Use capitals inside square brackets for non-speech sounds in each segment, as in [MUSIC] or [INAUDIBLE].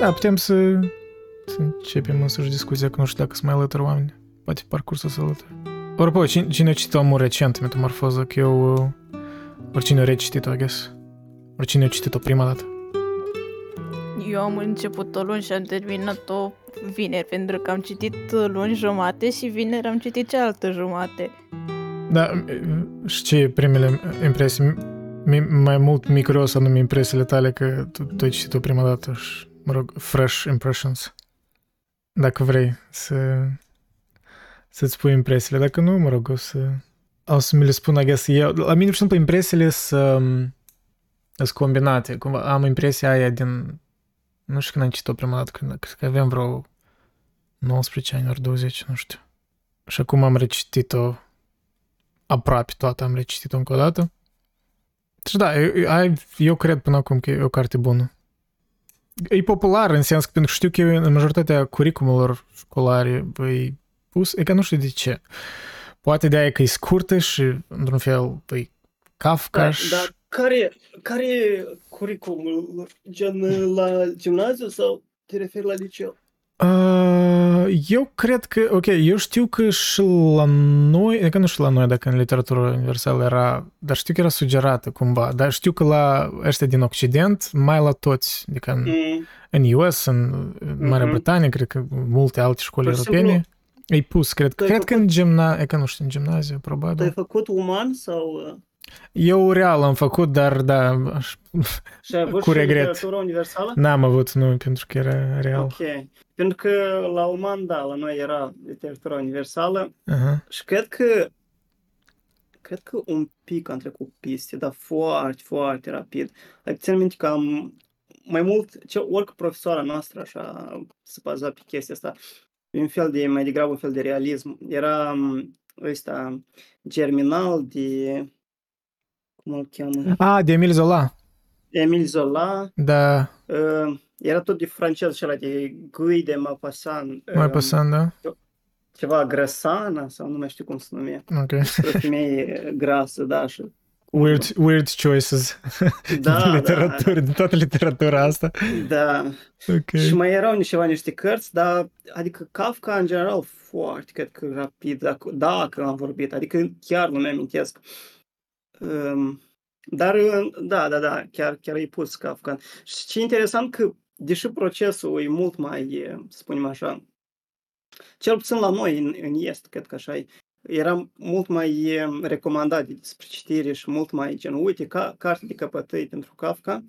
Da, putem să, să începem însăși discuția, că nu știu dacă sunt mai alături oameni. Poate pe parcursul să alături. Apropo, cine, cine a citit omul recent, Metamorfoză, că eu... uh, Oricine a recitit-o, I guess. Oricine a citit-o prima dată. Eu am început-o luni și am terminat-o vineri, pentru că am citit luni jumate și vineri am citit cealaltă jumate. Da, și ce primele impresii? Mi, mai mult mi curios anume impresiile tale că tu, tu ai citit-o prima dată și, mă rog, fresh impressions. Dacă vrei să să-ți pui impresiile. Dacă nu, mă rog, o să, o să mi le spun, I guess, eu. La mine, de exemplu, impresiile sunt, sunt combinate. Cumva am impresia aia din... Nu știu când am citit-o prima dată, când, cred că aveam vreo 19 ani, ori 20, nu știu. Și acum am recitit-o aproape toată, am recitit-o încă o dată. Și da, eu, eu cred până acum că e o carte bună. E popular în sens că pentru că știu că eu în majoritatea curicumurilor școlare e pus, e că nu știu de ce. Poate de aia că e scurtă și într-un fel e Kafka Da, și... dar care, care e curriculumul? Gen la gimnaziu sau te referi la liceu? Uh, eu cred că, ok, eu știu că și la noi, adică nu știu la noi dacă în literatură universală era, dar știu că era sugerată cumva, dar știu că la ăștia din Occident, mai la toți, adică în, Mm. în US, în Marea Mhm. Britanie, cred că multe alte școli Pur și europene, simplu, e pus, cred, tu ai cred că făcut- în gimnaziu, e că nu știu, în gimnaziu, Tu ai probabil. făcut uman sau... uh, Eu real am făcut, dar da, aș- Și ai avut Cu și regret. literatură universală? n-am avut, nu, pentru că era real. Ok. Pentru că la uman, da, la noi era literatura universală Aha. și cred că cred că un pic am trecut piste, dar foarte, foarte rapid. Adică țin minte că am mai mult, ce, orică profesoara noastră așa se baza pe chestia asta, e un fel de, mai degrabă un fel de realism. Era m, ăsta germinal de, cum îl cheamă, Ah, de Emil Zola. Emil Zola, Da, uh, era tot de francez și ăla de Guy de Maupassant, mai uh, pasând, da? ceva Grăsana sau nu mai știu cum se numea, Ok. despre femeie grasă, da, și Weird, weird choices Da, din [LAUGHS] da. literatură, din toată literatura asta. da. Ok. Și mai erau niște, niște cărți, dar adică Kafka în general foarte, cred că rapid, dacă, dacă am vorbit, adică chiar nu mi-amintesc. Um, dar da, da, da, chiar, chiar e pus Kafka. Și ce interesant că, deși procesul e mult mai, e, să spunem așa, cel puțin la noi în, în Est, cred că așa e, era mult mai e, recomandat despre citire și mult mai gen, uite, ca, carte de căpătăi pentru Kafka,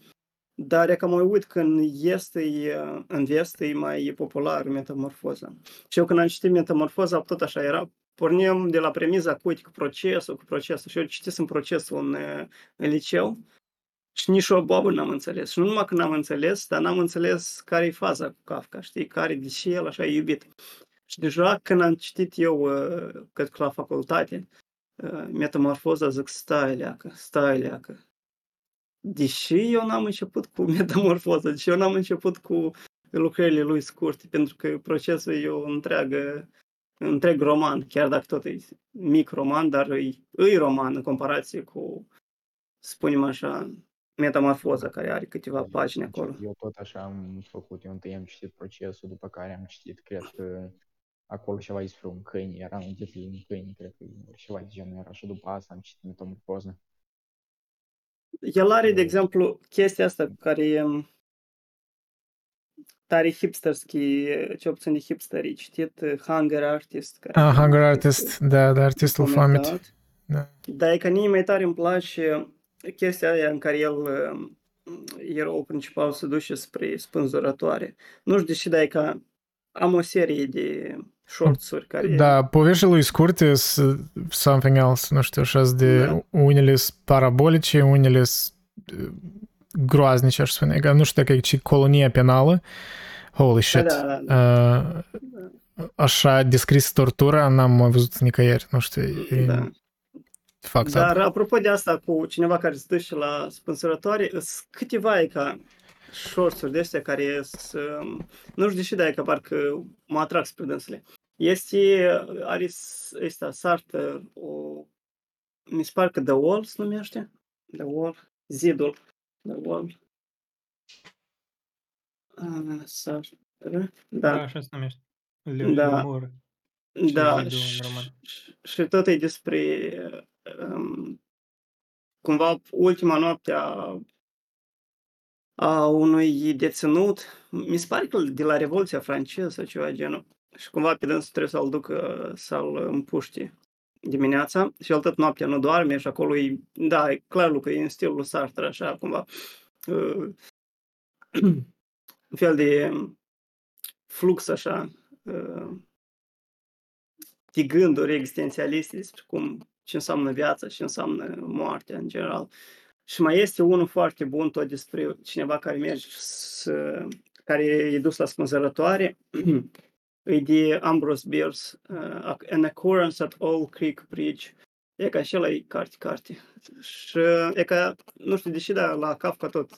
dar e că mă uit că în Est, e, în Vest e mai popular metamorfoza. Și eu când am citit metamorfoza, tot așa era, pornim de la premiza cu, uite, cu procesul, cu procesul. Și eu citisem procesul în, în liceu și nici o boabă n-am înțeles. Și nu numai că n-am înțeles, dar n-am înțeles care e faza cu Kafka, știi, care, de ce el așa e iubit. Și deja când am citit eu, uh, cred că la facultate, uh, metamorfoza, zic, stai leacă, stai leacă. Deși eu n-am început cu [LAUGHS] metamorfoza, deși eu n-am început cu lucrările lui scurte, pentru că procesul e o întreagă, întreg roman, chiar dacă tot e mic roman, dar e, e roman în comparație cu, spunem așa, metamorfoza, care are câteva pagini acolo. Eu tot așa am făcut, eu întâi am citit procesul, după care am citit, cred că acolo ceva despre un câine, era un titlu un câine, cred că ceva de genul era și după asta am citit metamorfoză. El are, de exemplu, chestia asta care e tare hipsterski, ce puțin de hipsteri, citit uh, Hunger Artist. Care Ah, Hunger Artist, da, da, artistul foamete. comentat. Da. Dar e că mie mai tare îmi place chestia aia în care el, uh, eroul principal se duce spre spânzurătoare. Nu știu de ce, dar e că am o serie de shortsuri care... Da, poveștile lui scurte sunt something else, nu știu, așa de Da. unele sunt parabolice, unele sunt uh, groaznice, aș spune, că nu știu dacă e ce colonia penală, holy shit. Da, da, Uh, așa descris tortura, n-am mai văzut nicăieri, nu știu, e da. fucked Dar up. apropo de asta cu cineva care se duce la spânzurătoare, sunt câteva e ca shortsuri de astea care sunt, um, nu știu de ce, dar e că parcă mă atrag spre dânsele. Este, are s- ăsta, Sartre, o, mi se pare că The Wall se numește, The Wall, Zidul, The Wall. Uh, să... Da, Da, așa se numește. Le da, Lemur. Și da. Vidul în Și, roman. și tot e despre um, cumva ultima noapte a, a unui deținut. Mi se pare că de la Revoluția franceză sau ceva genul. Și cumva pe dânsul trebuie să-l ducă să-l împuște dimineața și el tot noaptea nu doarme și acolo e, da, e clar lucru, e în stilul lui Sartre, așa, cumva, uh, un fel de flux, așa, uh, de gânduri existențialiste despre cum, ce înseamnă viața, ce înseamnă moartea în general. Și mai este unul foarte bun tot despre cineva care merge să, care e dus la spânzărătoare, e [CLEARS THROAT] de Ambrose Bierce, uh, An Occurrence at Old Creek Bridge. E ca și ăla e carte, carte. Și e ca, nu știu, deși da, la Kafka tot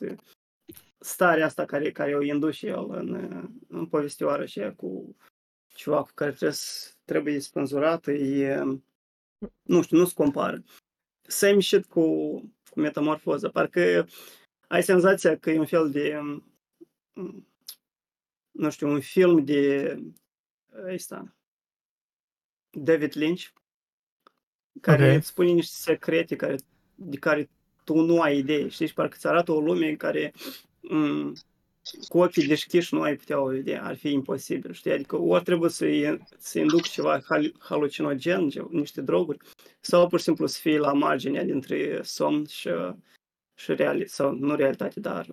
starea asta care, care o induce el în, în povestioară și cu ceva cu care trebuie, să- trebuie spânzurat, e, nu știu, nu se compară. Same shit cu, cu metamorfoză. Parcă ai senzația că e un fel de, mm, nu știu, un film de ăsta, David Lynch, care Ok. îți spune niște secrete care, de care tu nu ai idee, știi? Și parcă îți arată o lume în care m, cu ochii deschiși nu ai putea o vedea, ar fi imposibil, știi? Adică ori trebuie să-i, să induc ceva hal- halucinogen, ce- niște droguri, sau pur și simplu să fii la marginea dintre somn și, și reali- sau nu realitate, dar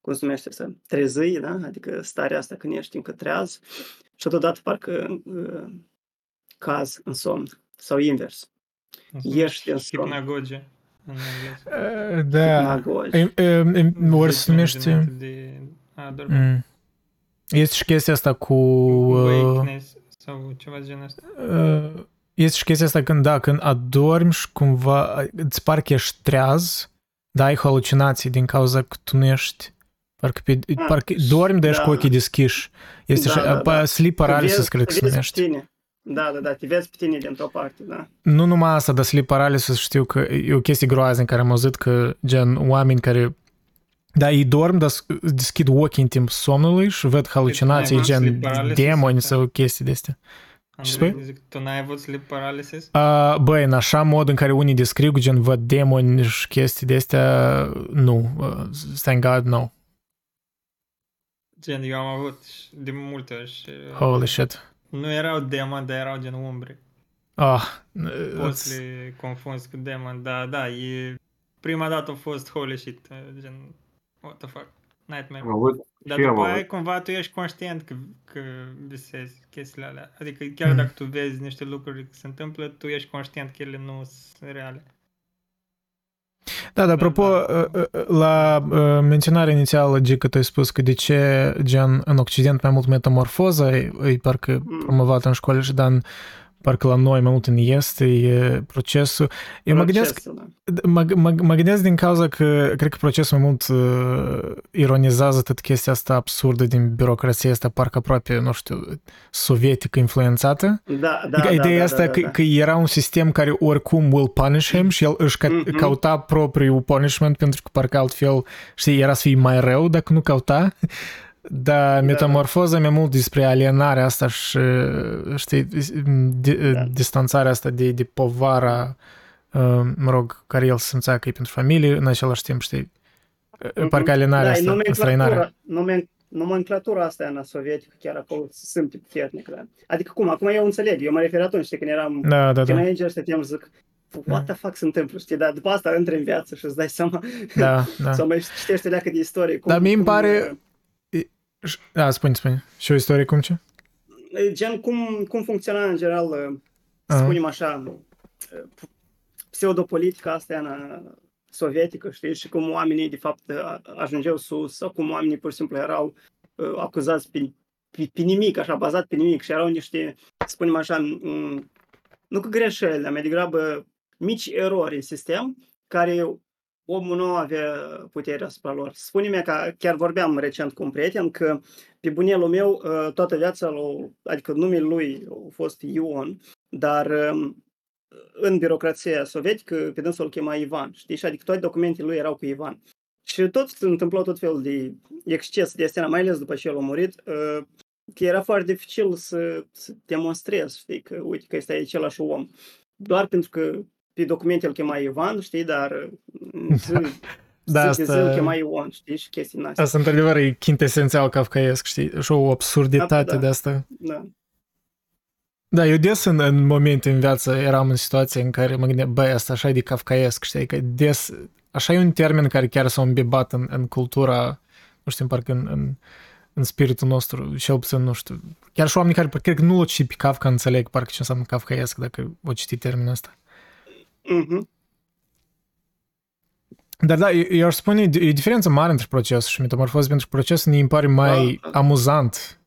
cum se numește să trezâi, da? Adică starea asta când ești încă treaz și totodată parcă uh, caz în somn sau invers. Se Ești numește în somn. Hipnagogia în engleză. Uh, Da. Hipnagogia. Em- em- em- Ori se Zece minute numește... înainte De a dormi. Mm. Este și chestia asta cu... uh, Wakeness sau ceva de genul ăsta. uh, Este și chestia asta când, da, când adormi și cumva îți pare că ești treaz, dar ai halucinații din cauza că tu nu ești Pe, Ah, parcă dormi, dar ești da. cu ochii deschiși. Este Da, așa, da, da. Da, da, da, te vezi pe tine dintr-o parte, da. Nu numai asta, dar sleep paralysis știu că e o chestie groaznică care am auzit că gen oameni care da, ei dorm, dar deschid ochii în timp somnului și văd halucinații, gen demoni sau chestii de astea. Ce spui? tu n-ai avut sleep paralysis? Uh, băi, în așa mod în care unii descriu, gen văd demoni și chestii de astea, nu, thank God, no. Gen, eu am avut și de multe ori și... Holy shit. Nu erau demoni, dar erau gen umbre. Ah, Poți să le confunzi cu demon, dar da, e... Prima dată a fost holy shit, gen, what the fuck, nightmare. Am avut Dar și eu am după aia avut. cumva tu ești conștient că, că visezi chestiile alea. Adică chiar Mm. dacă tu vezi niște lucruri care se întâmplă, tu ești conștient că ele nu sunt reale. Da, dar apropo, uh, uh, la uh, menționarea inițială, G, că tu ai spus că de ce, gen, în Occident mai mult metamorfoza e, e parcă Mm. promovată în școală și dar în, parcă la noi mai mult în Est e procesul. Eu mă gândesc, Procesul, da. mă, mă, mă gândesc din cauza că cred că procesul mai mult uh, ironizează tot chestia asta absurdă din birocrația asta, parcă aproape, nu știu, sovietică influențată. Da, da, Adică da, ideea da, asta da, da, că, da. că era un sistem care oricum will punish him și el își ca- Mhm. cauta propriul punishment pentru că parcă altfel, știi, era să fie mai rău dacă nu cauta. Dar metamorfoza mai mult despre alienarea asta și, știi, de, Da. distanțarea asta de, de povara, uh, mă rog, care el simțea că e pentru familie, în același timp, știi, Mhm. parcă alienarea da, e asta, înstrăinarea. nomenclatura, nomen, nomenclatura asta în sovietică, chiar acolo se simte puternic, da. Adică cum, acum eu înțeleg, eu mă refer atunci, știi, când eram Da, da, da, teenager, stăteam zic, what the fuck se întâmplă, știi, dar după asta intri în viață și îți dai seama, da, [LAUGHS] da. sau mai citești o leacă de istorie. Cum, Dar mie îmi cum, pare- Da, spune, spune. Și o istorie cum ce? uh, Gen, cum, cum funcționa în general, uh, să Aha. spunem așa, uh, pseudopolitica asta în uh, sovietică, știi, și cum oamenii, de fapt, a- ajungeau sus, sau cum oamenii, pur și simplu, erau uh, acuzați pe, pe, pe nimic, așa, bazat pe nimic, și erau niște, să spunem așa, m- nu că greșeli, dar mai degrabă mici erori în sistem, care omul nu avea putere asupra lor. Spune-mi că chiar vorbeam recent cu un prieten că pe bunelul meu uh, toată viața, l-a- adică numele lui a fost Ion, dar um, în birocrația sovietică pe dânsul îl chema Ivan, știi? Și adică toate documentele lui erau cu Ivan. Și tot se întâmplau tot felul de exces de astea, mai ales după ce el a murit, uh, că era foarte dificil să, să demonstrezi, știi, că uite că este același om. Doar pentru că pe documente îl chema Ivan, știi, dar [LAUGHS] să, Da, să asta- îl chema Ion, știi, și chestii din astea. Asta, într-adevăr, e chintesențial kafkaesc, știi? Și o absurditate Da, da. de asta. Da. Da, eu des în, în momente în viață eram în situație în care mă gândeam, băi, asta așa e de kafkaesc, știi? Că des, așa e un termen care chiar s-a îmbibat în, în cultura, nu știu, parcă în, în, în spiritul nostru, cel puțin, nu știu. Chiar și oamenii care, cred că nu l-au citit pe Kafka, înțeleg parcă ce înseamnă kafkaesc, dacă o citi termenul ăsta. Mhm. Dar da, eu, eu aș spune, e o diferență mare între proces și metamorfoză, pentru că procesul ne pare mai Da, da. amuzant.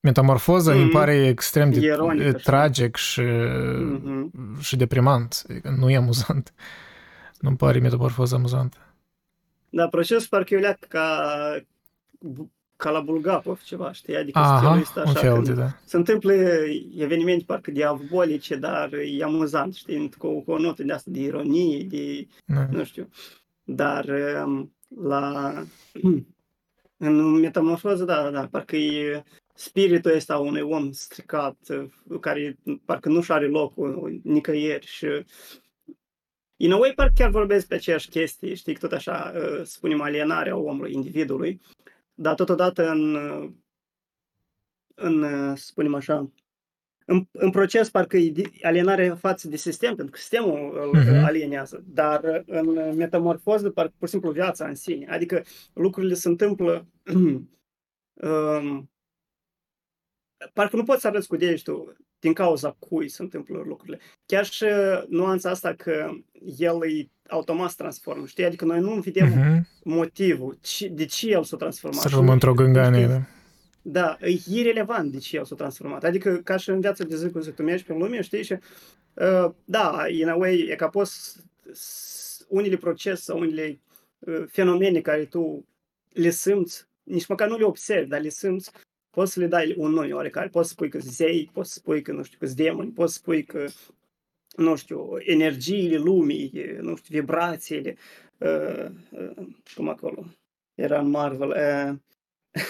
Metamorfoza ne Mhm. pare extrem de Ironic, e, așa. tragic și, Mhm. și deprimant. Adică nu e amuzant. [LAUGHS] Nu-mi pare metamorfoza amuzantă. Da, procesul parcă eu leac ca, ca la Bulgapov ceva, știi? Adică Aha, stilul ăsta un așa, fel când de, da. se întâmplă evenimente parcă diabolice, dar e amuzant, știi? Cu, cu o notă de asta de ironie, de, da. nu știu. Dar um, la... în metamorfoză, da, da, parcă e spiritul ăsta unui om stricat, uh, care parcă nu-și are locul nicăieri și In a way, parcă chiar vorbesc pe aceeași chestie, știi, că tot așa, uh, spunem, alienarea omului, individului, dar totodată în, uh, în uh, să spunem așa, în, în proces parcă e di- alienare față de sistem, pentru că sistemul îl Mhm. uh alienează, dar uh, în metamorfoză, parcă pur și simplu viața în sine, adică lucrurile se întâmplă [CLEARS THROAT] um, parcă nu poți să arăți cu degetul din cauza cui se întâmplă lucrurile. Chiar și nuanța asta că el e automat se transformă, știi? Adică noi nu vedem Mhm. motivul, ci- de ce el s-a transformat. Să Și rămân nu- într-o gânganie, știi? da. Da, e irelevant de ce el s-a transformat. Adică ca și în viața de zi cu zi, tu mergi pe lume, știi, și uh, da, in a way, e ca poți s- unele procese sau unele uh, fenomene care tu le simți, nici măcar nu le observi, dar le simți, poți să le dai un nume oarecare. Poți să spui că zei, poți să spui că, nu știu, că demoni, poți să spui că, nu știu, energiile lumii, e, nu știu, vibrațiile, uh, uh, cum acolo, era în Marvel, [LAUGHS]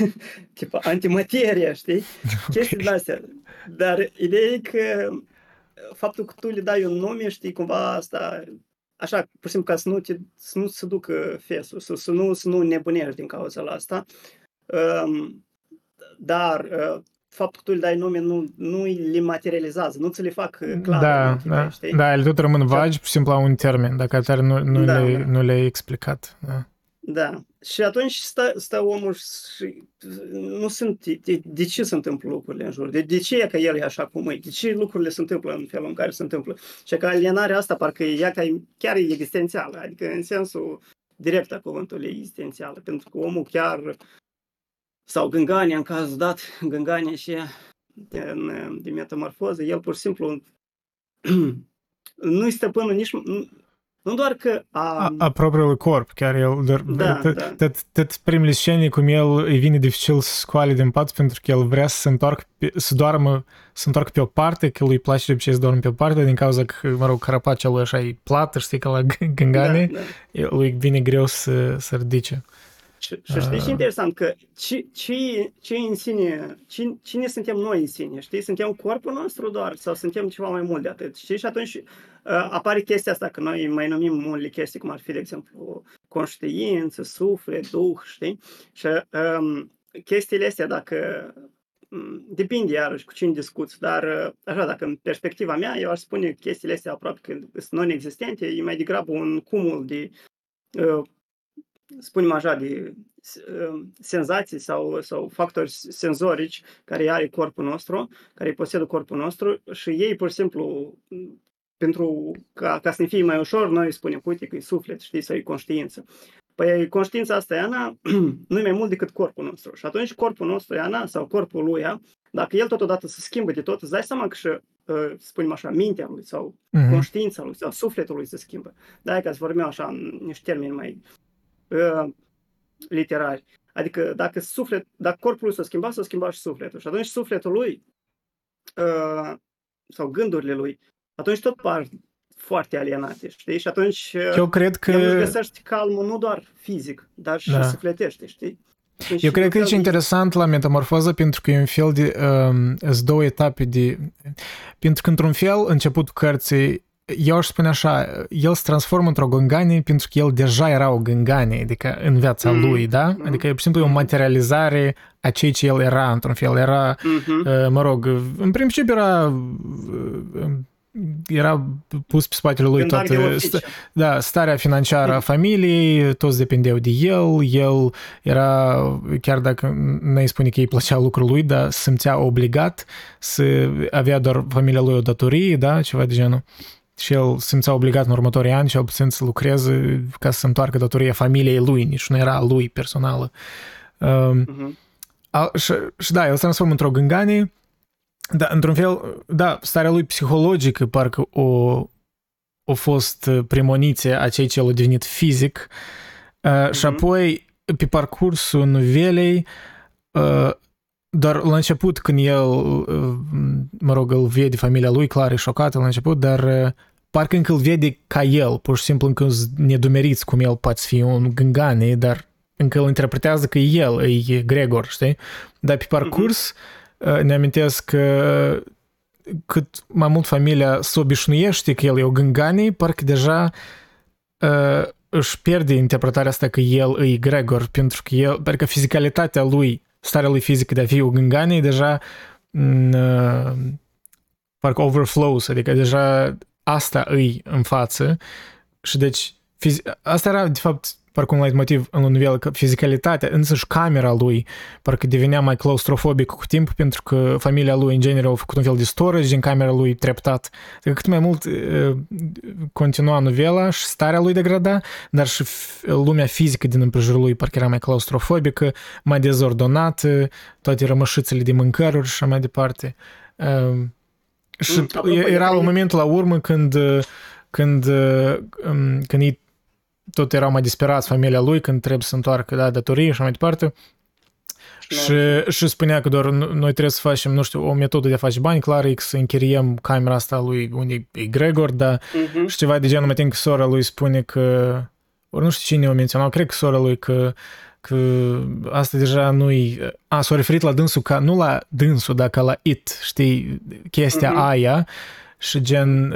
uh, tipa antimateria, știi? [LAUGHS] Chestii din astea. Dar ideea e că faptul că tu le dai un nume, știi, cumva asta, așa, pur și simplu ca să nu, te, să nu se ducă fesul, să, să, nu, să nu nebunești din cauza la asta. Um, dar uh, faptul că tu le dai nume nu, nu le materializează, nu ți le fac uh, clar. Da, în da, tine, știi? da, ele tot rămân vagi, pur și simplu au un termen, dacă atare nu, nu, Da, le, da. nu le-ai explicat. Da. Da. Și atunci stă, stă omul și nu sunt, de, de ce se întâmplă lucrurile în jur? De, de ce e că el e așa cum e? De ce lucrurile se întâmplă în felul în care se întâmplă? Și că alienarea asta parcă e ea ca e, chiar e existențială, adică în sensul direct a cuvântului existențială, pentru că omul chiar, sau gângania în cazul dat, gângania și ea din, de metamorfoză, el pur și simplu [CLEARS THROAT] nu-i stăpânul nici, nu, nu doar că a, A, a propriului corp, chiar el, dar, Da, tot, da. tot, tot primele scene cum el îi vine dificil să scoale din pat pentru că el vrea să se întoarcă, pe, să doarmă, să întoarcă pe o parte, că lui place de obicei să doarmă pe o parte, din cauza că, mă rog, carapacea lui așa e plată, știi, că la g- [LAUGHS] gângane, da, da. el- lui vine greu să, să ridice. Și, și știi ce Ah. interesant? Că ce, ce, ce în sine, cine, cine suntem noi în sine? Știi? Suntem corpul nostru doar sau suntem ceva mai mult de atât? Știi? Și atunci uh, apare chestia asta, că noi mai numim unele chestii, cum ar fi, de exemplu, conștiință, suflet, duh, știi? Și um, chestiile astea, dacă m, depinde iarăși cu cine discuți, dar uh, așa, dacă în perspectiva mea, eu aș spune că chestiile astea aproape că sunt non-existente, e mai degrabă un cumul de uh, spunem așa, de uh, senzații sau, sau factori senzorici care are corpul nostru, care posedă corpul nostru și ei pur și simplu pentru ca, ca să ne fie mai ușor, noi spunem, uite că e suflet, știi, sau e conștiință. Păi conștiința asta, Iana, [CLEARS THROAT] nu e mai mult decât corpul nostru. Și atunci corpul nostru, Iana, sau corpul lui, ea, dacă el totodată se schimbă de tot, îți dai seama că și, uh, spunem așa, mintea lui sau Mhm. conștiința lui sau sufletul lui se schimbă. Da, ca să vorbim așa în niște termeni mai uh, literari. Adică dacă suflet, dacă corpul lui s-a schimbat, s-a schimbat și sufletul. Și atunci sufletul lui uh, sau gândurile lui, atunci tot par foarte alienate, știi? Și atunci Eu cred că... el își găsește calmul nu doar fizic, dar și Da. sufletește, știi? Deci Eu cred un că e fel de- interesant la metamorfoză pentru că e un fel de... Um, sunt două etape de... Pentru că, într-un fel, începutul cărții, eu aș spune așa, el se transformă într-o gânganie pentru că el deja era o gânganie, adică în viața Mhm. lui, da? Mhm. Adică e pur și simplu o materializare a ceea ce el era, într-un fel. Era, Mhm. uh, mă rog, în principiu era... uh, era pus pe spatele lui Gândar de toată oficiu. da, starea financiară a familiei, toți dependeau de el, el era, chiar dacă n-ai spune că îi plăcea lucrul lui, dar se simțea obligat să avea doar familia lui o datorie, da, ceva de genul. Și el se simțea obligat în următorii ani cel puțin să lucreze ca să se întoarcă datoria familiei lui, nici nu era a lui personală. Um, Mhm. a, și, și da, el se transformă într-o gânganie, da, într-un fel, da, starea lui psihologică parcă o, a fost premoniție a ceea ce el a devenit fizic uh, și Mhm. apoi pe parcursul novelei uh, doar la început când el uh, mă rog, îl vede familia lui, clar e șocată la început, dar uh, parcă încă îl vede ca el, pur și simplu încă sunt nedumeriți cum el poate fi un gângane, dar încă îl interpretează că el e Gregor, știi? Dar pe parcurs uh, ne amintesc că cât mai mult familia se obișnuiește că el e o gânganie, parcă deja uh, își pierde interpretarea asta că el e Gregor, pentru că el, pentru că fizicalitatea lui, starea lui fizică de a fi o gânganie, deja mm, uh, parcă overflows, adică deja asta îi în față. Și deci fizi- asta era de fapt parcă un motiv în novelă, că fizicalitatea, însăși camera lui parcă devenea mai claustrofobic cu timp pentru că familia lui în general a făcut un fel de storage din camera lui treptat. Adică cât mai mult uh, continua novela și starea lui degrada, dar și f- lumea fizică din împrejurul lui parcă era mai claustrofobică, mai dezordonată, toate rămășițele de mâncăruri și așa mai departe. Uh, și Mm, apropo, era e- un moment la urmă când, uh, când, uh, um, când ei tot erau mai disperați familia lui când trebuie să întoarcă da, datorii și așa mai departe. Și, și spunea că doar noi trebuie să facem, nu știu, o metodă de a face bani, clar, e că să închiriem camera asta lui unde e Gregor, dar Mhm. și ceva de genul, mă tin că sora lui spune că, ori nu știu cine o menționat, cred că sora lui că că asta deja nu-i... A, s-a referit la dânsul ca, nu la dânsul, dar ca la it, știi, chestia Mhm. aia și gen...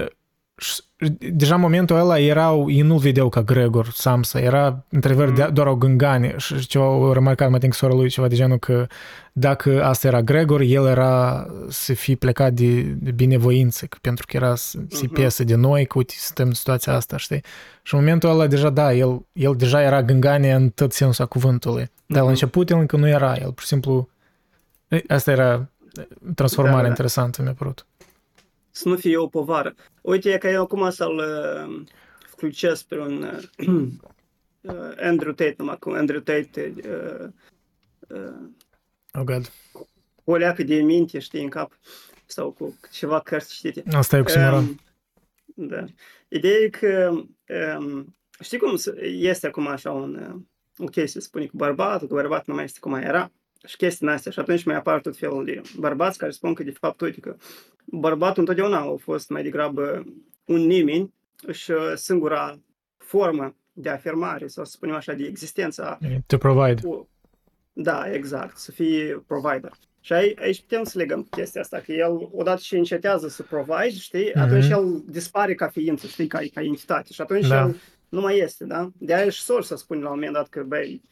și- Deja în momentul ăla erau, ei nu-l vedeau ca Gregor Samsa, era într-adevăr Mhm. de- doar o gânganie și ceva au remarcat, mă tin că sora lui ceva de genul că dacă asta era Gregor, el era să fi plecat de, de binevoință, că pentru că era să se Mhm. piesă de noi, că uite, suntem în situația asta, știi? Și în momentul ăla deja, da, el, el deja era gânganie în tot sensul a cuvântului. Dar la Mhm. început el încă nu era, el pur și simplu... e, Asta era transformarea Da, da. interesantă, mi-a părut Să nu fie o povară. Uite, că eu acum să-l uh, включesc pe un uh, [CLEARS THROAT] uh, Andrew Tate, numai cu Andrew Tate uh, uh, Oh, God. o leacă de minte, știi, în cap, sau cu ceva cărți citite. Asta e oximoron. Um, da. Ideea e că, um, știi cum s- este acum așa un, uh, o chestie, spune că bărbatul, că bărbatul nu mai este cum mai era, și chestiile astea, și atunci mai apar tot felul de bărbați care spun că, de fapt, uite că bărbatul întotdeauna a fost mai degrabă un nimeni și uh, singura formă de afirmare, sau să spunem așa, de existență a To provide. cu- Da, exact, să fie provider. Și ai- aici putem să legăm chestia asta, că el, odată ce încetează să provide, știi, Mhm. atunci el dispare ca ființă, știi, ca, ca entitate. Și atunci Da. el nu mai este, da? De aia și sor să spune la un moment dat că, băi,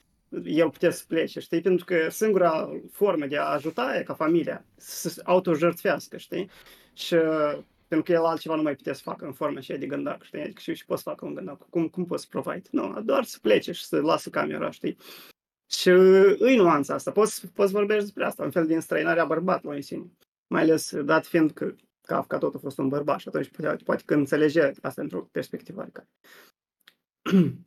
el putea să plece, știi? Pentru că singura formă de a ajuta e ca familia să se autojertfească, știi? Și uh, pentru că el altceva nu mai putea să facă în forma aceea de gândac, știi? Adică și, și poți să facă un gândac. Cum, cum poți să provide? Nu, doar să plece și să lasă camera, știi? Și îi nuanța asta. Poți, poți vorbești despre asta, un fel de înstrăinare a bărbatului în sine. Mai ales dat fiind că Kafka tot a fost un bărbat și atunci poate, poate că înțelege asta într-o perspectivă oarecare. [CLEARS THROAT]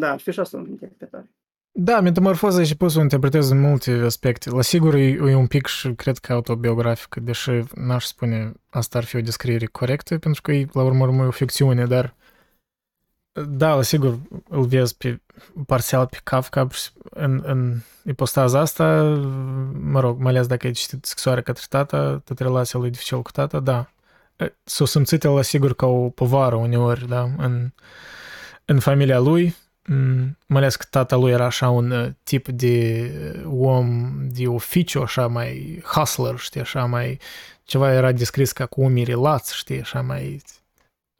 da, ar fi și asta o interpretare. Da, metamorfoza și poți să o interpretezi în multe aspecte. La sigur, e, e un pic și cred că autobiografică, deși n-aș spune asta ar fi o descriere corectă, pentru că e, la urmă urmă, o ficțiune, dar da, la sigur, îl vezi pe, parțial pe Kafka în, în ipostaza asta, mă rog, mai ales dacă ai citit scrisoarea către tata, tot relația lui dificil cu tata, da. s-a simțit el, sigur, ca o povară uneori, da, în, în familia lui, mm, mai ales că tata lui era așa un uh, tip de om de oficiu, așa mai hustler, știi, așa mai, ceva era descris ca cu umii relați, știi, așa mai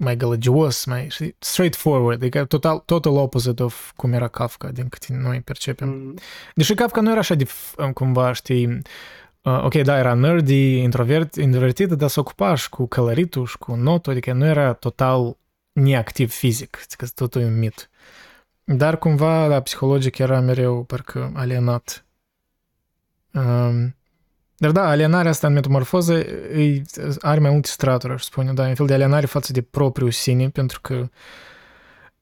mai gălăgios, mai știi, straightforward, adică total, total opposite of cum era Kafka, din câte noi percepem. Mm. Deși Kafka nu era așa de, cumva, știi, uh, ok, da, era nerdy, introvert, introvertit, dar se ocupa și cu călăritul și cu notul, adică nu era total neactiv fizic, că totul e un mit. Dar cumva, da, psihologic era mereu parcă alienat. Um, dar da, alienarea asta în metamorfoză e, are mai multe straturi, aș spune, da, un fel de alienare față de propriul sine, pentru că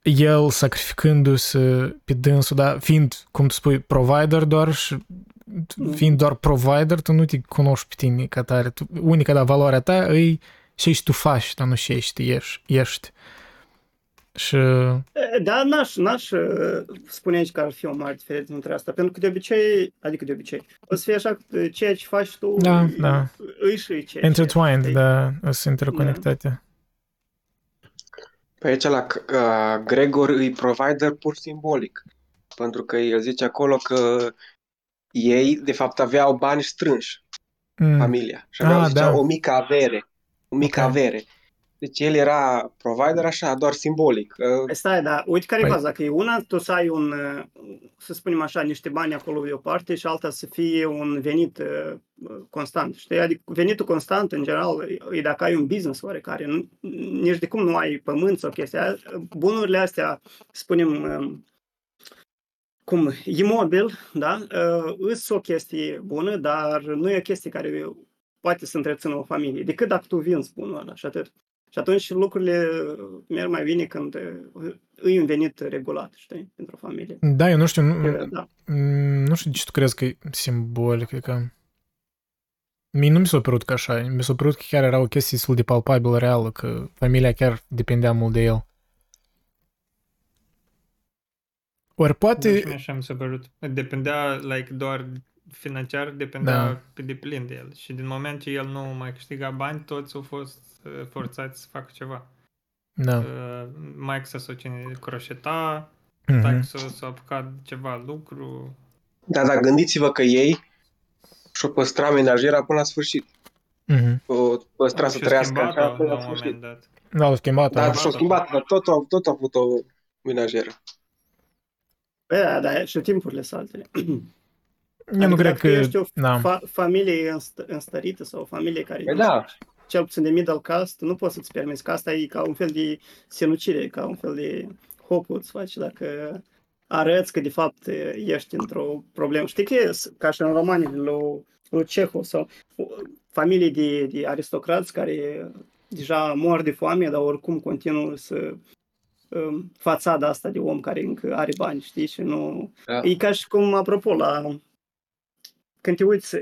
el sacrificându-se pe dânsul, da, fiind, cum tu spui, provider doar și fiind doar provider, tu nu te cunoști pe tine ca tare. Tu, unica, da, valoarea ta e ce tu faci, dar nu ce ești, ești. ești. Și... Da, n-aș, n-aș spune aici că ar fi o mare diferență între asta, pentru că de obicei, adică de obicei, o să fie așa că ceea ce faci tu da, da. își și ceea Intertwined, ce da, sunt interconectate. Da. Păi aici la uh, Gregor îi provider pur simbolic, pentru că el zice acolo că ei, de fapt, aveau bani strânși, mm. familia, și aveau, ah, da. o mică avere, o mică okay. avere. Deci el era provider așa, doar simbolic. Păi stai, da, uite care păi... e baza, că e una, tu să ai un, să spunem așa, niște bani acolo de o parte și alta să fie un venit uh, constant, știi? Adică venitul constant, în general, e dacă ai un business oarecare, nu, nici de cum nu ai pământ sau chestia. Bunurile astea, spunem, um, cum, imobil, da, uh, îs o chestie bună, dar nu e o chestie care poate să întrețină o familie, decât dacă tu vinzi bunul ăla și atât. Și atunci lucrurile merg mai bine când îi un venit regulat, știi, pentru o familie. Da, eu nu știu, nu, da. nu știu de ce tu crezi că e simbolic, că Mie nu mi s-a părut că așa, mi s-a părut că chiar era o chestie destul de palpabilă, reală, că familia chiar depindea mult de el. Ori poate... Nu așa mi s-a părut. Depindea, like, doar financiar, depindea da. pe deplin de el. Și din moment ce el nu mai câștiga bani, toți au fost uh, forțați să facă ceva. Da. Uh, Mike să cine croșeta, mm-hmm. Tac s-a apucat ceva lucru. Da, da, gândiți-vă că ei și-o păstra menajera până la sfârșit. Mm-hmm. O păstra să trăiască așa până la sfârșit. Dat. Da, au schimbat. Da, și-au schimbat, dar tot, tot, tot a avut o menajeră. Păi da, da, și timpurile sunt altele. [CLEARS THROAT] Eu adică nu cred că... ești o da. fa- familie înstărită sau o familie care... Păi da. Cel puțin de middle cast, nu poți să-ți permiți, că asta e ca un fel de sinucire, ca un fel de hopul îți faci dacă arăți că de fapt ești într-o problemă. Știi că e ca și în romanii lui, lui Cehov sau familii de, de aristocrați care deja mor de foame, dar oricum continuă să um, fațada asta de om care încă are bani, știi, și nu... Da. E ca și cum, apropo, la când te uiți,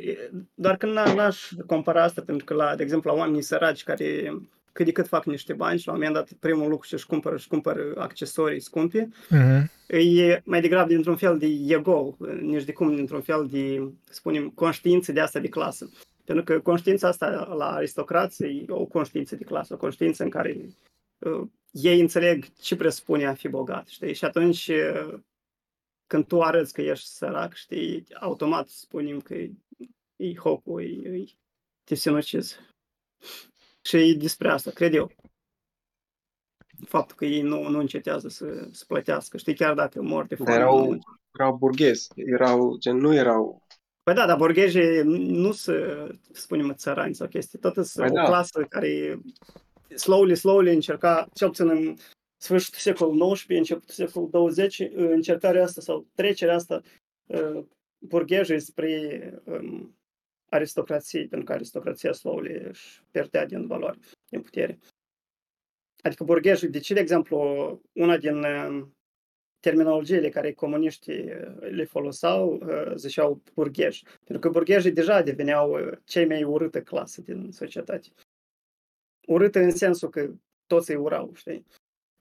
doar că n-aș compara asta, pentru că, la, de exemplu, la oamenii săraci care cât de cât fac niște bani și la un moment dat primul lucru ce își cumpără, își cumpără accesorii scumpe, uh-huh. e mai degrabă dintr-un fel de ego, nici de cum dintr-un fel de, spunem, conștiință de asta de clasă. Pentru că conștiința asta la aristocrație e o conștiință de clasă, o conștiință în care uh, ei înțeleg ce presupune a fi bogat, știi? Și atunci uh, când tu arăți că ești sărac, știi, automat spunem că e, e hopul, e, e, te sinucizi. Și e despre asta, cred eu. Faptul că ei nu, nu încetează să, să plătească, știi, chiar dacă mor de foame. Erau, nu... erau burghezi, erau, gen, nu erau... Păi da, dar burghezii nu să spunem țărani sau chestii, tot sunt păi o da. clasă care slowly, slowly încerca, cel puțin în sfârșitul secolului XIX, începutul secolului 20, încercarea asta sau trecerea asta burghezii spre um, aristocrație, pentru că aristocrația slowly își pierdea din valoare, din putere. Adică burghezii, de ce, de exemplu, una din terminologiile care comuniștii le foloseau, ziceau burghezi. Pentru că burghezii deja deveneau cei mai urâtă clasă din societate. Urâtă în sensul că toți îi urau, știi?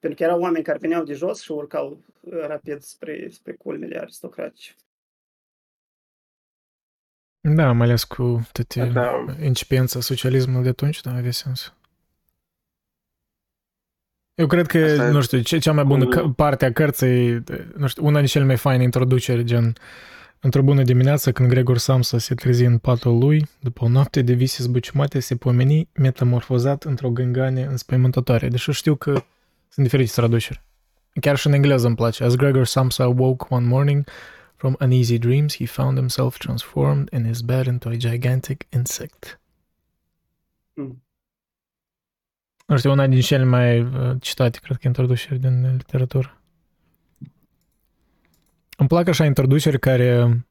Pentru că erau oameni care veneau de jos și urcau uh, rapid spre, spre culmele aristocratice. Da, mai ales cu toate da. incipiența socialismului de atunci, da, avea sens. Eu cred că, Asta e- nu știu, ce, cea mai bună Mm. că- parte a cărții, nu știu, una din cele mai faine introduceri, gen Într-o bună dimineață, când Gregor Samsa se trezi în patul lui, după o noapte de vise zbuciumate, se pomeni metamorfozat într-o gângane înspăimântătoare. Deși știu că sunt diferite traduceri. Chiar și în engleză îmi place. As Gregor Samsa awoke one morning from uneasy dreams, he found himself transformed in his bed into a gigantic insect. Mm. Nu știu, una din cele mai uh, citate, cred că, introduceri din literatură. Îmi plac așa introduceri care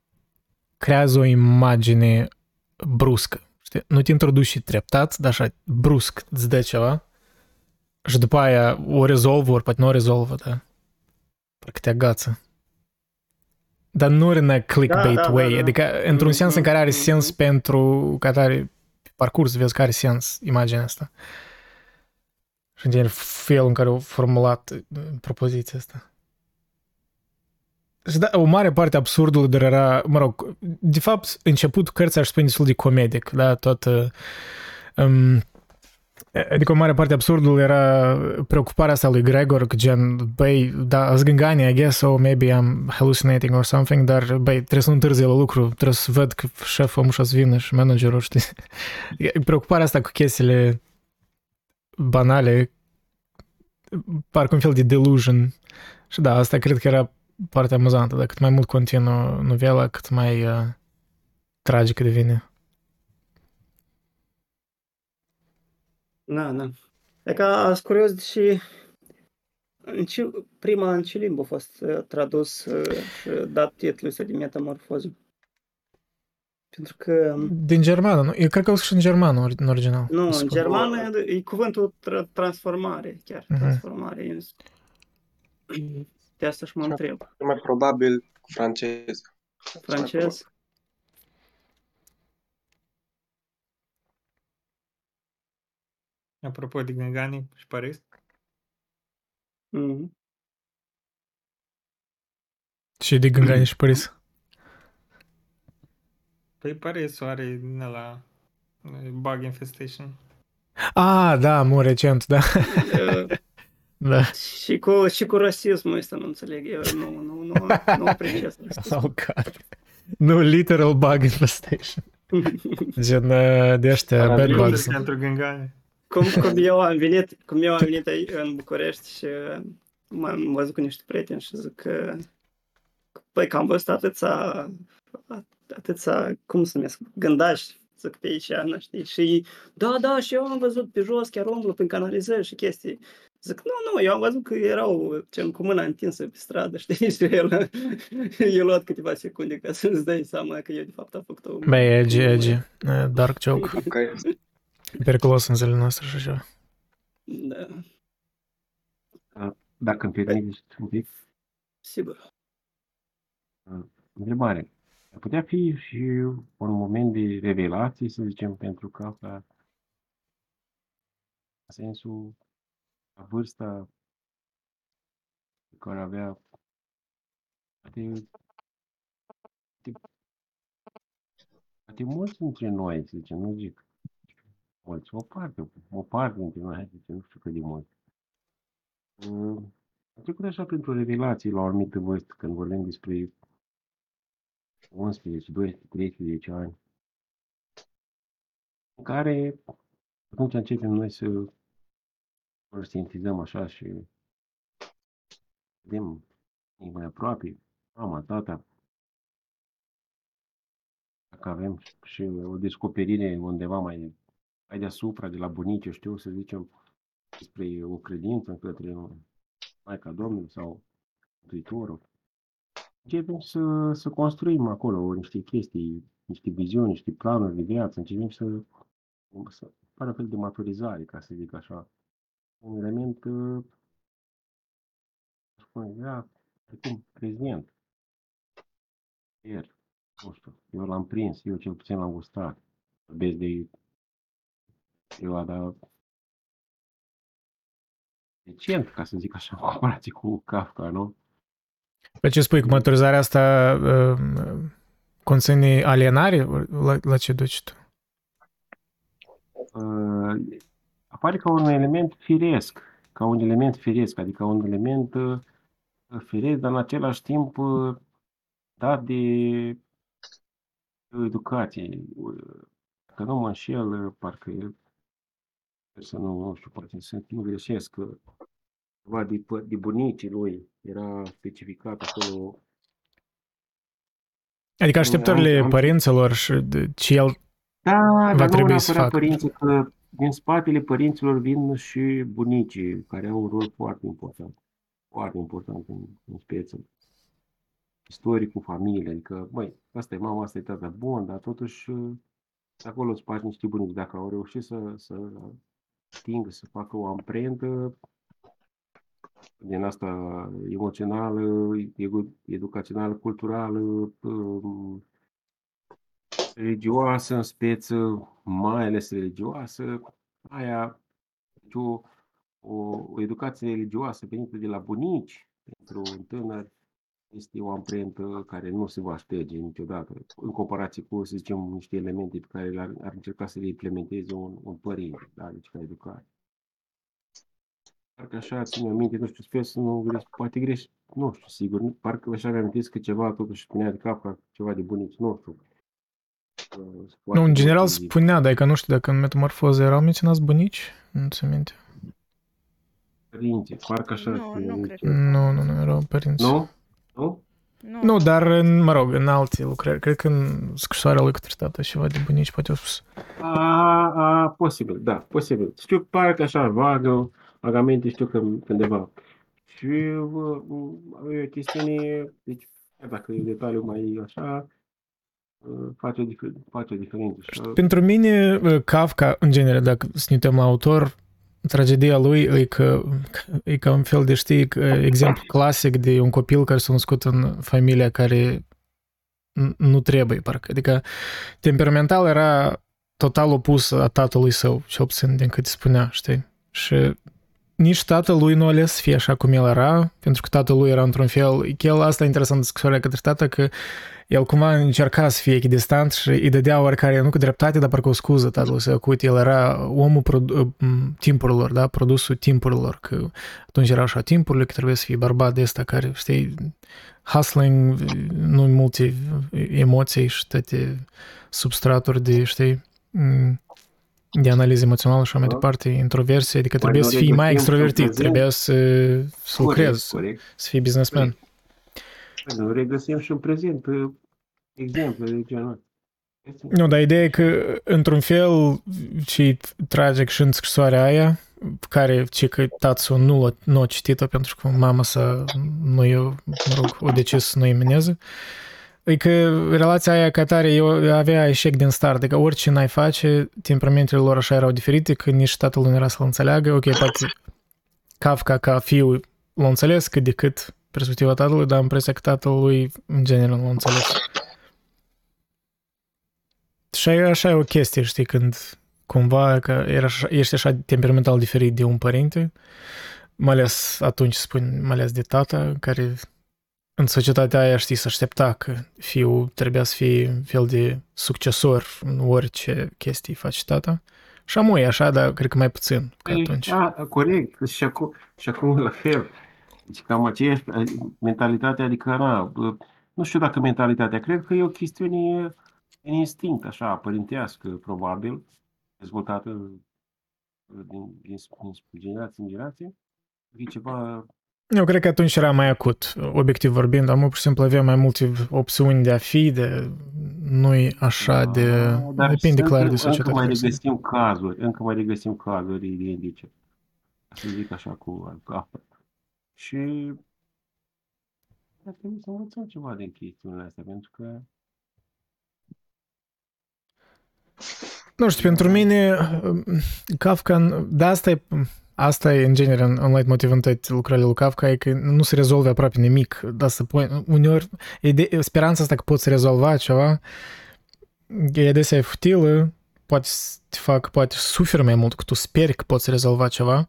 creează o imagine bruscă. Știi? Nu te introduci și treptat, dar așa brusc îți dă ceva și după aia o rezolvă, ori poate nu o rezolvă, da? Parcă te agață. Dar nu în a clickbait Da, da, da, way, da. adică într-un sens în care are Mhm, sens mhm. pentru că are pe parcurs, vezi că are sens imaginea asta. Și în felul în care au formulat uh, propoziția asta. Și da, o mare parte a absurdului dar era, mă rog, de fapt, început cărții aș spune destul de comedic, da, tot... uh, Um, adică o mare parte a absurdului era preocuparea asta lui Gregor, că gen, băi, da, zgângani, I guess, or maybe I'm hallucinating or something, dar, băi, trebuie să nu întârzi la lucru, trebuie să văd că șeful nu să vină și managerul, știi? Preocuparea asta cu chestiile banale, parcă un fel de delusion. Și da, asta cred că era partea amuzantă, dar cât mai mult continuă novela, cât mai uh, tragică devine. Da, da. E ca sunt curios și în ce, prima în ce limbă a fost uh, tradus uh, și dat titlul ăsta de metamorfoză? Pentru că, Din germană, nu? Eu cred că o și în germană ori- în original. nu, în Spun. germană e cuvântul tra- transformare, chiar, Mhm. transformare. Eu- De asta și mă întreb. Cel mai probabil cu francez. Francez? Apropo de Gângani și Paris, Mhm. Și de Gângani și Paris. păi Paris are din la bug infestation. Ah, da, mult recent, da. Uh, [LAUGHS] da. Și cu, și cu rasismul ăsta nu înțeleg. Eu nu, nu, nu, nu apreciez rasismul. Oh, God. Nu, literal bug infestation. [LAUGHS] Gen uh, de ăștia, Ara, bad bine. bugs. pentru Gângani. Cum, cum eu am venit, cum eu am venit aici în București și m-am văzut cu niște prieteni și zic că păi că am văzut atâția, atâția, cum se numesc, gândași, zic pe aici, nu știi, și da, da, și eu am văzut pe jos, chiar umblă prin canalizări și chestii. Zic, nu, nu, eu am văzut că erau gen, cu mâna întinsă pe stradă, [LAUGHS] știi, și el, [LAUGHS] eu luat câteva secunde ca să-ți dai seama că eu de fapt am făcut o... Băi, edgy, edgy. Uh, Dark joke. Că Periculos în zilele noastre și așa. Da, Dacă îmi permiteți un pic, sigur. întrebare. Ar putea fi și un moment de revelație, să zicem, pentru că asta, în sensul, la vârsta pe care avea, poate, poate, poate mulți dintre noi, să zicem, nu zic mulți, o parte, o parte dintre noi, hai să zicem, nu știu cât de mulți. Mm, Am trecut așa printr-o revelație la o anumită vârstă, când vorbim despre 11, 12, 13 ani, în care atunci începem noi să conștientizăm așa și vedem ei mai aproape, mama, tata, dacă avem și o descoperire undeva mai, mai deasupra, de la bunici, eu știu, să zicem, despre o credință în către Maica Domnului sau Mântuitorul, începem să, să construim acolo niște chestii, niște viziuni, niște planuri de viață, începem să, să pară fel de maturizare, ca să zic așa. Un element, uh, spune, era precum prezent. Ieri, nu știu, eu l-am prins, eu cel puțin l-am gustat. Vorbesc de perioada recent, ca să zic așa, [LAUGHS] în comparație cu Kafka, nu? Pe ce spui, cu maturizarea asta uh, conține alienare? La, la ce duci tu? uh, apare ca un element firesc ca un element firesc, adică un element uh, firesc, dar în același timp uh, dat de educație. Că nu mă înșel, parcă e, să nu, nu știu, poate să nu greșesc, ceva de, de bunicii lui era specificat acolo. Adică așteptările am, am, părinților și de ce el da, va dar trebui nu să neapărat facă. părinții, că din spatele părinților vin și bunicii, care au un rol foarte important. Foarte important în, în speță. Istoricul familiei, adică, măi, asta e mama, asta e tata, bun, dar totuși de acolo îți faci niște bunici. Dacă au reușit să, să atingă, să facă o amprentă din asta emoțională, edu- educațională, culturală, um, religioasă în speță, mai ales religioasă, aia, deci o, o, o educație religioasă venită de la bunici pentru un tânăr este o amprentă care nu se va șterge niciodată, în comparație cu, să zicem, niște elemente pe care ar, ar încerca să le implementeze un, un părinte, da, deci ca educație. Parcă așa ține minte, nu știu, sper să nu greș, poate greș, nu știu, sigur, parcă așa mi-am că ceva totuși spunea de cap ca ceva de bunici, nu știu. Nu, în general spunea, dar că nu știu dacă în metamorfoză erau menționați bunici, nu ți minte. Părinți, parcă așa Nu, spunea nu minte. cred. Nu, nu, nu erau părinți. Nu? Nu? Nu, Nu, dar, în, mă rog, în alte lucrări. Cred că în scrisoarea lui către tata ceva de bunici poate au spus. A, a, posibil, da, posibil. Știu, parcă așa, vagă, vagamente știu că undeva. Și uh, uh, e o chestiune, deci, chiar dacă e detaliu mai așa, uh, face o, dif- face o diferență. Și, uh, Pentru mine, Kafka, în genere, dacă să ne uităm la autor, tragedia lui e că e ca un fel de, știi, exemplu clasic de un copil care s-a născut în familia care nu trebuie, parcă. Adică temperamental era total opus a tatălui său, cel puțin din câte spunea, știi? Și nici tatălui nu a ales să fie așa cum el era, pentru că tatălui era într-un fel, el asta e interesant de scrisoarea către tată, că el cumva încerca să fie echidistant și îi dădea oricare, nu cu dreptate, dar parcă o scuză tatălui său, că uite, el era omul produ- timpurilor, da, produsul timpurilor, că atunci era așa timpurile, că trebuie să fie bărbat de ăsta care, știi, hustling, nu multe emoții și toate substraturi de, știi, de analiză emoțională și așa mai Da. departe, introversie, adică Mai trebuie să nu fii mai regăsim extrovertit, prezent. trebuie să, să lucrezi, corect. să fii businessman. Nu regăsim și în prezent uh, exemple de genul ăsta. Nu, dar ideea e că, într-un fel, ce e tragic și în scrisoarea aia, care, ce că tatăl nu, l-a- nu a citit-o pentru că mama sa nu e, mă rog, o decis să nu emineze, e că relația aia ca tare eu avea eșec din start, adică orice n-ai face, temperamentele lor așa erau diferite, că nici tatăl nu era să-l înțeleagă, ok, poate Kafka ca fiu l-a înțeles cât de cât perspectiva tatălui, dar am impresia că tatălui în general nu l-a înțeles. Și așa e o chestie, știi, când cumva că era așa, ești așa temperamental diferit de un părinte, mai ales atunci spun, mai ales de tata, care în societatea aia, știi, să aștepta că fiul trebuia să fie un fel de succesor în orice chestii face tata. Și amui e așa, dar cred că mai puțin ca atunci. A, corect, și acum, și acum la fel. Deci cam aceeași mentalitate, adică, na, bă, nu știu dacă mentalitatea, cred că e o chestiune în instinct, așa, părintească, probabil, dezvoltată din, din, din generație în generație. E ceva Eu cred că atunci era mai acut, obiectiv vorbind, am pur și simplu avea mai multe opțiuni de a fi, de nu așa de... dar depinde încă- clar de Încă societate. mai care sunt. regăsim cazuri, încă mai regăsim cazuri identice. Să zic așa cu cu apă. Și ar trebui să învățăm ceva din chestiunile astea, pentru că Nu știu, pentru mine Kafka, da, asta e, asta e în genere un, un light motiv în toate lucrările lui Kafka, e că nu se rezolvă aproape nimic. Da, să pui, uneori, ide- speranța asta că poți rezolva ceva, e adesea e futilă, poate să te fac, poate să suferi mai mult, că tu speri că poți rezolva ceva.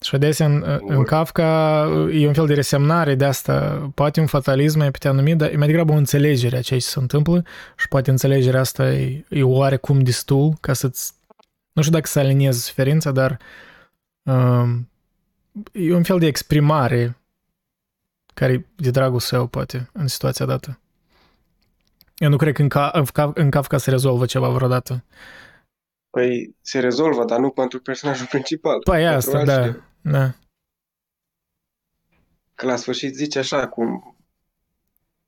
Și adesea în, în Kafka e un fel de resemnare de asta, poate un fatalism mai putea numi, dar e mai degrabă o înțelegere a ceea ce se întâmplă și poate înțelegerea asta e, e oarecum destul ca să-ți... Nu știu dacă să aliniezi suferința, dar um, e un fel de exprimare care e de dragul său, poate, în situația dată. Eu nu cred că în, ca, în, Ca- în Kafka se rezolvă ceva vreodată. Păi se rezolvă, dar nu pentru personajul principal. Păi pentru asta, altcineva. da, da. Că la sfârșit zice așa, cum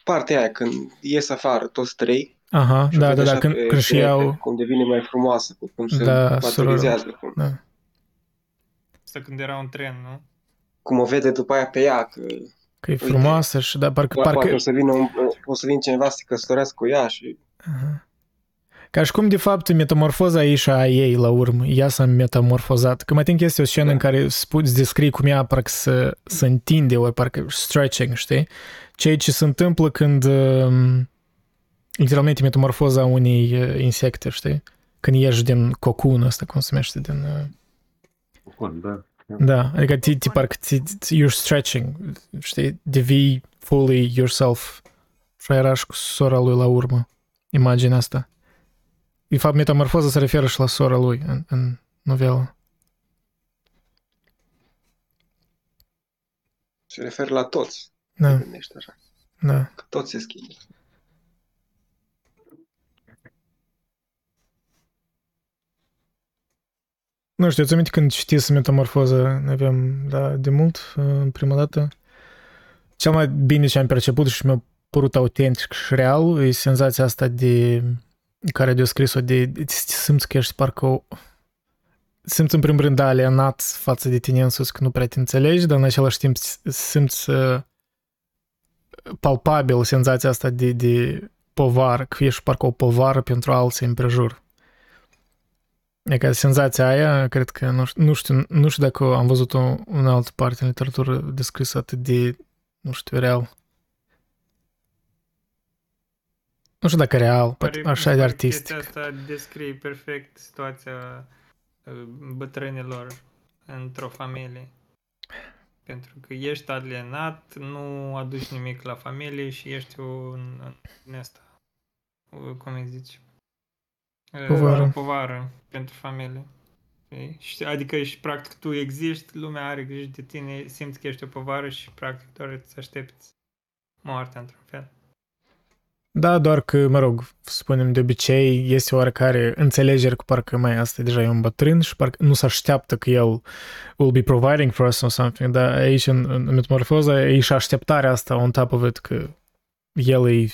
partea aia, când ies afară toți trei, Aha, și o da, vede da, da, așa când, pe când și perete, iau, Cum devine mai frumoasă, cu cum se Da, materializează, cum, da. Asta când era un tren, nu? cum o vede după aia pe ea, că că e frumoasă și da, parcă, poate parcă, o să vină, un, o să vină cineva să se căsătorească cu ea și Aha. Ca și cum, de fapt, metamorfoza e și a ei la urmă. Ea s-a metamorfozat. Că mai think este o scenă Da. în care spu- îți descrii cum ea parcă se, se întinde, ori parcă stretching, știi? Ceea ce se întâmplă când um, literalmente metamorfoza unei uh, insecte, știi? Când ieși din cocun ăsta, cum se numește, din... Uh, Bun, da. da, adică ti, ti parcă ti, ti, you're stretching, știi? Devii fully yourself. Și era și cu sora lui la urmă. Imaginea asta. De fapt, metamorfoza se referă și la sora lui în, în novelă. se referă la toți. Da, Te gândești așa, da. că toți se schimbă. Nu știu, ți aminte când citisem metamorfoza, ne aveam da, de mult, în prima dată. Cel mai bine ce am perceput și mi-a părut autentic și real e senzația asta de care a descris-o de, de te simți că ești parcă o, simți în primul rând da, alienat față de tine însuți că nu prea te înțelegi, dar în același timp simți uh, palpabil senzația asta de, de povară, că ești parcă o povară pentru alții împrejur. E ca senzația aia, cred că, nu știu, nu știu, nu știu dacă am văzut-o în altă parte în literatură descrisă atât de, nu știu, real. Nu știu dacă real, poate Pare- așa de pare artistic. Chestia asta descrie perfect situația uh, bătrânilor într-o familie. Pentru că ești alienat, nu aduci nimic la familie și ești un, un asta, o- cum îi zici? Uh, Povară. O povară pentru familie. Știi? Și, adică și practic tu existi, lumea are grijă de tine, simți că ești o povară și practic doar îți aștepți moartea într-un fel. Da, doar că, mă rog, spunem de obicei, este oarecare înțelegere cu parcă mai asta deja e un bătrân și parcă nu se așteaptă că el will be providing for us or something, dar aici în, în metamorfoza e și așteptarea asta on top of it că el e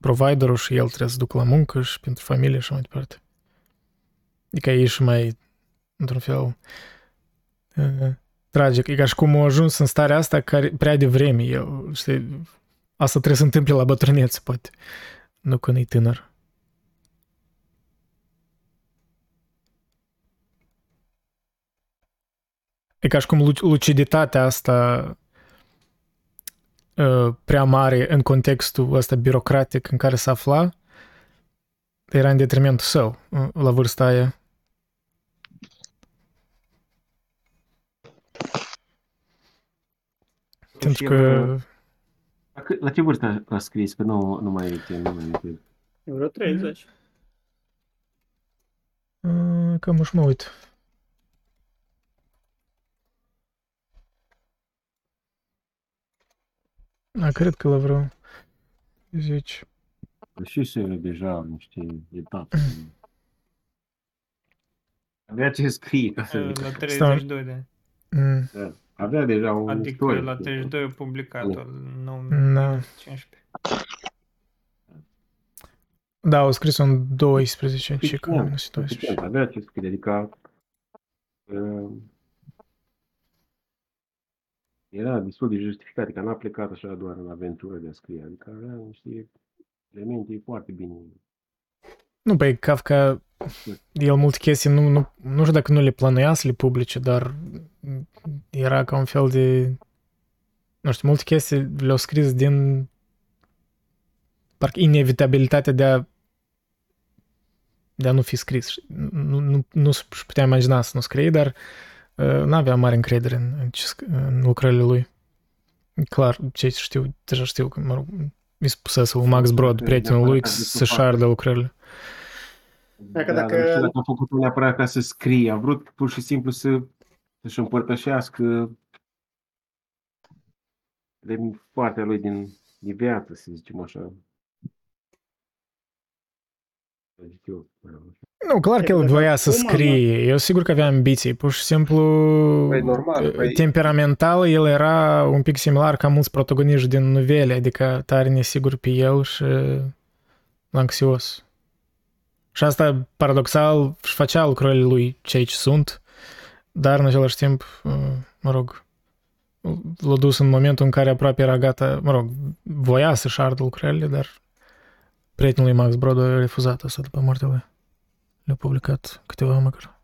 providerul și el trebuie să ducă la muncă și pentru familie și așa mai departe. Adică e și mai, într-un fel, uh, tragic. E ca și cum a ajuns în starea asta care prea devreme el, știi, Asta trebuie să întâmple la bătrânețe, poate. Nu când e tânăr. E ca și cum lu- luciditatea asta uh, prea mare în contextul ăsta birocratic în care se afla era în detrimentul său uh, la vârsta aia. Pentru că La, cât- la ce vârstă a scris? Că nu, nu mai e nu mai e. Vreo 30. Uh, Cam își mă uit. A, cred că la vreo 10. Și se deja niște etape. [CLEARS THROAT] Avea ce scrie, ca să Uh, zic. La Stai. 32 de ani. Mm, Da. Avea deja un Adică istoric. la 32 a publicat-o în Da. 2015. Da, au scris în 12 în Suficient, Chica, în suficient. 12. Avea ce scrie, adică uh, era destul de justificat, adică n-a plecat așa doar în aventură de a scrie, adică avea niște elemente foarte bine. Nu, pe Kafka, el multe chestii, nu, nu, nu știu dacă nu le plănuia să le publice, dar era ca un fel de... Nu știu, multe chestii le-au scris din parcă inevitabilitatea de a de a nu fi scris. Nu, nu, nu se putea imagina să nu scrie, dar uh, n-avea mare încredere în, în, ce sc- în lucrările lui. Clar, ce știu, deja știu că, mă rog, mi spusese lui Max Brod, prietenul lui, să șardă lucrările. Dacă- Da, dacă- Nu știu dacă a făcut neapărat ca să scrie, a vrut pur și simplu să să-și împărtășească de partea lui din, din viață, să zicem așa. Zic eu, Nu, clar că el Exact. voia să Acum, scrie. Eu sigur că avea ambiții. Pur și simplu, Păi, normal, păi- temperamental, el era un pic similar ca mulți protagoniști din novele, adică tare nesigur pe el și anxios. Și asta, paradoxal, își facea lucrurile lui cei ce sunt, dar în același timp, mă rog, l-a dus în momentul în care aproape era gata, mă rog, voia să-și ardă lucrările, dar prietenul lui Max Brod a refuzat asta după moartea lui. Le-a publicat câteva măcar.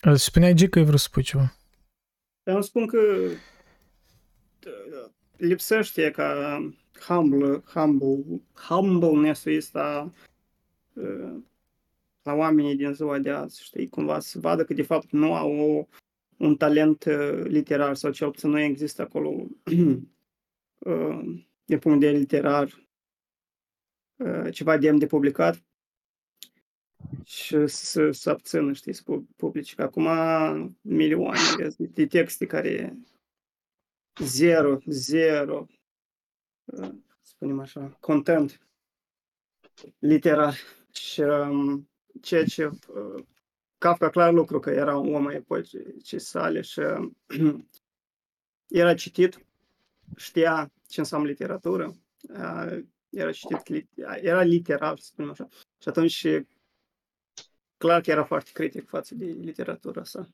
Îți spuneai, G, că ai vrut să spui ceva. Dar îmi spun că uh, lipsește ca humble, humble, humbleness-ul ăsta uh, la oamenii din ziua de azi, știi, cumva să vadă că de fapt nu au o, un talent uh, literar sau cel puțin nu există acolo uh, [CLEARS THROAT] din punct de vedere literar uh, ceva demn de publicat și să, să abțină, știi, să pu- publice. Că acum milioane vezi, de, de texte care zero, zero, uh, spunem așa, content literar. Și um, ceea ce uh, Kafka clar lucru că era un om ai epocii sale și uh, [CLEARS THROAT] era citit, știa ce înseamnă literatură, uh, era citit, li- era literar, să spunem așa. Și atunci clar că era foarte critic față de literatura sa.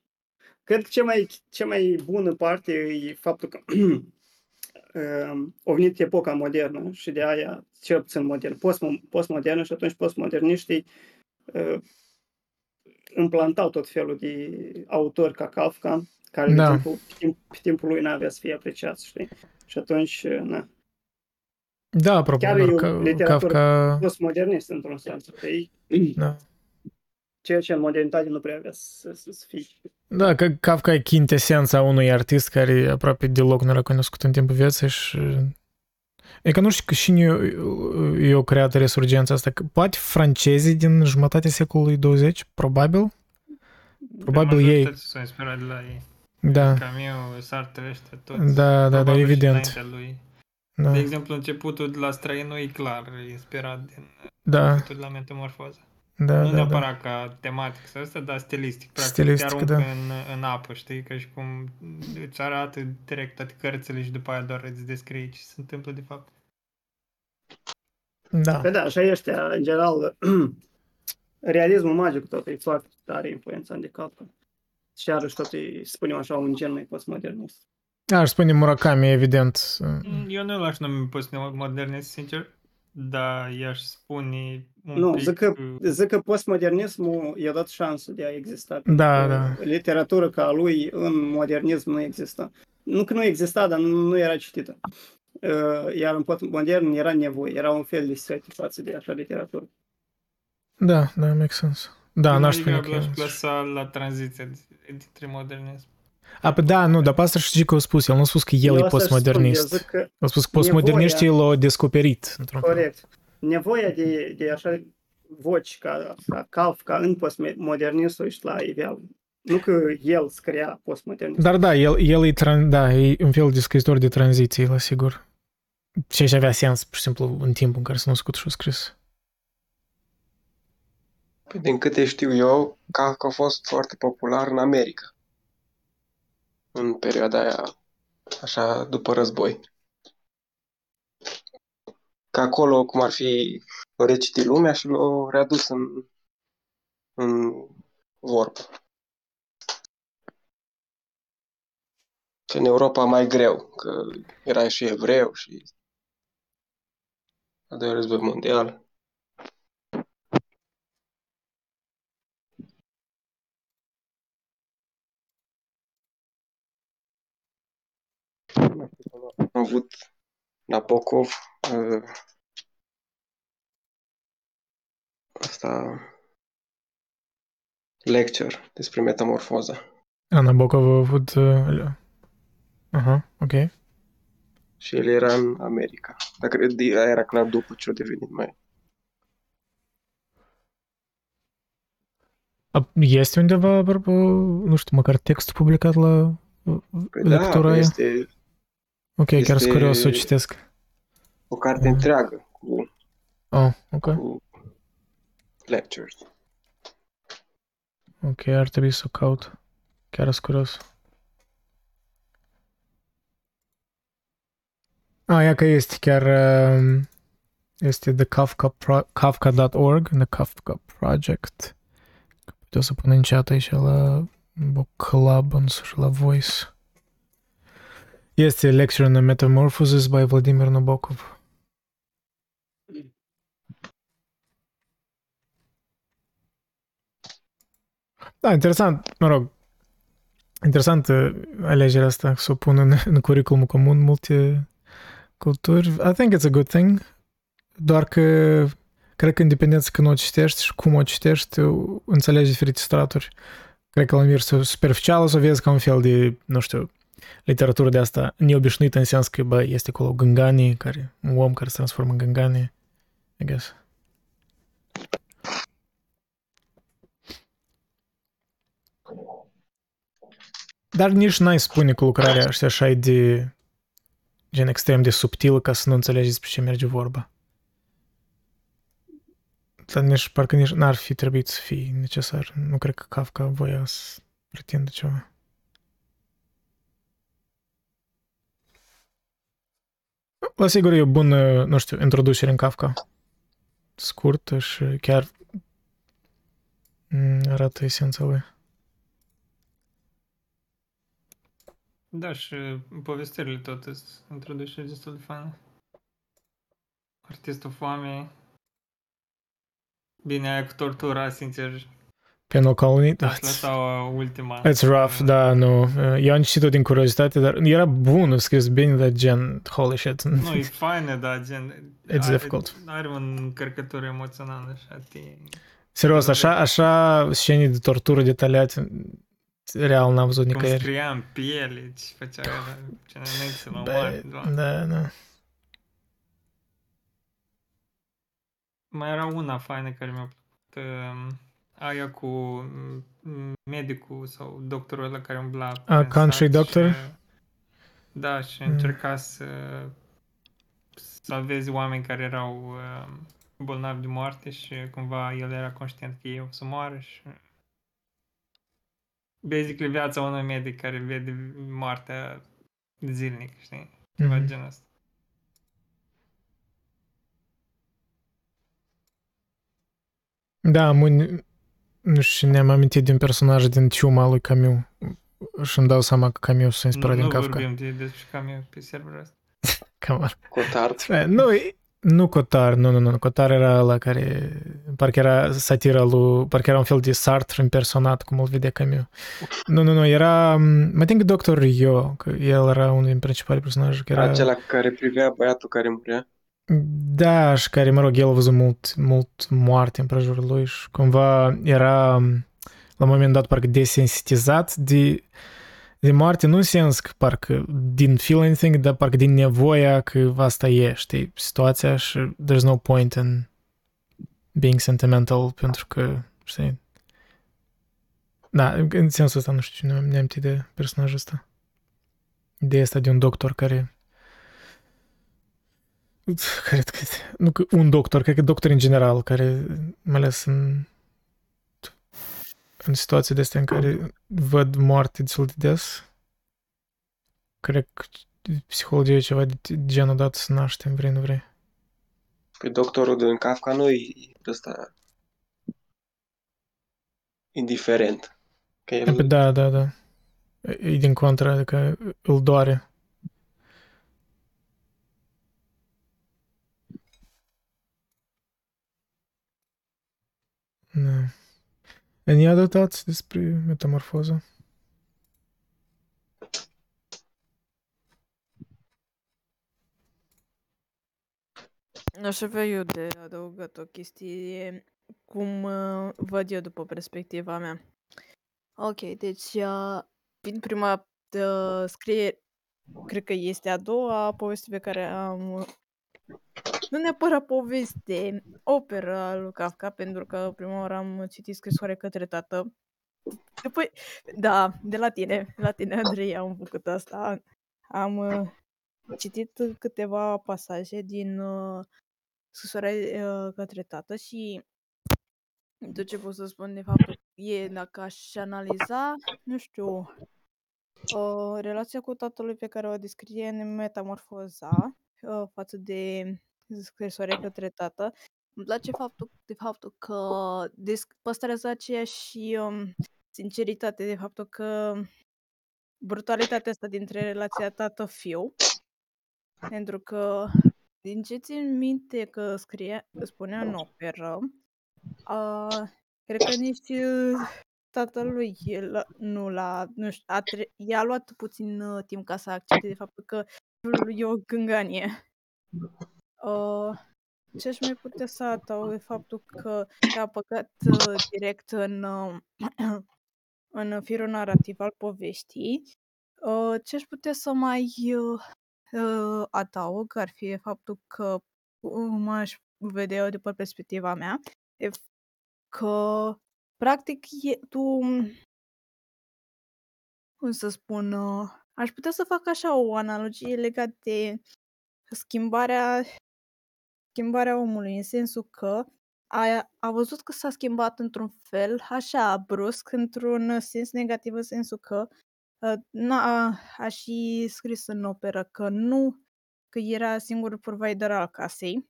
Cred că cea mai, cea mai bună parte e faptul că [CLEARS THROAT] um, a venit epoca modernă și de aia, cel puțin modern, post- postmodernă și atunci postmoderniștii uh, implantau tot felul de autori ca Kafka, care Da. de timpul, pe, timp, pe timpul lui n-avea să fie apreciați, știi? Și atunci, uh, na, Da, apropo, Chiar doar e o că literatură Kafka... postmodernist într-un sens. Că e Da. ceea ce în modernitate nu prea avea să, să, să fie. Da, că Kafka e chintesența unui artist care aproape deloc nu era cunoscut în timpul vieții și... E că nu știu că cine i-a creat resurgența asta. Că poate francezii din jumătatea secolului 20, probabil? Probabil ei. Majoritatea s-au inspirat de la ei. Da, Camus, Sartre, ăștia toți. da, da, da, Probabil și evident. înaintea Lui. Da, De exemplu, începutul de la străinul e clar inspirat din da, începutul de la metamorfoză. da, nu da, da. neapărat ca tematic sau asta, dar stilistic. Practic, Stilistic, te aruncă da. în, în apă, știi? Ca și cum îți arată direct toate cărțile și după aia doar îți descrie ce se întâmplă de fapt. Da, Păi da, așa este, în general, [CLEARS THROAT] realismul magic tot e foarte tare influențat de Kafka. Și iarăși tot e, să spunem așa, un gen mai postmodernist. aș spune Murakami, evident. Eu nu l-aș numi postmodernist, sincer, dar i-aș spune un Nu, pic... zic că, uh, zic că postmodernismul i-a dat șansă de a exista. Da, pentru da. că Literatură ca a lui în modernism nu exista. Nu că nu exista, dar nu, nu era citită. Uh, Iar în postmodern era nevoie, era un fel de set față de așa literatură. Da, da, make sense. Da, eu n-aș mai spune degrabă că... aș plasa la tranziția dintre modernism. A, păi da, nu, dar pe asta și că a spus, el nu a spus că el Eu e asta aș spune, postmodernist. Eu zic că A spus că postmoderniștii Nevoia- l-au descoperit. într-un fel. Corect. Nevoia de, de așa voci ca, ca Kafka în postmodernistul și la iveală. Nu că el scria postmodernist. Dar da, el, el e, tran- da, e un fel de scriitor de tranziție, la sigur. Ceea ce avea sens, pur și simplu, în timpul în care s-a născut și a scris. Păi, din câte știu eu, Kafka a fost foarte popular în America. În perioada aia, așa, după război. Că acolo, cum ar fi, l-a recitit lumea și l-a readus în, în vorbă. Că în Europa mai greu, că era și evreu și a doilea război mondial. Am avut Nabokov uh, asta lecture despre metamorfoză. Ana Bocov a avut... Uh, aha, ok. Și el era în America. Dar cred că era clar după ce a devenit mai... A, Este undeva, apropo, nu știu, măcar textul publicat la uh, Păi lectura da, aia? este Ok, chiar sunt este- curios să o citesc. o carte Mm. întreagă cu, Oh, ok. cu lectures. Ok, ar trebui să o caut. Chiar sunt curios. A, ia că este chiar... um, Este the Kafka pro- Kafka.org, the Kafka Project. Puteți să pun în chat aici la Book Club însuși la Voice. Este Lecture on the Metamorphosis by Vladimir Nabokov. Da, interesant, mă rog, interesant uh, alegerea asta, să o pun în, [LAUGHS] în curriculumul comun multe culturi. I think it's a good thing, doar că cred că în dependență când o citești și cum o citești, înțelegi diferite straturi. Cred că la mers superficial o să o vezi ca un fel de, nu știu, literatură de asta neobișnuită în sens că, bă, este acolo Gângani, care, un om care se transformă în Gângani, I guess. Dar nici n-ai spune că lucrarea așa, așa e de gen extrem de subtilă ca să nu înțelegi despre ce merge vorba. Dar nici, parcă nici n-ar fi trebuit să fie necesar. Nu cred că Kafka voia să pretindă ceva. La sigur e o bună, nu știu, introducere în Kafka. Scurtă și chiar mm, arată esența lui. Da, și povestirile tot sunt introduceri destul de faine. Artistul foamei. Bine, aia cu tortura, sincer, Penal Colony, da. aș lăsa ultima. It's rough, da, nu. Eu am citit-o din curiozitate, dar era bun, scris bine, dar gen, holy shit. Nu, e faină, da, gen... It's are, difficult. Are un încărcătură emoțională, așa, te... Serios, așa, așa scene de tortură detaliate, real n-am văzut Cum nicăieri. scria în piele, ce făcea era, ce next la Bă, mare, doamne. da, da. Mai era una faină care mi-a plăcut, um, aia cu mm, medicul sau doctorul ăla care umbla A, prin Country sat Doctor? Și, da, și Mm. încerca să salvezi oameni care erau um, bolnavi de moarte și cumva el era conștient că ei o să moară și basically viața unui medic care vede moartea zilnic, știi? Ceva Mhm. genul ăsta. Da, mâine, nu știu, ne-am amintit din personaj din ciuma lui Camus. Și îmi dau seama că Camus s-a inspirat nu, din nu Kafka. vorbim de, despre Camus pe serverul ăsta. Come on. Cotard. Eh, Nu, e- nu Cotar, nu, nu, nu. Cotar era la care, parcă era satira lui, parcă era un fel de Sartre impersonat, cum îl vedea Camus. Nu, nu, nu, era, mă think Dr. Rio, că el era unul din principalii personaje, că era... Acela care privea băiatul care murea. Da, și care, mă rog, el a văzut mult, mult moarte în prejurul lui și cumva era, la un moment dat, parcă desensitizat de, de moarte, nu în sens că parcă din feel anything, dar parcă din nevoia că asta e, știi, situația și there's no point in being sentimental pentru că, știi, da, în sensul ăsta nu știu cine ne-am de personajul ăsta. Ideea asta de un doctor care [LAUGHS] Cred că, nu că un doctor, cred că doctor în general, care, mai ales în, în situații de astea în care văd moarte destul de des, cred că psihologia e ceva de de genul dat să naștem, vrei, nu vrei. Pe doctorul din Kafka nu e ăsta indiferent. Că E, pe el, Da, da, da. E e din contra, adică îl doare. Da. Any other thoughts despre metamorfoză? Aș avea eu de adăugat o chestie, cum uh, văd eu după perspectiva mea. Ok, deci uh, din prima uh, scrie, cred că este a doua poveste pe care am uh, nu neapărat poveste, opera lui Kafka, pentru că prima oară am citit scrisoare către tată. După, da, de la tine, de la tine, Andrei, am făcut asta. Am uh, citit câteva pasaje din uh, scrisoarea uh, către tată și tot ce pot să spun de fapt e dacă aș analiza, nu știu, uh, relația cu tatălui pe care o descrie în Metamorfoza uh, față de scrisoarea către tată, îmi place faptul, de faptul că desc- păstrează aceeași um, sinceritate, de faptul că brutalitatea asta dintre relația tată-fiu, pentru că din ce țin minte că scrie, spunea în operă, a, cred că nici uh, tatălui el, nu l-a, nu știu, a tre- i-a luat puțin uh, timp ca să accepte de faptul că fiul e o gânganie. Uh, ce aș mai putea să adaug e faptul că a păcat uh, direct în, uh, [CLEARS THROAT] în firul narrativ al poveștii. Uh, ce aș putea să mai uh, uh, adaug ar fi faptul că uh, m-aș vedea de pe perspectiva mea, e f- că practic e, tu, cum să spun, uh, aș putea să fac așa o analogie legată de schimbarea schimbarea omului, în sensul că a, a văzut că s-a schimbat într-un fel, așa, brusc, într-un sens negativ, în sensul că uh, n-a, a și scris în operă că nu, că era singurul provider al casei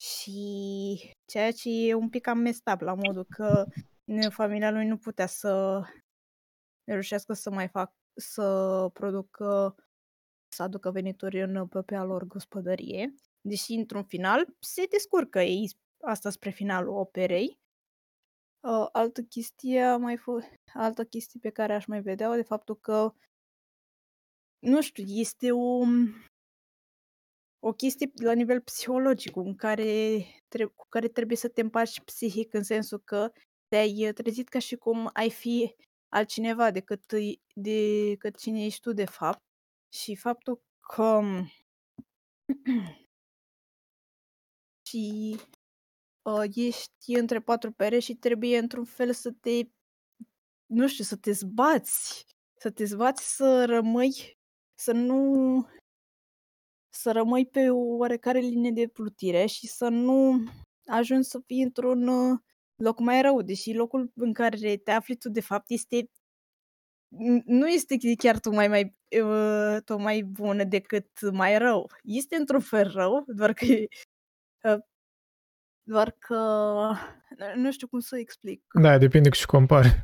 și ceea ce e un pic amestap la modul că ne- familia lui nu putea să reușească să mai fac, să producă, să aducă venituri în propria lor gospodărie. Deși, într-un final, se descurcă ei asta spre finalul operei. Uh, altă chestie a mai fost, altă chestie pe care aș mai vedea de faptul că nu știu, este o, o chestie la nivel psihologic în care, tre- cu care trebuie să te împaci psihic în sensul că te-ai trezit ca și cum ai fi altcineva decât, îi- decât cine ești tu de fapt și faptul că [CLEARS THROAT] și uh, ești între patru pereți și trebuie într-un fel să te, nu știu, să te zbați, să te zbați să rămâi, să nu, să rămâi pe o oarecare linie de plutire și să nu ajungi să fii într-un uh, loc mai rău, deși locul în care te afli tu de fapt este n- nu este chiar tu mai, mai, uh, tu mai bună decât mai rău. Este într-un fel rău, doar că uh, doar că nu- nu știu cum să explic. Da, depinde cu ce compari.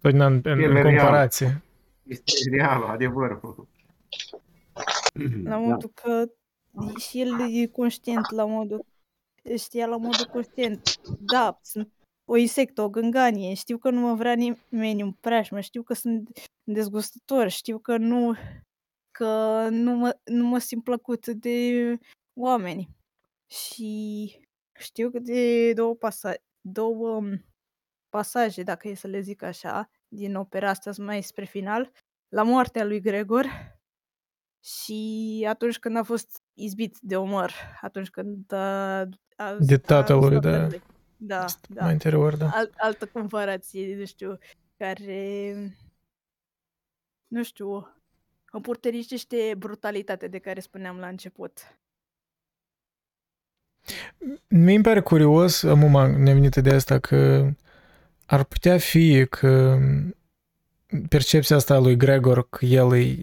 Totdeauna în, în, E în real. comparație. Este realul, adevărul. La Da. modul că și el e conștient la modul știa la modul conștient. Da, sunt o insectă, o gânganie, știu că nu mă vrea nimeni în preajmă, știu că sunt dezgustător, știu că nu că nu mă, nu mă simt plăcut de oameni. Și știu că de două, pasa- două um, pasaje, dacă e să le zic așa, din opera asta mai spre final, la moartea lui Gregor și atunci când a fost izbit de omor, atunci când a, a, De a tatălui, adus da. tatălui. Da, da. Mai interior, da. Al, altă comparație, nu știu, care, nu știu, împurtericește brutalitatea de care spuneam la început. Mi îmi pare curios, acum ne-a venit ideea asta că ar putea fi că percepția asta a lui Gregor că el e,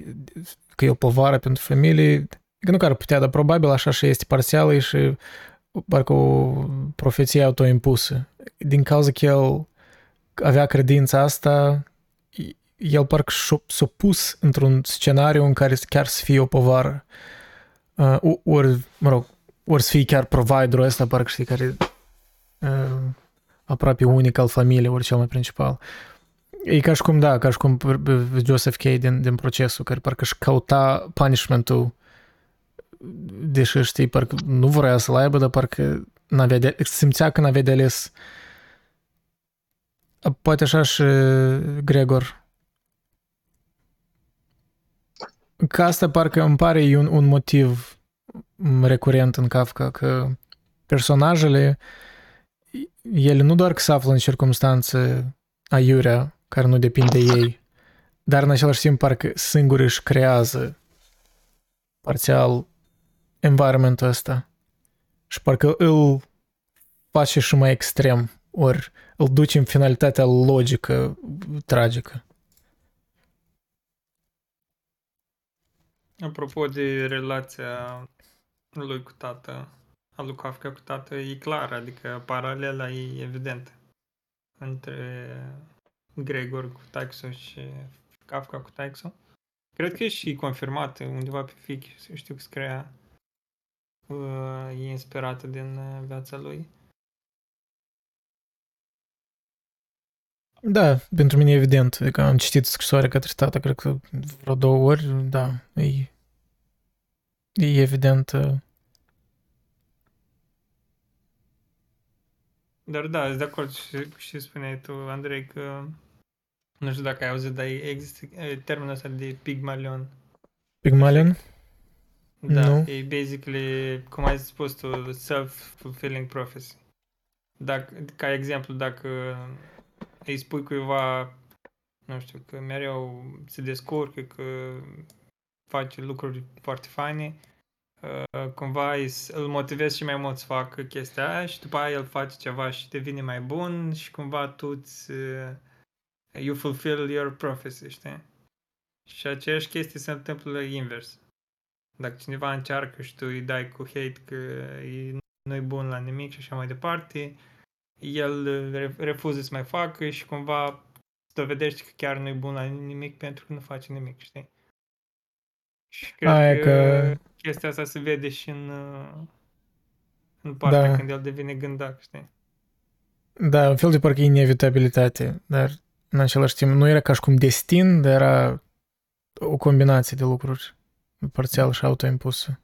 că el povară pentru familie, că nu că ar putea, dar probabil așa și este parțială și parcă o profeție autoimpusă. Din cauza că el avea credința asta, el parcă și-a s-a pus într-un scenariu în care chiar să fie o povară. Uh, ori, mă rog, ori să fie chiar providerul ăsta, parcă știi, care uh, aproape unic al familiei, ori cel mai principal. E ca și cum, da, ca și cum Joseph K. din, din procesul, care parcă își căuta punishment-ul, deși știi, parcă nu vrea să-l aibă, dar parcă n-avea de, simțea că n-avea de ales. Poate așa și Gregor. Că asta parcă îmi pare un, un motiv m, recurent în Kafka, că personajele, ele nu doar că se află în circunstanțe aiurea, care nu depind de ei, dar în același timp parcă singuri își creează parțial environmentul ăsta și parcă îl face și mai extrem, ori îl duce în finalitatea logică, tragică. Apropo de relația lui cu tată, a lui Kafka cu tată, e clar, adică paralela e evident între Gregor cu Taixo și Kafka cu Taixo. Cred că e și confirmat undeva pe Fiki, știu că scria, uh, e inspirată din uh, viața lui. Da, pentru mine e evident. Adică am citit scrisoarea către tata, cred că vreo două ori, da, e, e evident. uh, Dar da, sunt de acord și, și spuneai tu, Andrei, că nu știu dacă ai auzit, dar există eh, termenul ăsta de Pygmalion. Pygmalion? Da, Nu. e basically, cum ai spus tu, self-fulfilling prophecy. Dacă, ca exemplu, dacă îi spui cuiva, nu știu, că mereu se descurcă, că face lucruri foarte faine, uh, cumva îi, s- îl motivezi și mai mult să facă chestia aia și după aia el face ceva și devine mai bun și cumva tu îți, uh, you fulfill your prophecy, știi? Și aceeași chestie se întâmplă invers. Dacă cineva încearcă și tu îi dai cu hate că e, nu-i bun la nimic și așa mai departe, el uh, re- refuză să mai facă și cumva dovedește că chiar nu-i bun la nimic pentru că nu face nimic, știi? Și cred Aia că, că- chestia asta se vede și în, uh, în partea Da. când el devine gândac, știi? Da, un fel de parcă inevitabilitate, dar în același timp nu era ca și cum destin, dar era o combinație de lucruri parțial și autoimpusă.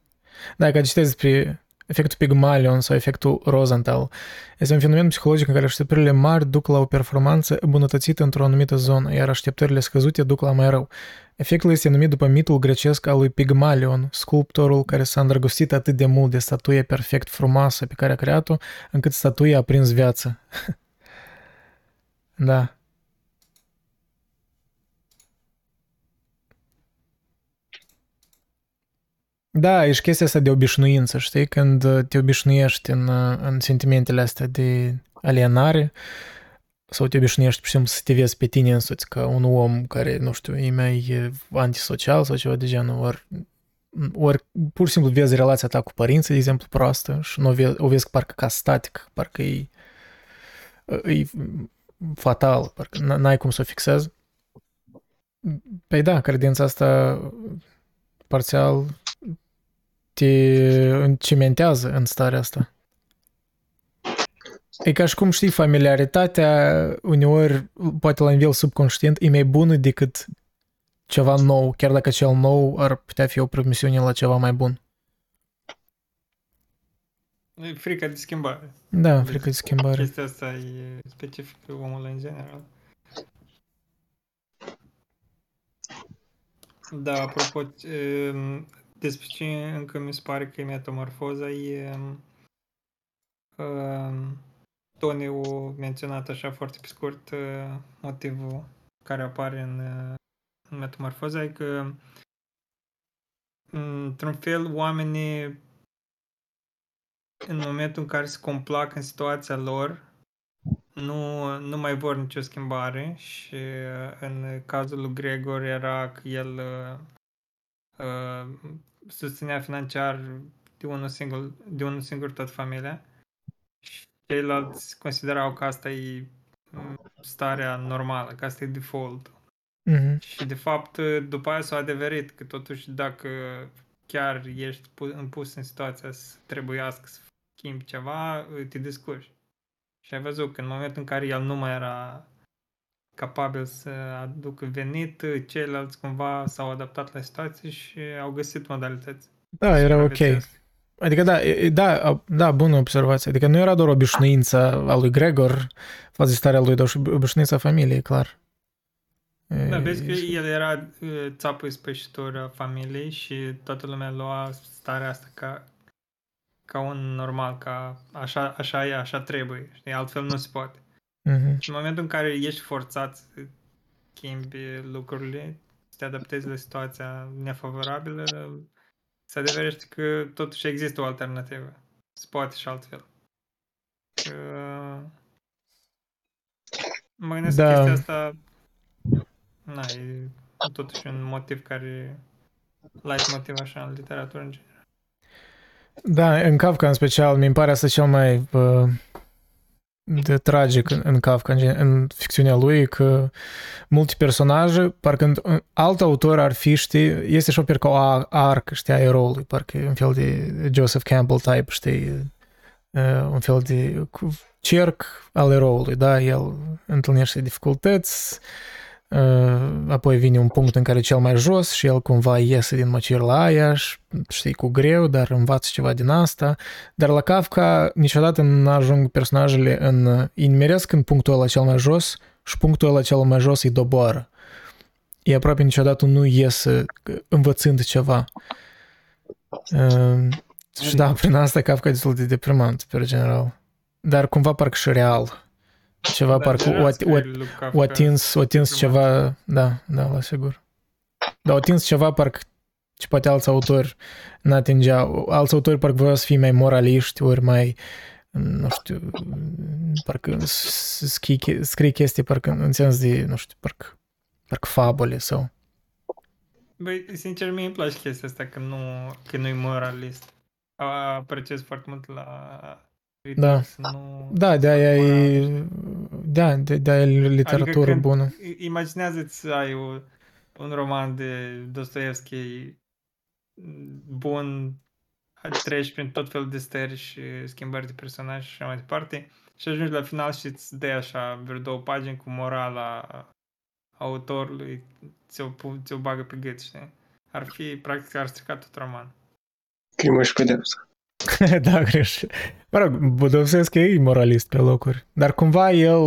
Da, ca citesc despre efectul Pygmalion sau efectul Rosenthal, este un fenomen psihologic în care așteptările mari duc la o performanță îmbunătățită într-o anumită zonă, iar așteptările scăzute duc la mai rău. Efectul este numit după mitul grecesc al lui Pygmalion, sculptorul care s-a îndrăgostit atât de mult de statuia perfect frumoasă pe care a creat-o, încât statuia a prins viață. da. Da, e și chestia asta de obișnuință, știi? Când uh, te obișnuiești în, uh, în sentimentele astea de alienare sau te obișnuiești, pur și simplu, să te vezi pe tine însuți ca un om care, nu știu, e mai uh, antisocial sau ceva de genul, ori, ori pur și simplu vezi relația ta cu părinții, de exemplu, proastă și nu o vezi, o vezi parcă ca static, parcă e, e fatal, parcă n- n-ai cum să o fixezi. Păi da, credința asta parțial te încimentează în starea asta. E ca și cum știi, familiaritatea uneori, poate la nivel subconștient, e mai bună decât ceva nou, chiar dacă cel nou ar putea fi o promisiune la ceva mai bun. E frica de schimbare. Da, frică de schimbare. Chestia asta e specifică omului în general. Da, apropo, um, despre ce încă mi se pare că e metamorfoza e um, Tony a menționat așa foarte pe scurt uh, motivul care apare în, uh, în metamorfoza e că într-un fel oamenii în momentul în care se complac în situația lor nu, nu mai vor nicio schimbare și uh, în cazul lui Gregor era că el uh, uh, susținea financiar de unul singur, de unul singur tot familia și ceilalți considerau că asta e mm, starea normală, că asta e default. Mhm. Și de fapt după aia s-a adeverit că totuși dacă chiar ești pu- pus în situația să trebuiască să schimbi ceva, te descurci. Și ai văzut că în momentul în care el nu mai era capabil să aducă venit, ceilalți cumva s-au adaptat la situație și au găsit modalități. Da, să era ok. supraviețuiască. Adică da, e- da, a- da, bună observație. Adică nu era doar obișnuința a lui Gregor față de starea lui, dar și obișnuința familiei, clar. Da, E- vezi că el era uh, țapul spășitor a familiei și toată lumea lua starea asta ca ca un normal, ca așa, așa e, așa trebuie, știi, altfel nu se poate. Mhm. Și în momentul în care ești forțat să schimbi lucrurile, să te adaptezi la situația nefavorabilă, se adeverește că totuși există o alternativă. Se poate și altfel. Că... Mă gândesc Da. că chestia asta na, e totuși un motiv care light motiv așa în literatură în general. Da, în Kafka în special, mi pare asta cel mai uh, de tragic în, în Kafka, în, gen- în ficțiunea lui, că multe personaje, parcă în, alt autor ar fi, știi, este și o pier ca o a- arc, știi, a eroului, parcă e un fel de Joseph Campbell type, știi, uh, un fel de cu- cerc al eroului, da, el întâlnește dificultăți, uh, apoi vine un punct în care e cel mai jos și el cumva iese din măcirla aia și știi, cu greu, dar învață ceva din asta. Dar la Kafka niciodată nu ajung personajele în... Îi nimeresc în punctul ăla cel mai jos și punctul ăla cel mai jos îi doboară. E aproape niciodată nu iese învățând ceva. Uh, și da, prin asta Kafka e destul de deprimant, pe general. Dar cumva parcă și real. Ceva Da, parcă general o, o, scrierile lui Kafka o atins, o atins deprimant. ceva, da, da, la sigur. Dar o atins ceva parcă ce poate alți autori n-atingeau. Alți autori parcă vreau să fie mai moraliști, ori mai, nu știu, parcă s- scrie, che- scrie chestii parcă în sens de, nu știu, parcă, parcă fabule sau... Băi, sincer, mie îmi place chestia asta că nu, că nu e moralist. A- Apreciez foarte mult la Da. să nu... Da, de aia e, da, de, de aia e literatură Adică când bună. i- Imaginează-ți să ai o, un roman de Dostoevski bun, treci prin tot felul de stări și schimbări de personaj și așa mai departe și ajungi la final și îți dai așa vreo două pagini cu morala autorului, ți-o, pu- ți-o bagă pe gât, știi? Ar fi, practic, ar strica tot roman. Crimă și pedeapsă. [LAUGHS] da, greș. Mă rog, Budovsescu e moralist pe locuri, dar cumva el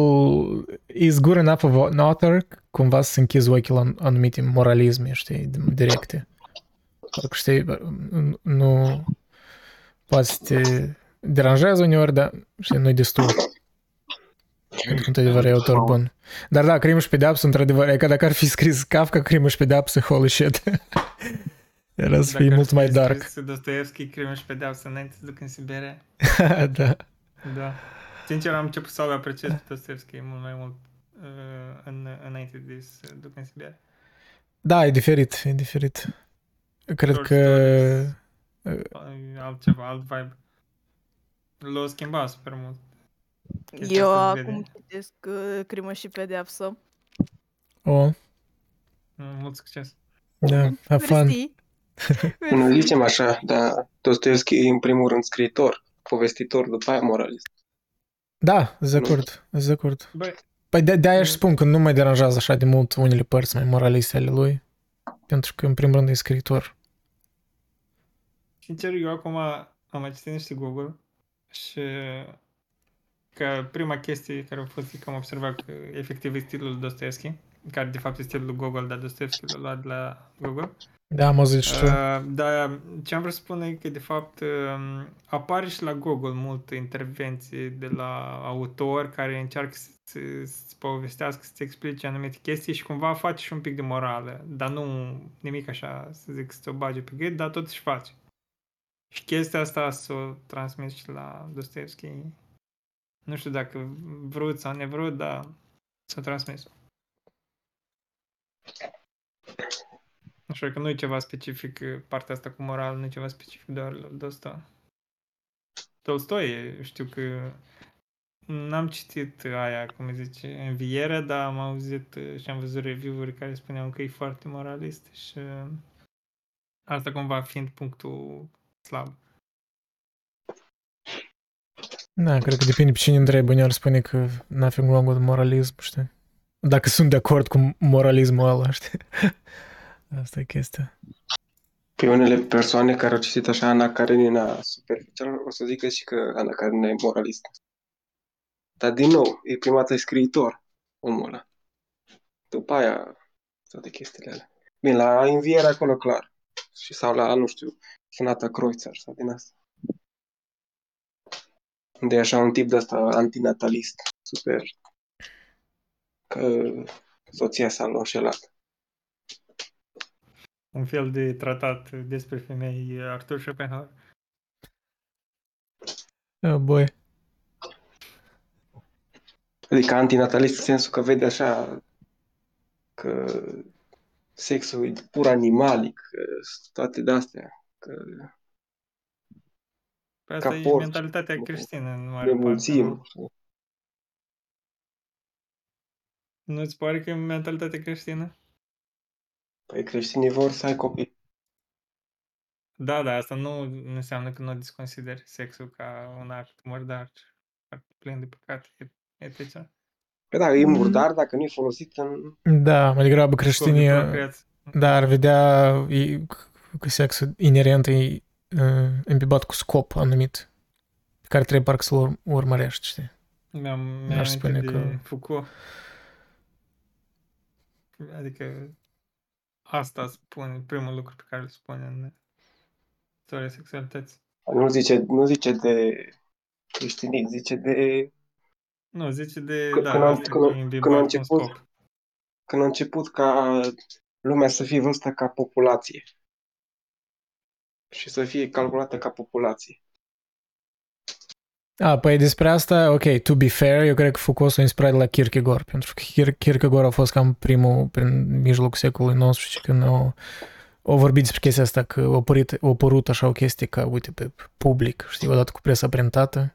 is good enough of an author cumva să închizi ochii la anumite moralisme, știi, directe. Parcă, știi, nu poate să te deranjează uneori, dar, știi, nu-i destul. Pentru că, într-adevăr, e autor bun. Dar da, Crimă și Pedeapsă, într-adevăr, e ca dacă ar fi scris Kafka, Crimă și Pedeapsă, holy shit. [LAUGHS] Era să fie Dacă mult ar mai fi dark. scris Dostoevski, Crimă și Pedeapsă înainte să duc în Siberia. [LAUGHS] da. Da. Sincer, am început să-l apreciez pe Dostoevski mult mai mult uh, în, înainte de să duc în Siberia. Da, e diferit, e diferit. Cred Short că... stories. E altceva, alt vibe. L-a schimbat super mult. Chestia Eu asta se acum vede. citesc uh, Crimă și Pedeapsă. O, Mm, Mult succes. da, have fun. Mersi. Nu [LAUGHS] zicem așa, dar Dostoevski e în primul rând scriitor, povestitor, după aia moralist. Da, sunt de acord, sunt de acord. Băi, Păi de, de-aia își spun că nu mă deranjează așa de mult unele părți mai moraliste ale lui, pentru că, în primul rând, e scriitor. sincer, eu acum am mai citit niște Google și că prima chestie care a fost e că am observat că efectiv e stilul lui Dostoevski, care de fapt e stilul lui Google, dar Dostoevski l-a luat de la Google. Da, mă zici tu. Uh, dar ce am vrut să spun e că, de fapt, uh, apare și la Google multe intervenții de la autori care încearcă să- să- să-ți povestească, să-ți explice anumite chestii și cumva face și un pic de morală, dar nu nimic așa, să zic, să ți-o bage pe gât, dar totuși face. Și chestia asta să o transmis și la Dostoevski. Nu știu dacă vrut sau nevrut, dar s-o transmis. Așa că nu e ceva specific, partea asta cu moral, nu e ceva specific doar la Dosto. Tolstoi, știu că n-am citit aia, cum îi zice, Învierea, dar am auzit uh, și am văzut review-uri care spuneau că e foarte moralist și uh, asta cumva fiind punctul slab. Da, cred că depinde pe cine întrebi. Uneori spune că nothing wrong with moralism, știi? Dacă sunt de acord cu moralismul ăla, știi? [LAUGHS] Asta e chestia. Pe unele persoane care au citit așa Ana Karenina superficial, o să zică și că Ana Karenina e moralist. Dar din nou, e prima dată scriitor, omul ăla. După aia, toate chestiile alea. Bine, la înviere acolo, clar. Și sau la, nu știu, Sonata Kreutzer sau din asta. Unde e așa un tip de ăsta antinatalist, super, că soția s-a înșelat. Un fel de tratat despre femei Arthur Schopenhauer. Oh boy. Adică antinatalist în sensul că vede așa că sexul e pur animalic, că toate de-astea, că Păi asta Ca e porci. mentalitatea creștină în mare ne parte. mulțim. Nu? Nu-ți pare că e mentalitatea creștină? Păi creștinii vor să ai copii. Da, da, asta nu, nu înseamnă că nu desconsideri sexul ca un act murdar, foarte plin de păcate, etc. Păi da, e Mm. murdar dacă nu e folosit în... Da, mai degrabă Scop de creștinii, procreație. da, ar vedea e, că sexul inerent e uh, imbibat cu scop anumit, pe care trebuie parcă să-l ur- urmărești, știi? Mi-am, mi-am Aș amintit spune de că- Foucault. Adică asta spune, primul lucru pe care îl spune în istoria sexualității. Nu zice, nu zice de creștinism, zice de Nu, zice de, Că- da, când am- asta când am- că e imbibat când am cu un început- scop. când a început ca lumea să fie văzută ca populație și să fie calculată ca populație. A, păi despre asta, ok, to be fair, eu cred că Foucault s-a inspirat de la Kierkegaard, pentru că Kier- Kierkegaard a fost cam primul, prin mijlocul secolului XIX, când au, au vorbit despre chestia asta, că a apărut, a apărut așa o chestie ca, uite, pe public, știi, odată cu presa printată,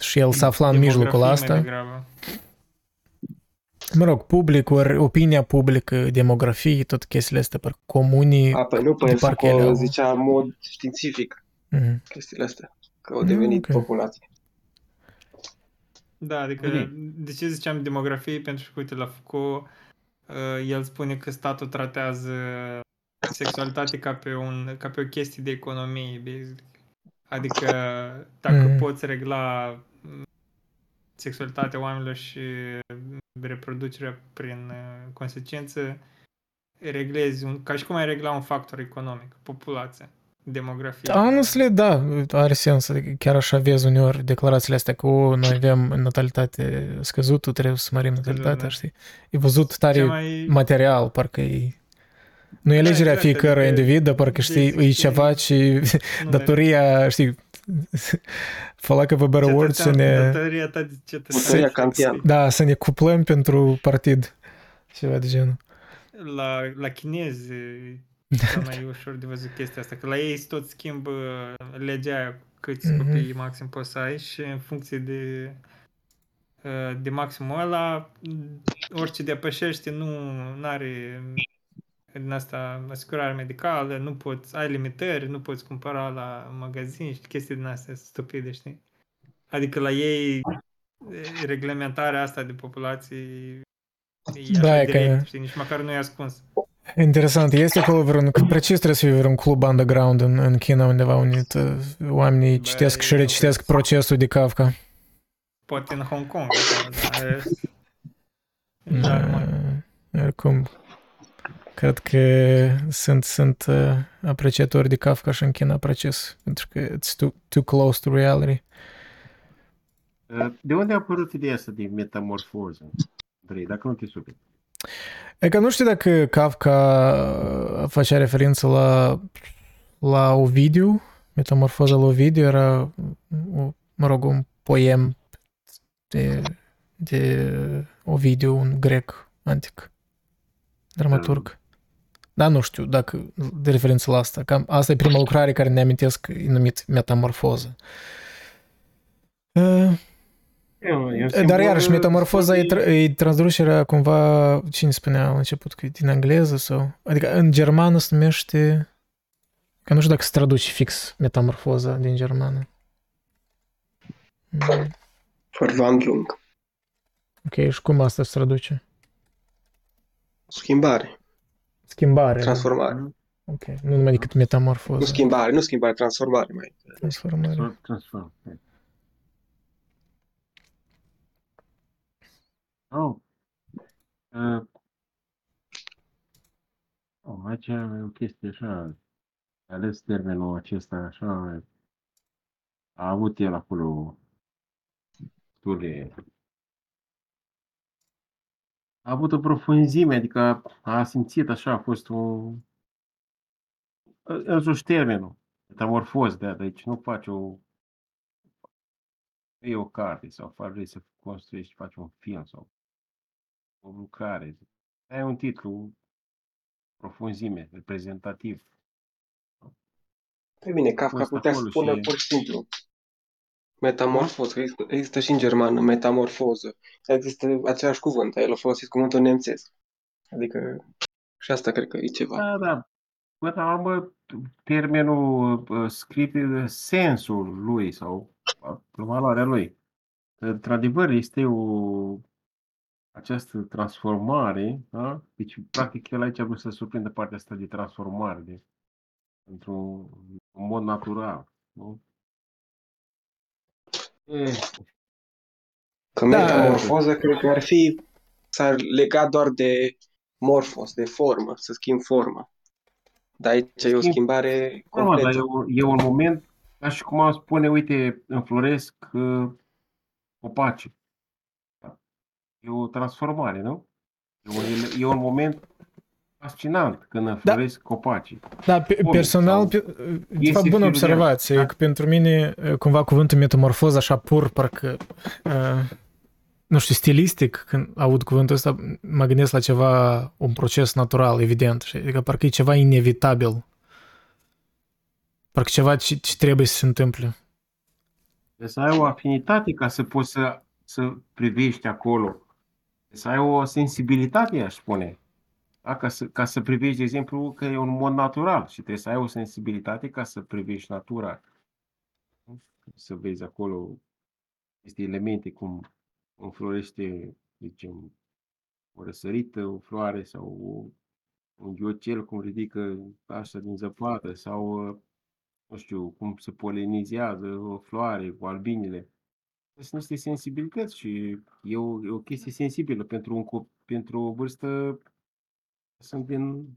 și el s-a aflat în mijlocul Demografie mai asta. degrabă. Mă rog, public, ori opinia publică, demografie, tot chestiile astea, parcă comunii. A, păi nu, păi de parcă ele Foucault au- zicea în mod științific Mhm. chestiile astea, că au devenit ok. populație. Da, adică Ok. de ce ziceam demografie? Pentru că, uite, la Foucault, uh, el spune că statul tratează sexualitatea ca pe, un, ca pe o chestie de economie, basically. Adică dacă Mhm. poți regla mm, sexualitatea oamenilor și reproducerea prin uh, consecință, reglezi, un, ca și cum ai regla un factor economic, populația, demografia. Honestly, da, are sens. Adică chiar așa vezi uneori declarațiile astea că o, noi avem natalitate scăzută, trebuie să mărim natalitatea, da. știi? E văzut tare Cea mai... material, parcă e... Nu e alegerea exact, fiecărui adică individ, dar parcă știi, basic e și- ceva ce nu, datoria, știi, for lack of a better word, să cetățean- ne, Datoria ta de cetățean. Datoria kantiană. [LAUGHS] da, să ne cuplăm pentru partid. Ceva de genul. La, la chinezi e [LAUGHS] cel mai ușor de văzut chestia asta, că la ei tot schimbă legea aia câți Mhm. copii maxim poți să ai și în funcție de uh, de maximul ăla, orice depășește nu are din asta asigurare medicală, nu poți, ai limitări, nu poți cumpăra la magazin și chestii din astea stupide, știi? Adică la ei e, reglementarea asta de populație e Da, așa e că- direct, știi? Nici măcar nu e ascuns. Interesant. Este acolo vreun, precis trebuie să fie vreun club underground în, în China undeva unde uh, oamenii Bă, citesc și eu recitesc cred. procesul de Kafka. Poate în Hong Kong, așa, dar în Germania. Uh, oricum, cred că sunt, sunt uh, apreciatori de Kafka și în China precis, pentru că it's too, too close to reality. De unde a apărut ideea asta de metamorfoză? Andrei, dacă nu te superi. E că nu știu dacă Kafka uh, făcea referință la, la Ovidiu, Metamorfoza lui Ovidiu era, o, mă rog, un poem de, de Ovidiu, un grec antic, dramaturg. Dar nu știu dacă de referință la asta. Cam asta e prima lucrare care ne amintesc, e numit Metamorfoză. Uh, Eu, eu dar iarăși, metamorfoza e, tra- e traducerea cumva, cine spunea la început, că e din engleză sau... Adică în germană se numește... Că nu știu dacă se traduce fix metamorfoza din germană. Mm, Verwandlung. Ok, și cum asta se traduce? Schimbare, Schimbare. transformare. Ok, nu numai decât metamorfoză. Nu schimbare, nu schimbare, transformare mai. Transformare. Transform. Oh. Uh. Oh, aici e o chestie așa. A ales termenul acesta așa. A avut el acolo destul de... A avut o profunzime, adică a simțit așa, a fost un... Însuși termenul, metamorfoz, de deci nu faci o... E o carte sau faci, vrei să construiești, faci un film sau o lucrare. Ai un titlu, profunzime, reprezentativ. Pe bine, Kafka Fost putea acolo spune și- pur și simplu metamorfoză. Există, există și în germană, metamorfoză. Există același cuvânt, el a folosit cuvântul nemțesc. Adică și asta cred că e ceva. Da, da. Până la urmă, termenul uh, script, sensul lui sau uh, valoarea lui. Într-adevăr, este o această transformare, da? Deci, practic, el aici a vrut să surprindă partea asta de transformare, de, într-un un mod natural, nu? E, Că Da. metamorfoză cred că ar fi, s-ar lega doar de morfos, de formă, să schimb forma. Dar aici e o Schimb- schimbare Da, mă, dar completă. e, un- e un moment, ca și cum am spune, uite, înfloresc uh, copaci. E o transformare, nu? E un, e un moment fascinant când înfloresc copacii. Da, pe, Om personal, sau- pe, de Este fapt, bună firul de observație, da. că pentru mine, cumva, cuvântul metamorfoză, așa pur, parcă, uh, nu știu, stilistic, când aud cuvântul ăsta, mă gândesc la ceva, un proces natural, evident, și adică parcă e ceva inevitabil. Parcă ceva ce, ce trebuie să se întâmple. Trebuie să ai o afinitate ca să poți să, să privești acolo. Trebuie să ai o sensibilitate, aș spune. Da? Ca, să, ca să privești, de exemplu, că e un mod natural și trebuie să ai o sensibilitate ca să privești natura. Să vezi acolo aceste elemente, cum înflorește, zicem, o răsărită, o floare sau o, un ghiocel, cum ridică așa din zăpadă sau nu știu, cum se polenizează o floare cu albinele. Sunt niște sensibilități și e o, e o chestie sensibilă pentru, un cop, pentru o vârstă. Sunt din.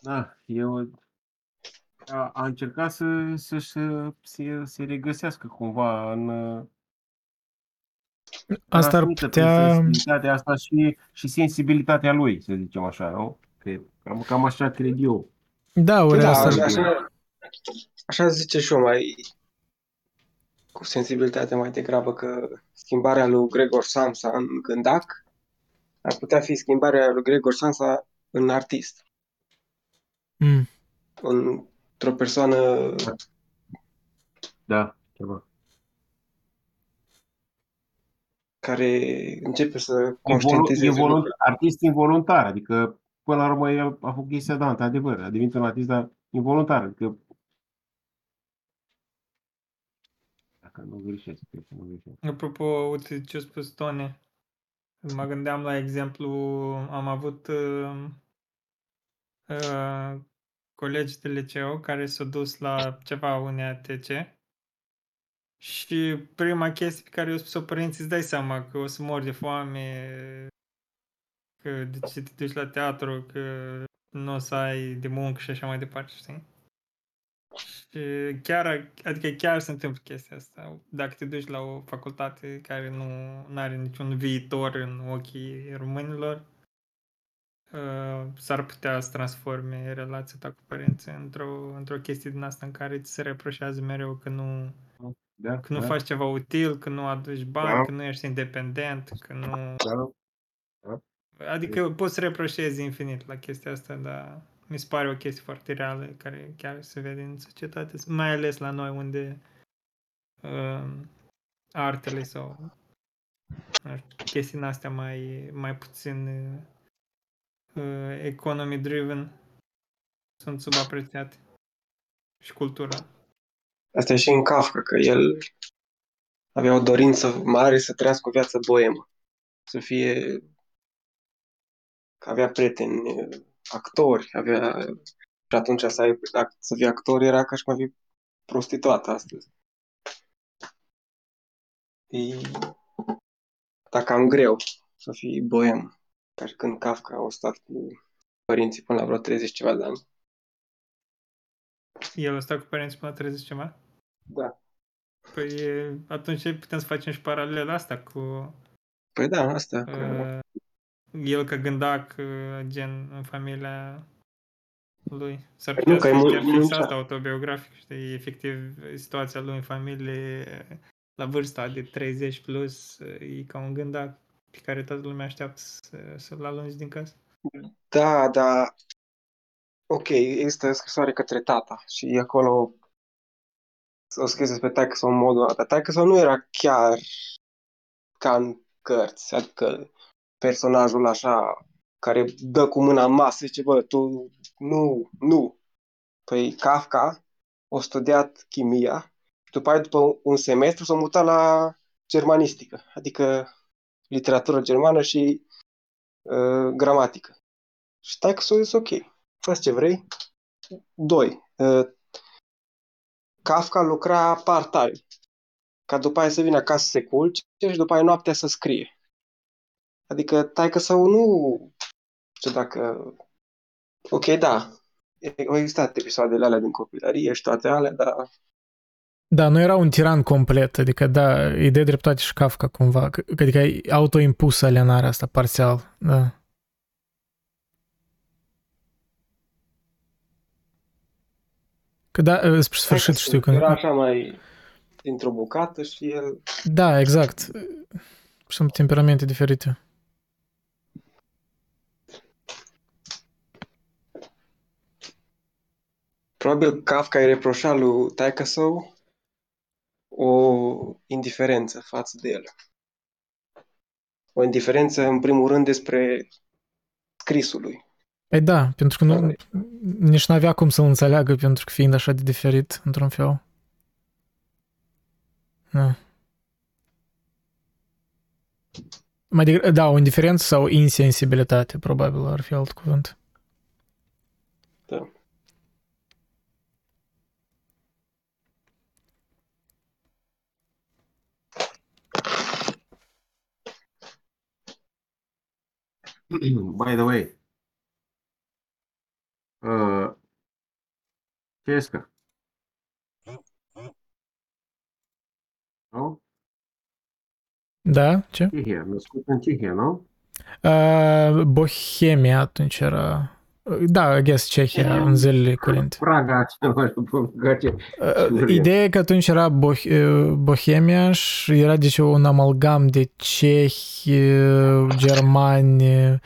Da, eu a, a încercat să, să, să se, se regăsească cumva în. Asta ar transmită prin putea... Sensibilitatea asta și, și sensibilitatea lui, să zicem așa, nu? Cred. Cam, cam așa cred eu. Da, ori Da, asta așa, ar... așa, așa zice și eu, mai cu sensibilitate mai degrabă că schimbarea lui Gregor Samsa în gândac ar putea fi schimbarea lui Gregor Samsa în artist. Mm. Într-o persoană Da, ceva. care începe să Involu- conștientizeze involu- lucruri. artist involuntar, adică până la urmă el a făcut chestia, da, într-adevăr, a devenit un artist, dar involuntar, adică dacă nu greșesc, cred că nu greșesc. Apropo, uite ce a spus Tony. Mă gândeam la exemplu, am avut uh, uh, colegi de liceu care s-au dus la ceva UNATC și prima chestie pe care i-au spus-o părinții, îți dai seama că o să mori de foame, că de ce te duci la teatru, că nu o să ai de muncă și așa mai departe, știi? Și chiar, adică chiar se întâmplă chestia asta. Dacă te duci la o facultate care nu are niciun viitor în ochii românilor, uh, s-ar putea să transforme relația ta cu părinții într-o, într-o chestie din asta în care ți se reproșează mereu că nu, Da, că nu da, faci ceva util, că nu aduci bani, Da. că nu ești independent, că nu... da. Adică poți să reproșezi infinit la chestia asta, dar mi se pare o chestie foarte reală care chiar se vede în societate, mai ales la noi unde uh, artele sau nu știu, chestii din astea mai, mai puțin uh, economy driven sunt subapreciate și cultura. Asta e și în Kafka, că el avea o dorință mare să trăiască o viață boemă. Să fie... că avea prieteni actori, avea... Și atunci să, ai, să fii actor era ca și cum ar fi prostituat astăzi. E... Dar cam greu să fii boem. Ca și când Kafka a stat cu părinții până la vreo 30 ceva de ani. El a stat cu părinții până la 30 ceva? Da. Păi e- atunci putem să facem și paralela asta cu Păi da, asta. Cu... uh, el ca gândac, uh, gen, în familia lui. S-ar Păi putea nu, că să e fie mul- chiar fix muncea. asta autobiografic, știi, efectiv situația lui în familie la vârsta de 30 plus e ca un gândac pe care toată lumea așteaptă să, să-l alungi din casă. Da, da. Ok, există scrisoare către tata și acolo o scris despre taică sau în modul ăsta. Taică sau nu era chiar ca în cărți, adică personajul așa care dă cu mâna în masă, zice, bă, tu nu, nu. Păi Kafka a studiat chimia și după aia, după un semestru, s-a mutat la germanistică, adică literatură germană și uh, gramatică. Și taică s-a zis, ok, fă ce vrei. Doi, uh, Kafka lucra part-time, ca după aia să vină acasă să se culce și după aia noaptea să scrie. Adică taică sau nu știu dacă... Ok, da, au existat episoadele alea din copilărie și toate alea, dar Da, nu era un tiran complet, adică da, îi dă dreptate și Kafka cumva, că- adică e autoimpusă alienarea asta parțial, da. Că da, spre sfârșit știu că... Era așa mai dintr-o bucată și el... Da, exact. Sunt temperamente diferite. Probabil Kafka îi reproșa lui taică său o indiferență față de el. O indiferență, în primul rând, despre scrisul lui. Păi da, pentru că nu, nici nu avea cum să-l înțeleagă, pentru că fiind așa de diferit, într-un fel. Da. Mai degrabă, da, o indiferență sau insensibilitate, probabil ar fi alt cuvânt. Da. [CLEARS THROAT] By the way, uh, Cesca. Nu? Da, ce? Cehia, născut în Cehia, nu? Uh, Bohemia atunci era... Da, I guess Cehia, în zilele curente. Praga, nu știu, Praga, ce- Uh, Ideea e că atunci era Boh- uh, Bohemia și era deci un amalgam de cehi, uh, germani,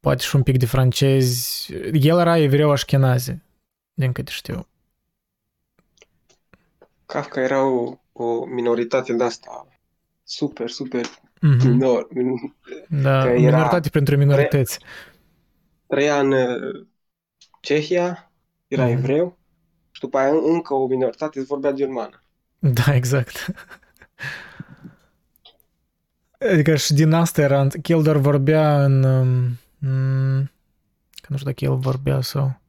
poate și un pic de francezi. El era evreu așchenazi, din câte știu. Kafka era o, o minoritate de asta super, super Mhm. minor. Da, Că era- minoritate pentru minorități. Trăia în uh, Cehia, era Mhm. evreu și după aia încă o minoritate vorbea germană. Da, exact. Adică și din asta era, că el doar vorbea în... um, mm, Că nu știu dacă el vorbea sau...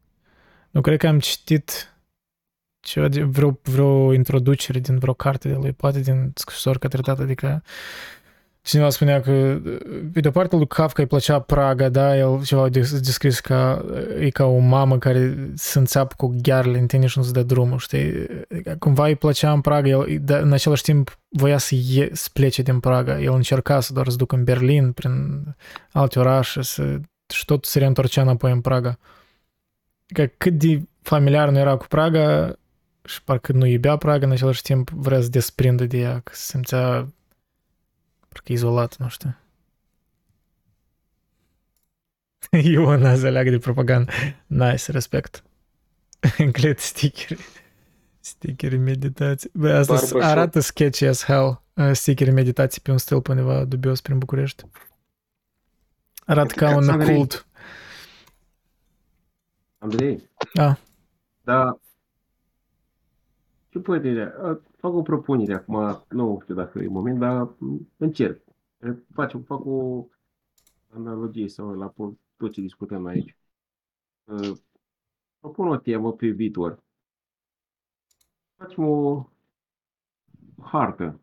Nu cred că am citit ceva de vreo, vreo introducere din vreo carte de lui, poate din scrisori către tată, adică cineva spunea că pe de-o parte lui Kafka îi plăcea Praga, da, el ceva a des- descris ca e ca o mamă care se înțeapă cu ghearele în tine și nu se dă drumul, știi? Cumva îi plăcea în Praga, el dar în același timp voia să, ie, să plece din Praga, el încerca să doar să ducă în Berlin, prin alte orașe, să, și tot se reîntorcea înapoi în Praga. Că cât de familiar nu era cu Praga și parcă nu iubea Praga, în același timp vrea să desprindă de ea, că se simțea parcă izolat, nu știu. Iona se leagă de propagandă. Nice, respect. Înclet stickeri. Stickeri meditații. Bă, asta Barbershop. arată sketchy as hell. Uh, Stickeri meditații pe un stil pe undeva dubios prin București. Arată ca un Andrei. cult. Andrei? Da. Da. Ce părere? Fac o propunere acum, nu știu dacă e moment, dar încerc. Facem, fac o analogie sau la po- tot ce discutăm aici. Uh, Propun o temă pe viitor. Facem o hartă,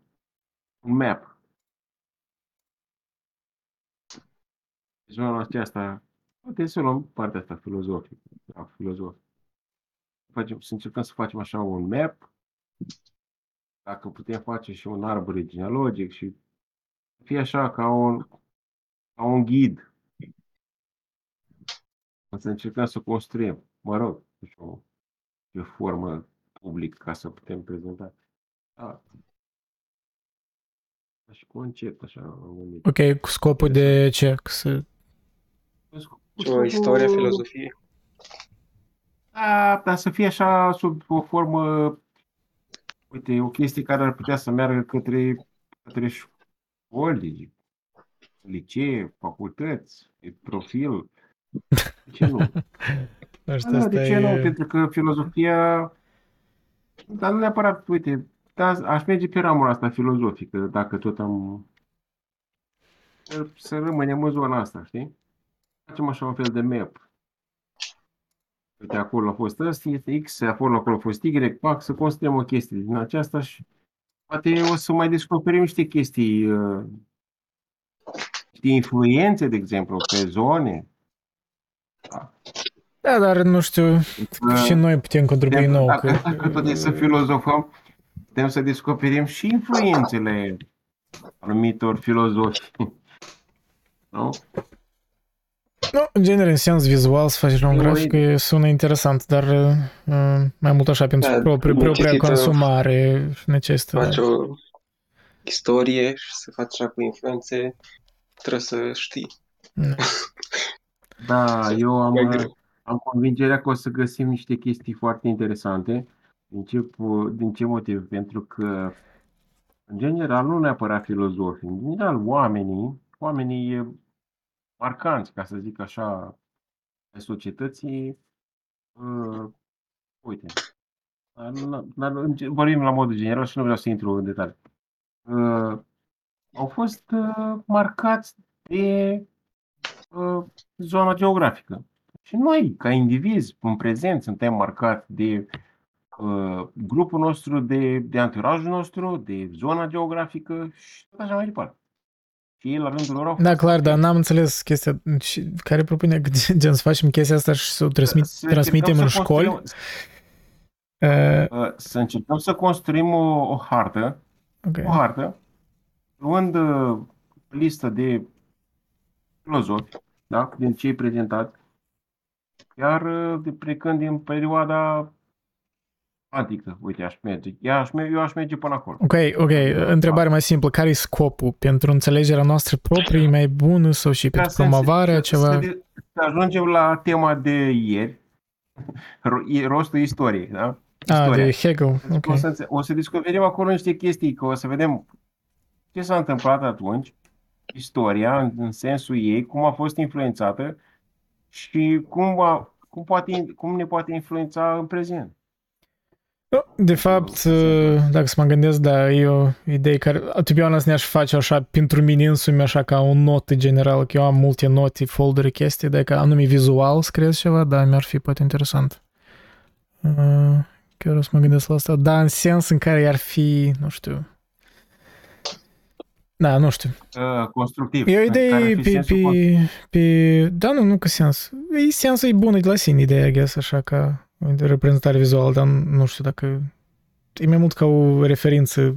un map. Zona aceasta, poate să luăm partea asta filozofică, da, filozofică facem, să încercăm să facem așa un map dacă putem face și un arbore genealogic și fie așa ca un, ca un ghid. O să încercăm să construim, mă rog, nu știu, de formă public ca să putem prezenta. Da. Și concept, așa, am gândit. Ok, cu scopul de ce? Să... O istorie, filozofie. Da, dar să fie așa sub o formă, uite, o chestie care ar putea să meargă către, către școli, licee, facultăți, profil. De ce nu? [LAUGHS] Nu știu, Da, asta de ce nu? e... Pentru că filozofia, dar nu neapărat, uite, da, aș merge pe ramura asta filozofică, dacă tot am, să rămânem în zona asta, știi? Facem așa un fel de map. Uite, acolo a fost ăsta, este X, acolo, acolo a fost Y, pac, să construim o chestie din aceasta și poate o să mai descoperim niște chestii, uh, niște influențe, de exemplu, pe zone. Da, dar nu știu, și noi putem contribui Putem- nou. Dacă, Că... dacă tot e să filozofăm, putem să descoperim și influențele anumitor filozofi. [LAUGHS] Nu? Nu, în genere, în sens vizual, să faci un Eu- grafic e- sună interesant, dar uh, mai mult așa pentru Da, proprie, propria necesită- consumare și necesită. Faci Da. o istorie și să faci așa cu influențe, trebuie să știi. Da. [LAUGHS] Da, eu am, Mai greu. am convingerea că o să găsim niște chestii foarte interesante. Din ce, po- din ce motiv? Pentru că, în general, nu neapărat filozofii, în general, oamenii, oamenii marcanți, ca să zic așa, ai societății, uh, uite, dar nu- dar în ge- vorbim la modul general și nu vreau să intru în detalii. Uh, au fost uh, marcați de uh, zona geografică. Și noi, ca indivizi, în prezent, suntem marcați de uh, grupul nostru, de, de anturajul nostru, de zona geografică și tot așa mai departe. Și ei, la rândul lor, au Da, fost clar, dar marcați. n-am înțeles chestia și care propune [LAUGHS] că gen să facem chestia asta și să o transmit, Să transmitem încercăm în să școli. construim- Uh, uh, Să încercăm să construim o, o hartă, ok. o hartă, luând uh, listă de filozofi, da, din cei prezentați, iar uh, de plecând din perioada antică, uite, aș merge, eu aș, merge, eu aș merge până acolo. Ok, ok, întrebare mai simplă. Care e scopul? Pentru înțelegerea noastră proprie e mai bună sau și Ca pentru să înțe- promovarea să- ceva? Să, de- să ajungem la tema de ieri, ro- e- rostul istoriei, da? Ah, de Hegel, Deci ok. o, să, înțe- o să descoperim acolo niște chestii, că o să vedem ce s-a întâmplat atunci, istoria, în, în sensul ei, cum a fost influențată și cum, a, cum, poate, cum ne poate influența în prezent. Nu, De fapt, uh, dacă să mă gândesc, da, e o idee care, to be honest, ne-aș face așa pentru mine însumi, așa ca o notă generală, că eu am multe note, foldere, chestii, dacă anume vizual scrieți ceva, da, mi-ar fi poate interesant. Uh, Chiar o să mă gândesc la asta, da, în sens în care ar fi, nu știu, da, nu știu. Uh, constructiv. E o idee pe, pe, pe... Da, nu, nu că sens. E sensul e bun de la sine, ideea, guess, așa ca o reprezentare vizuală, dar nu știu dacă... E mai mult ca o referință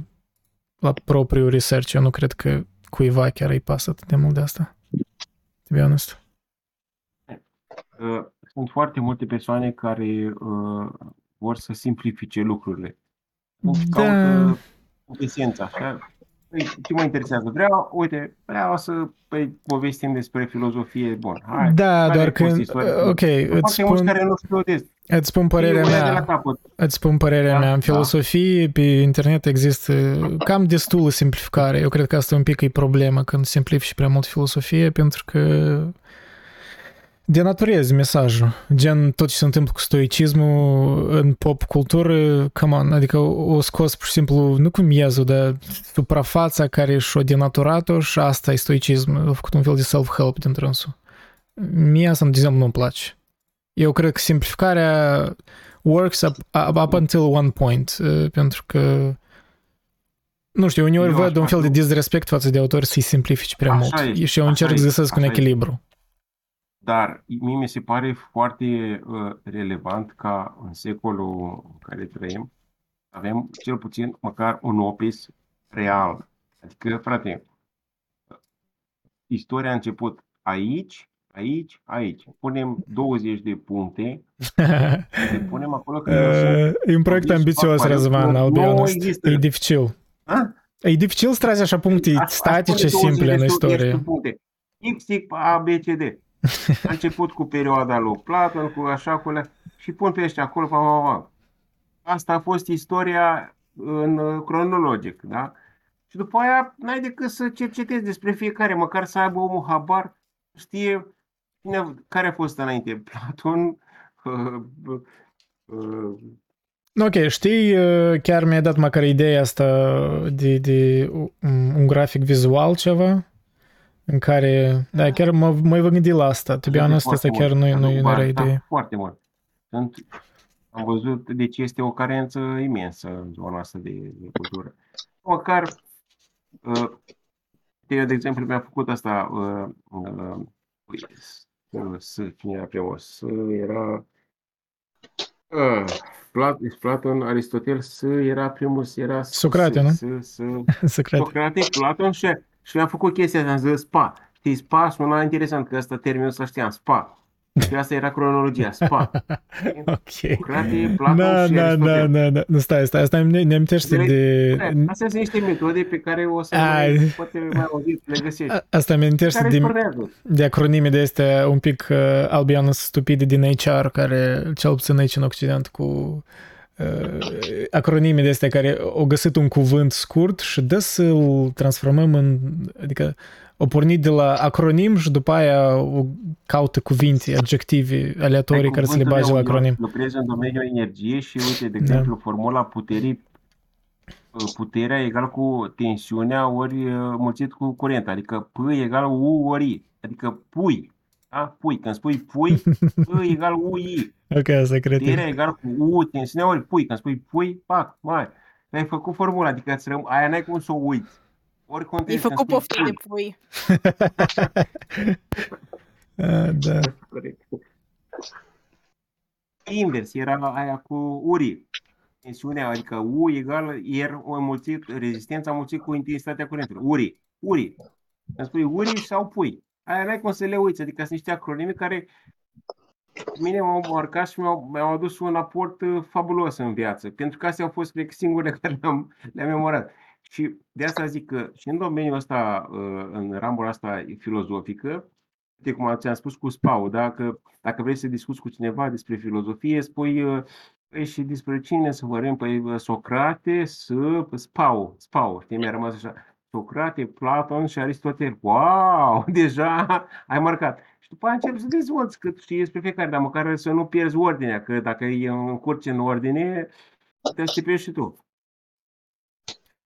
la propriul research. Eu nu cred că cuiva chiar îi pasă atât de mult de asta. To be honest. Uh, sunt foarte multe persoane care uh, vor să simplifice lucrurile. Nu Da. caută esența, așa. Păi, ce mă interesează? Vreau, uite, vreau să păi, povestim despre filozofie. Bun, hai. Da, care doar a fost că... istoria? Ok, îți Foarte mulți spun, care nu știu de îți spun părerea Ei o ia de la mea. capăt. Îți spun părerea Da, mea. În da. filosofie, pe internet există cam destulă simplificare. Eu cred că asta un pic e problema când simplifici prea mult filosofie, pentru că denaturezi mesajul. Gen tot ce se întâmplă cu stoicismul în pop cultură, come on, adică o scos pur și simplu, nu cu miezul, dar suprafața care și-o denaturat-o și asta e stoicism. A făcut un fel de self-help din trânsul. Mie asta, de exemplu, nu-mi place. Eu cred că simplificarea works up, up, up until one point, uh, pentru că nu știu, uneori Eu văd aș un fel de face- disrespect față de autori să-i simplifici prea Așa mult. este, și eu așa încerc să este, găsesc un așa este. echilibru. Dar mie mi se pare foarte uh, relevant ca în secolul în care trăim avem cel puțin măcar un opis real. Adică, frate, istoria a început aici, aici, aici. Punem [LAUGHS] 20 de puncte, [LAUGHS] le punem acolo că eu sunt- E un proiect Deci, ambițios, fac Răzvan, pariu, I'll be nu honest. există. E dificil. A? E dificil să tragi așa puncte Aș- aș statice, spune 20 simple în de istorie. puncte. X, Y, A, B, C, D. [LAUGHS] A început cu perioada lui Platon, cu așa, cu alea, și pun pe ăștia acolo, pa, pa, pa. Asta a fost istoria în uh, cronologic, da? Și după aia n-ai decât să cercetezi despre fiecare, măcar să aibă omul habar, știe cine, care a fost înainte, [LAUGHS] Platon, uh, uh, Ok, știi, uh, chiar mi-ai dat măcar ideea asta de, de um, un grafic vizual ceva, în care, da, chiar mă, mă voi gândi la asta. To be Sunt honest, foarte asta chiar mult. nu, nu, nu era Da, idee. Foarte mult. Sunt, am văzut, deci este o carență imensă în zona asta de, de cultură. Măcar, uh, eu, de exemplu, mi-am făcut asta, uh, uh, uh, S, cine era primul? S era uh, Plat, Platon, Aristotel, S era primul, era S, Socrate, S, nu? S, S, Secret. Socrate, Platon și, și mi-am făcut chestia asta, am zis spa. Știi, spa suna interesant, că ăsta termenul să știam, spa. Și asta era cronologia, spa. [LAUGHS] Ok. Socrate, Platon Da, și da, da, Aristotel. da, da. Nu, stai, stai, asta ne, ne amintește de... Astea sunt niște metode pe care o să Ai. mai, poate mai auziți, le găsești. a- Asta mi amintește Care de, îți urmează. de acronime de astea un pic uh, albiană stupide din HR, care cel puțin aici în Occident cu uh, acronime de astea care au găsit un cuvânt scurt și dă să-l transformăm în, adică o pornit de la acronim și după aia o caută cuvinte, adjective aleatorii care să le cuvântul bage la meu, eu acronim. Lucrez în domeniul energiei și uite, de Da. exemplu, formula puterii, uh, puterea egal cu tensiunea ori uh, mulțit cu curent, adică P egal U ori I, adică pui, da? Pui, când spui pui, P [LAUGHS] egal UI, Ok, asta cred. puterea egal cu U, tensiunea ori pui, când spui pui, pac, mai, ai făcut formula, adică îți răm- aia n-ai cum să o uiți. Ori E context, când făcut spui poftă de pui. pui. [LAUGHS] Ah, da. Corect. Invers, era aia cu uri. Tensiunea, adică U egal R o înmulțit, rezistența înmulțit cu intensitatea curentului. Uri. Uri. Îmi spui uri sau pui. Aia n-ai cum să le uiți, adică sunt niște acronime care pe mine m-au marcat și mi-au, mi-au adus un aport uh, fabulos în viață, pentru că astea au fost cred, că, singurele care le-am, le-am memorat. Și de asta zic că și în domeniul ăsta, uh, în ramura asta filozofică, uite cum ți-am spus cu SPAU, dacă, dacă vrei să discuți cu cineva despre filozofie, spui uh, păi, și despre cine să vorbim, păi uh, Socrate, să, SPAU, SPAU, știi, mi-a rămas așa, Socrate, Platon și Aristotel. Wow, [LAUGHS] deja ai marcat. Și după aia începi să dezvolți, că știi despre fiecare, dar măcar să nu pierzi ordinea, că dacă e încurci în ordine, te să te pierzi și tu.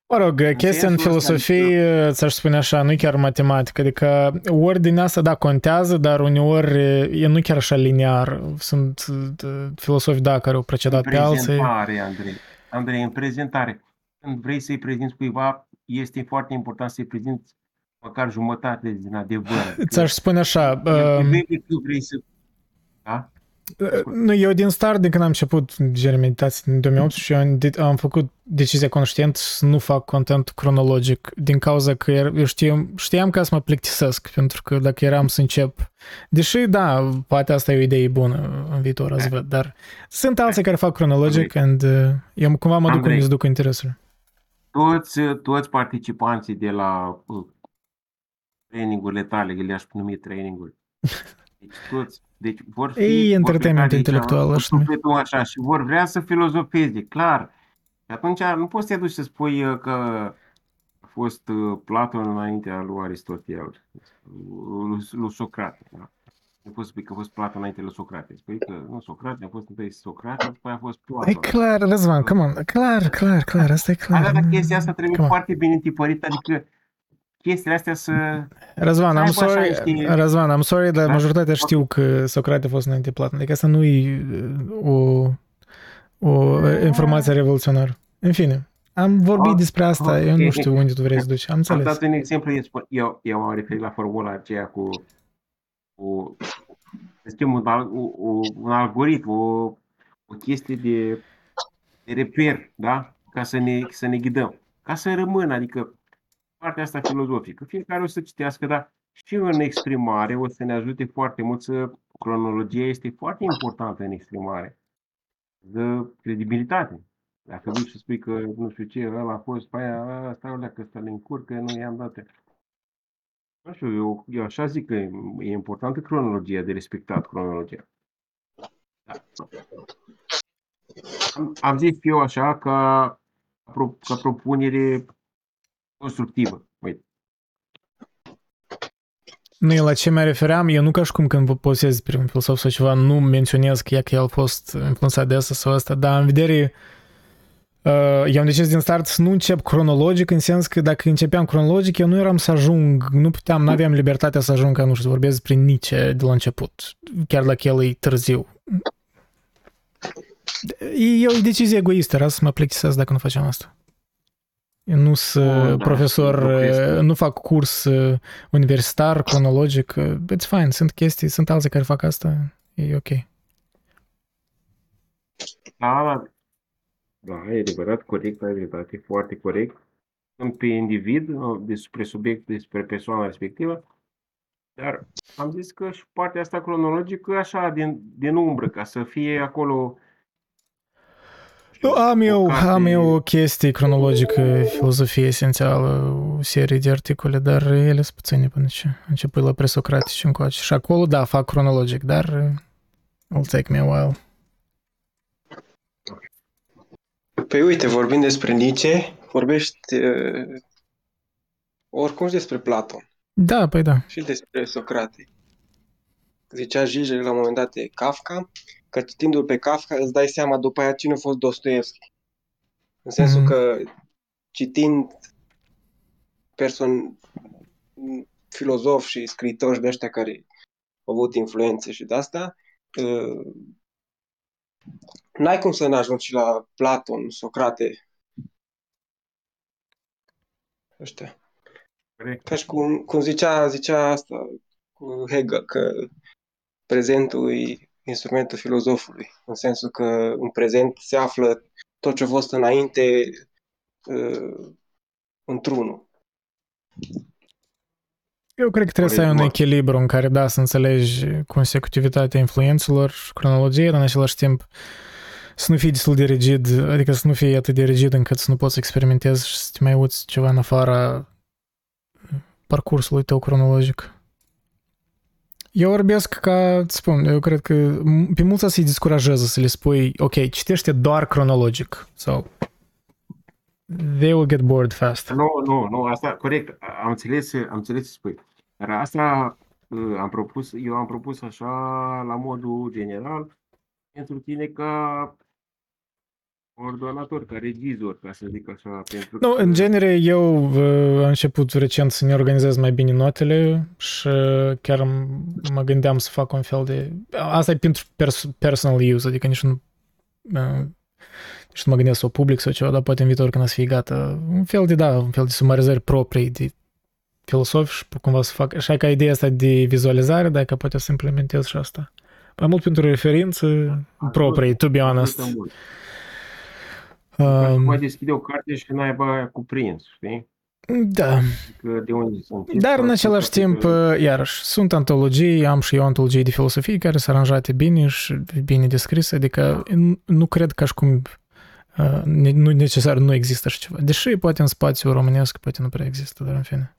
Mă rog, chestia în sensul ăsta, filosofie, ți-aș spune așa, nu e chiar matematică, adică ordinea asta, da, contează, dar uneori e nu chiar așa linear. Sunt uh, filosofi, da, care au precedat pe alții. prezentare, Andrei. Andrei, în prezentare, când vrei să-i prezinți cuiva, este foarte important să-i prezinți măcar jumătate din adevăr. [LAUGHS] Ți-aș spune așa, El um, vede că vrei să... Da? Nu, eu din start, de când am început genul meditații în 2018, eu am, de- am făcut decizia conștient să nu fac content cronologic, din cauza că er- eu știam, știam că să mă plictisesc, pentru că dacă eram să încep, deși, da, poate asta e o idee bună în viitor, azi văd, dar sunt alții care fac cronologic and uh, eu cumva mă duc unde Andrei. îți duc interesul. Toți, toți participanții de la uh, trainingurile tale, le-aș numi traininguri. Deci toți, deci vor fi... E vor entertainment pleca de aici intelectual, cu aș numi. sufletul așa și vor vrea să filozofeze, clar. Și atunci nu poți să te duci să spui uh, că a fost uh, Platon înaintea lui Aristotel, lui, lui Socrate. Da? Nu poți să spui că a fost Platon înainte lui Socrate. Spui că nu Socrate, a fost întâi Socrate, după aia a fost Platon. E clar, Răzvan, come on, clar, clar, clar, asta e clar. Da, dar chestia asta trebuie Come on. foarte bine tipărită, adică chestiile astea să... Răzvan, Să I'm aibă așa sorry, niște- Răzvan, I'm sorry, dar Da? majoritatea știu că Socrate a fost înainte de Platon. Adică asta nu e uh, o, o informație revoluționară. În fine, am vorbit Ok. despre asta, eu nu știu unde tu vrei să duci, am Am înțeles. dat un exemplu, eu, spun- eu, eu m-am referit la formula aceea cu, cu să zicem, un, al- un, un algoritm, o, o chestie de, de reper, da? ca să ne, să ne ghidăm. Ca să rămână, adică partea asta filozofică. Fiecare o să citească, dar și în exprimare o să ne ajute foarte mult să... Cronologia este foarte importantă în exprimare. Dă credibilitate. Dacă duci să spui că nu știu ce, ăla a fost, pe aia, stai o leacă, să le încurcă, nu i-am dat. Nu știu, eu, eu așa zic că e e importantă cronologia, de respectat cronologia. Da. Am, am zis eu așa ca, pro- ca propunere constructivă. Uite. Nu, eu la ce mă refeream, eu nu ca și cum când vă postez despre un filosof sau ceva, nu menționez că, e că el a fost influențat de asta sau asta, dar în vedere Uh, eu am decis din start să nu încep cronologic, în sens că dacă începeam cronologic, eu nu eram să ajung, nu puteam, nu aveam libertatea să ajung ca, nu știu, să vorbesc despre Nietzsche de la început, chiar dacă el e târziu. E o decizie egoistă, era să mă plictisesc dacă nu facem asta. Eu nu sunt Oh, da, profesor, nu crezi. nu fac curs uh, universitar, cronologic, uh, it's fine, sunt chestii, sunt alții care fac asta, e ok. Da, da, e adevărat, corect, ai dreptate, foarte corect. Sunt pe individ, nu despre subiect, despre persoana respectivă, dar am zis că și partea asta cronologică, așa, din, din umbră, ca să fie acolo... Eu am o eu, carte- am eu o chestie cronologică, filozofie esențială, o serie de articole, dar ele sunt puține până ce început la presocratici încoace. Și acolo, da, fac cronologic, dar uh, it'll take me a while. Păi uite, vorbind despre Nietzsche, vorbești uh, oricum și despre Platon Da, păi da. și despre Socrate. Zicea Zizek la un moment dat de Kafka, că citindu-l pe Kafka îți dai seama după aia cine a fost Dostoevski. În sensul Mhm. că citind person filozofi și scriitori de ăștia care au avut influențe și de asta, uh, n-ai cum să n-ajungi și la Platon, Socrate, ăștia. Corect. Ca și cum, cum zicea, zicea asta cu Hegel, că prezentul e instrumentul filozofului, în sensul că în prezent se află tot ce a fost înainte uh, într-unul. Eu cred că trebuie să ai un Corect, echilibru în care, da, să înțelegi consecutivitatea influențelor, cronologie, dar în același timp să nu fii destul de rigid, adică să nu fii atât de rigid încât să nu poți să experimentezi și să te mai uiți ceva în afara parcursului tău cronologic. Eu vorbesc ca, îți spun, eu cred că m- pe mulți să-i descurajeze să le spui, ok, citește doar cronologic, sau they will get bored fast. Nu, nu, nu, asta, corect, am înțeles, am înțeles ce spui. Dar asta uh, am propus, eu am propus așa la modul general pentru tine ca ordonator, ca regizor, ca să zic așa. Pentru Nu, că- în genere, eu uh, am început recent să ne organizez mai bine notele și chiar m- mă gândeam să fac un fel de... Asta e pentru pers- personal use, adică nici nu... uh, Nici nu mă gândesc să o public sau ceva, dar poate în viitor când o să fie gata. Un fel de, da, un fel de sumarizări proprii de filosofi și cumva să fac... Așa ca ideea asta de vizualizare, dacă poate să implementez și asta. Mai mult pentru referință proprii, to be honest. Ajută mult. Ca să Um, mai deschide o carte și n-aibă aia cuprins, știi? da, Că de unde sunt. Dar în același timp, uh, iarăși, sunt antologii, am și eu antologii de filosofie care sunt aranjate bine și bine descrise, adică nu- nu cred că și cum uh, ne- nu necesar nu există și ceva. Deși poate în spațiul românesc poate nu prea există, dar în fine.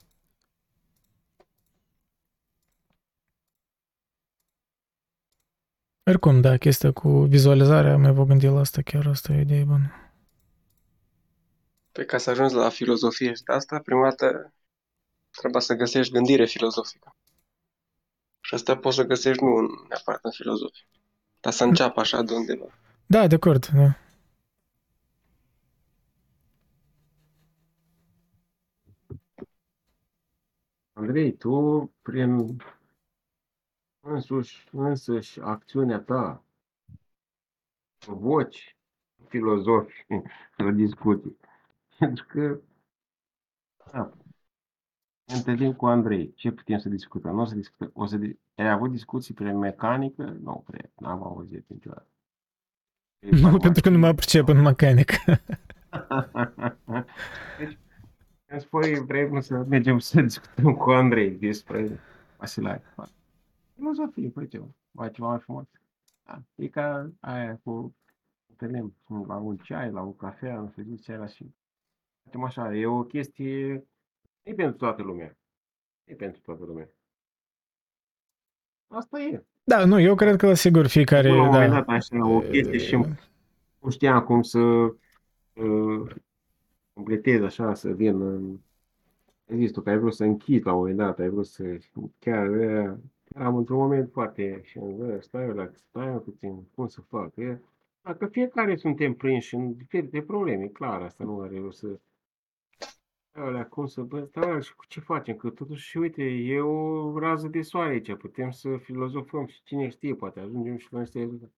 Oricum, da, chestia cu vizualizarea, mai vă gândi la asta, chiar asta e o idee bună. Pe ca să ajungi la filozofie și de asta, prima dată trebuie să găsești gândire filozofică. Și asta poți să găsești nu în- neapărat în filozofie, dar să înceapă așa de undeva. Da, de acord, da. Andrei, tu, prin însuși, însăși acțiunea ta, voci filozofi la discuții. [LAUGHS] Pentru că, da, ne întâlnim cu Andrei. Ce putem să discutăm? Nu o să discutăm. O să, di- ai avut discuții prin mecanică? Nu, cred. N-am auzit niciodată. [LAUGHS] Nu, pentru că nu mă pricep în mecanică. Deci, îmi spui, vrem să mergem să discutăm cu Andrei despre Vasilae. Filozofie, păi ce, mai ceva mai frumos. Da. E ca aia cu întâlnim la un ceai, la o cafea, nu știu ce era și facem așa, e o chestie, e pentru toată lumea. E pentru toată lumea. Asta e. Da, nu, eu cred că, sigur, fiecare... Acum, la un moment Da, dat, așa, o chestie și nu știam cum să uh, completez așa, să vin în... Ai zis tu că ai vrut să închid la un moment dat, ai vrut să... Chiar uh, eram într-un moment foarte... Și uh, stai la stai puțin, cum să fac? E, dacă fiecare suntem prinși în diferite probleme, clar, asta nu are rost să... Alea, cum să... Bă, stai, și cu ce facem? Că totuși, uite, e o rază de soare aici, putem să filozofăm și cine știe, poate ajungem și la niște rezultate.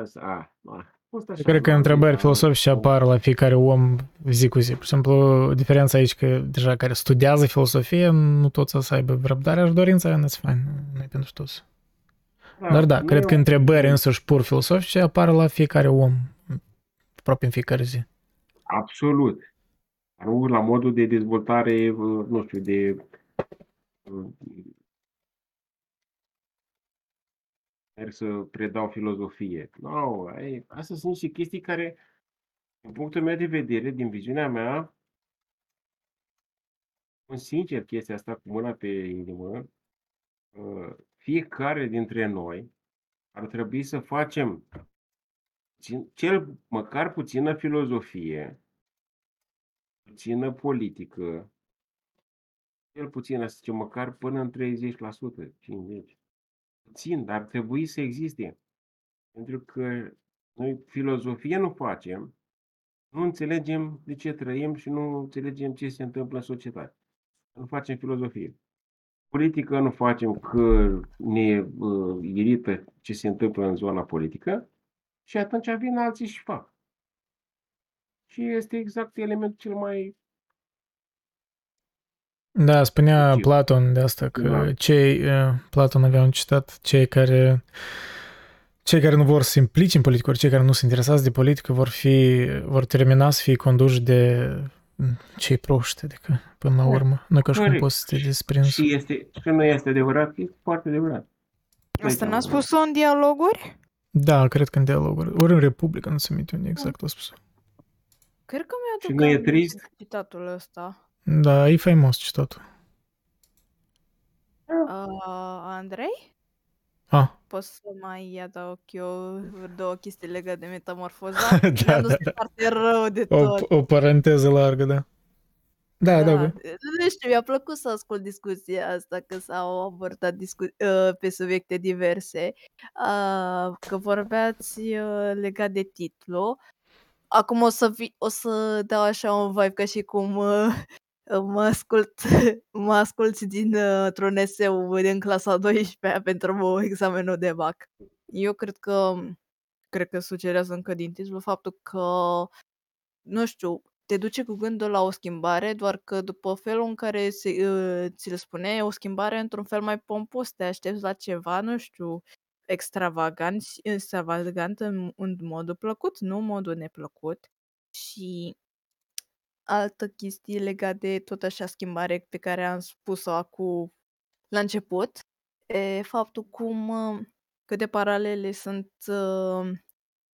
Asta, a, a, fost așa, Eu cred că da, întrebări da, filosofice da. apar la fiecare om zi cu zi. Pur și simplu, diferența aici că deja care studiază filosofie, nu toți să aibă răbdarea și dorința, and it's fine, nu e pentru toți. Dar da, nu cred e că o- întrebări însuși pur filosofice apar la fiecare om, aproape în fiecare zi. Absolut. Dar nu la modul de dezvoltare, uh, nu știu, de uh, merg să predau filozofie. Nu, no, astea sunt niște chestii care, din punctul meu de vedere, din viziunea mea, sunt sincer chestia asta cu mâna pe inimă, uh, fiecare dintre noi ar trebui să facem puțin- cel măcar puțină filozofie, puțină politică, cel puțin, să zicem, măcar până în 30%, 50%. Puțin, dar ar trebui să existe. Pentru că noi filozofie nu facem, nu înțelegem de ce trăim și nu înțelegem ce se întâmplă în societate. Nu facem filozofie. Politică nu facem că ne uh, irită ce se întâmplă în zona politică și atunci vin alții și fac. Și este exact elementul cel mai Da, spunea Ucid. Platon de asta că Da. cei, eh, Platon avea un citat, cei care cei care nu vor să se implice în politică, ori cei care nu sunt interesați de politică vor fi, vor termina să fie conduși de mm, cei proști, adică până la Corect. urmă. Nu e ca și cum Corect. poți să te desprinzi. Și este, și nu este adevărat, e foarte adevărat. Asta Uite, n-a spus-o în dialoguri? Da, cred că în dialoguri. Ori în Republică, nu se minte unde exact a spus. Cred că mi-aduc Și nu e aminte trist? citatul ăsta. Da, e faimos citatul. Uh, Andrei? Ah, Pot să mai adaug eu două chestii legate de metamorfoza? [LAUGHS] Da, Mi-am dus da. foarte rău de o, tot. o paranteză largă, da. Da, da, da. Nu știu, mi-a plăcut să ascult discuția asta, că s-au abordat discu- uh, pe subiecte diverse, uh, că vorbeați uh, legat de titlu. Acum o să, vi- o să dau așa un vibe ca și cum uh, [LAUGHS] mă ascult, [LAUGHS] mă ascult din uh, un eseu din clasa 12 pentru examenul de bac. Eu cred că cred că sugerează încă din titlu faptul că nu știu, te duce cu gândul la o schimbare, doar că după felul în care se, uh, ți le spune, e o schimbare într-un fel mai pompos, te aștepți la ceva, nu știu, extravagant, extravagant în, în modul plăcut, nu în modul neplăcut. Și altă chestie legată de tot așa schimbare pe care am spus-o acum la început, e faptul cum uh, cât de paralele sunt uh,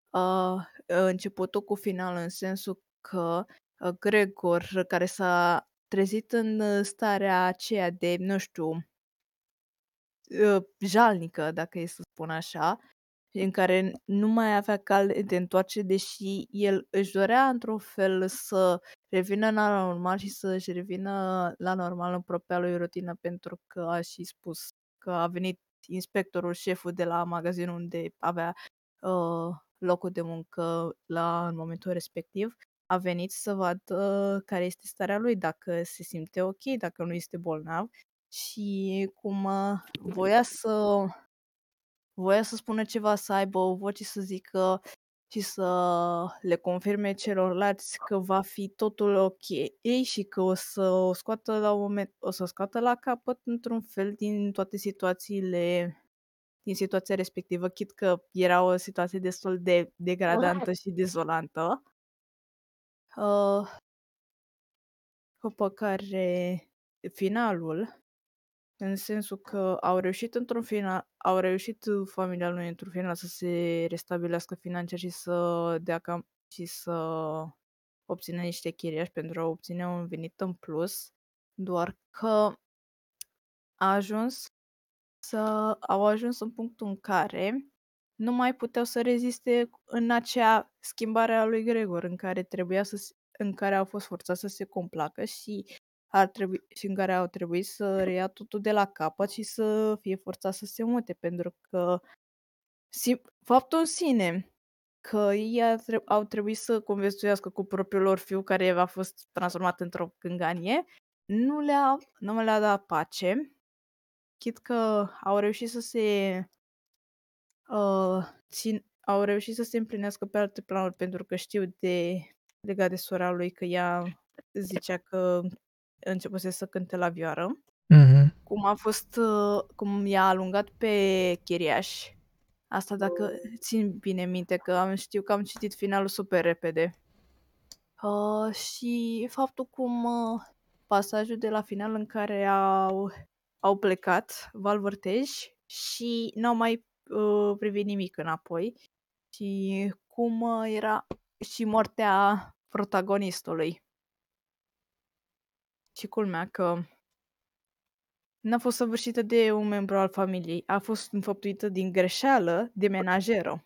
uh, începutul cu final în sensul că uh, Gregor, care s-a trezit în uh, starea aceea de, nu știu, uh, jalnică, dacă e să spun așa, în care nu mai avea cale de întoarcere, deși el își dorea într-un fel să revină la normal și să-și revină la normal în propria lui rutină, pentru că a și spus că a venit inspectorul, șeful de la magazinul unde avea uh, locul de muncă la în momentul respectiv, a venit să vadă care este starea lui, dacă se simte ok, dacă nu este bolnav și cum uh, voia să voia să spună ceva, să aibă o voce să zică și să le confirme celorlalți că va fi totul ok și că o să o scoată la un moment, o să o scoată la capăt într-un fel din toate situațiile din situația respectivă, chit că era o situație destul de degradantă și dezolantă. Uh, după care finalul, în sensul că au reușit într-un final, au reușit familia lui într-un final să se restabilească financiar și să dea cam și să obțină niște chiriași pentru a obține un venit în plus, doar că a ajuns să au ajuns în punctul în care nu mai puteau să reziste în acea schimbare a lui Gregor, în care trebuia să în care au fost forțați să se complacă și ar trebui, și în care au trebuit să reia totul de la capăt și să fie forțat să se mute, pentru că sim, faptul în sine că ei au trebuit să conviețuiască cu propriul lor fiu care a fost transformat într-o cânganie, nu le-a, nu le-a dat pace, chit că au reușit să se uh, țin, au reușit să se împlinească pe alte planuri pentru că știu de legat de sora lui că ea zicea că începuse să cânte la vioară. Mm-hmm. Cum a fost, uh, cum i-a alungat pe chiriaș. Asta dacă țin bine minte, că am știu că am citit finalul super repede. Uh, și faptul cum uh, pasajul de la final în care au, au plecat Valvărtej și n-au mai uh, privit nimic înapoi și cum uh, era și moartea protagonistului. Și culmea că n-a fost săvârșită de un membru al familiei, a fost înfăptuită din greșeală de menajeră.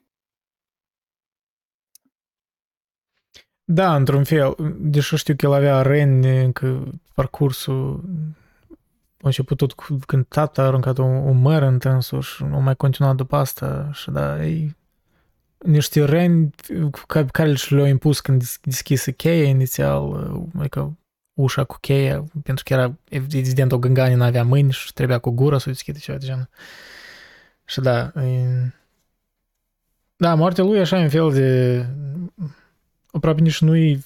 Da, într-un fel, deși știu că el avea reni încă parcursul a început tot când tata a aruncat un, un măr în însuși, nu mai continuat după asta și da, ei niște reni care și le-au impus când deschise cheia inițial, adică ușa cu cheia, pentru că era evident o gânganie, n-avea mâini și trebuia cu gura să o deschide ceva de genul. Și da, e... da, moartea lui așa în fel de aproape nici nu-i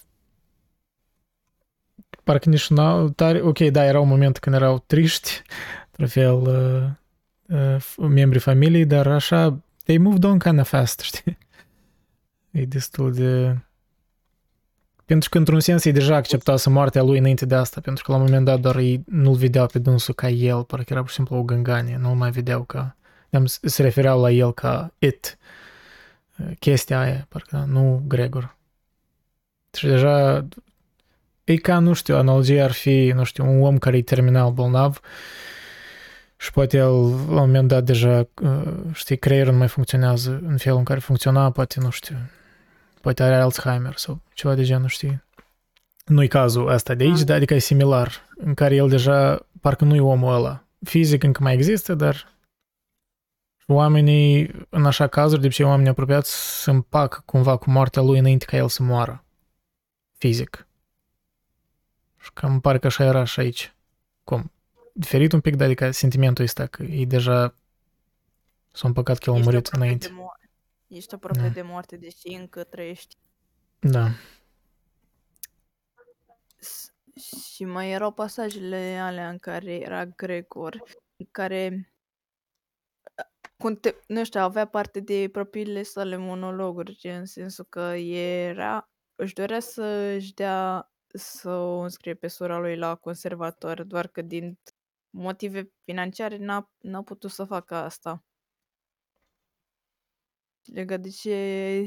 parcă nici nu tare, ok, da, era un moment când erau triști, la fel uh, uh, membrii familiei, dar așa, they moved on kind of fast, [LAUGHS] știi? E destul de... Pentru că, într-un sens, ei deja acceptase moartea lui înainte de asta, pentru că la un moment dat doar ei nu-l vedeau pe dânsul ca el, parcă era pur și simplu o gânganie, nu-l mai vedeau ca... Se refereau la el ca it, chestia aia, parcă, da, nu Gregor. Și deja, e ca, nu știu, analogia ar fi, nu știu, un om care e terminal bolnav și poate el, la un moment dat, deja, știi, creierul nu mai funcționează în felul în care funcționa, poate, nu știu, poate are Alzheimer sau ceva de genul, știi? Nu-i cazul ăsta de aici, da. adică e similar, în care el deja, parcă nu e omul ăla. Fizic încă mai există, dar oamenii, în așa cazuri, de obicei oamenii apropiați se împac cumva cu moartea lui înainte ca el să moară. Fizic. Și cam pare că așa era și aici. Cum? Diferit un pic, dar adică sentimentul ăsta că e deja s-a împăcat că el a murit înainte. De Ești aproape da. de moarte, deși încă trăiești. Da. Și mai erau pasajele alea în care era Gregor, în care conte- nu știu, avea parte de propriile sale monologuri, în sensul că era, își dorea să își dea să o înscrie pe sora lui la conservator, doar că din motive financiare n-a, n-a putut să facă asta legat de ce,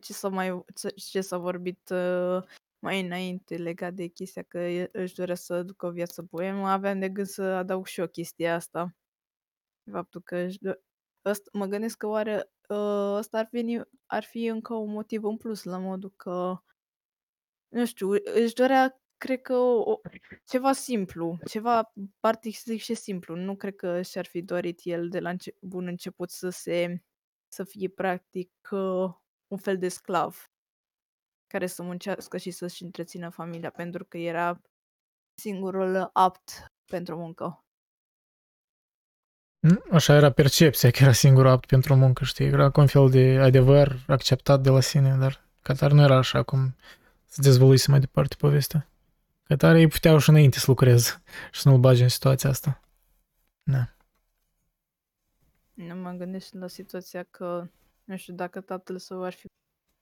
ce s-a mai ce s-a vorbit uh, mai înainte legat de chestia că își dorea să ducă o viață boemă, aveam de gând să adaug și o chestie asta. Faptul că își do- Asta, mă gândesc că oare uh, ăsta ar fi, ar fi încă un motiv în plus, la modul că, nu știu, își dorea, cred că, o, ceva simplu, ceva artistic și simplu. Nu cred că și-ar fi dorit el de la înce- bun început să se să fie practic uh, un fel de sclav care să muncească și să-și întrețină familia pentru că era singurul apt pentru muncă. Mm, așa era percepția că era singurul apt pentru muncă, știi? Era un fel de adevăr acceptat de la sine, dar Qatar nu era așa cum se dezvoluise mai departe povestea. Qatar ei puteau și înainte să lucreze [LAUGHS] și să nu-l bage în situația asta. Da. Nu mă gândesc la situația că, nu știu, dacă tatăl său ar fi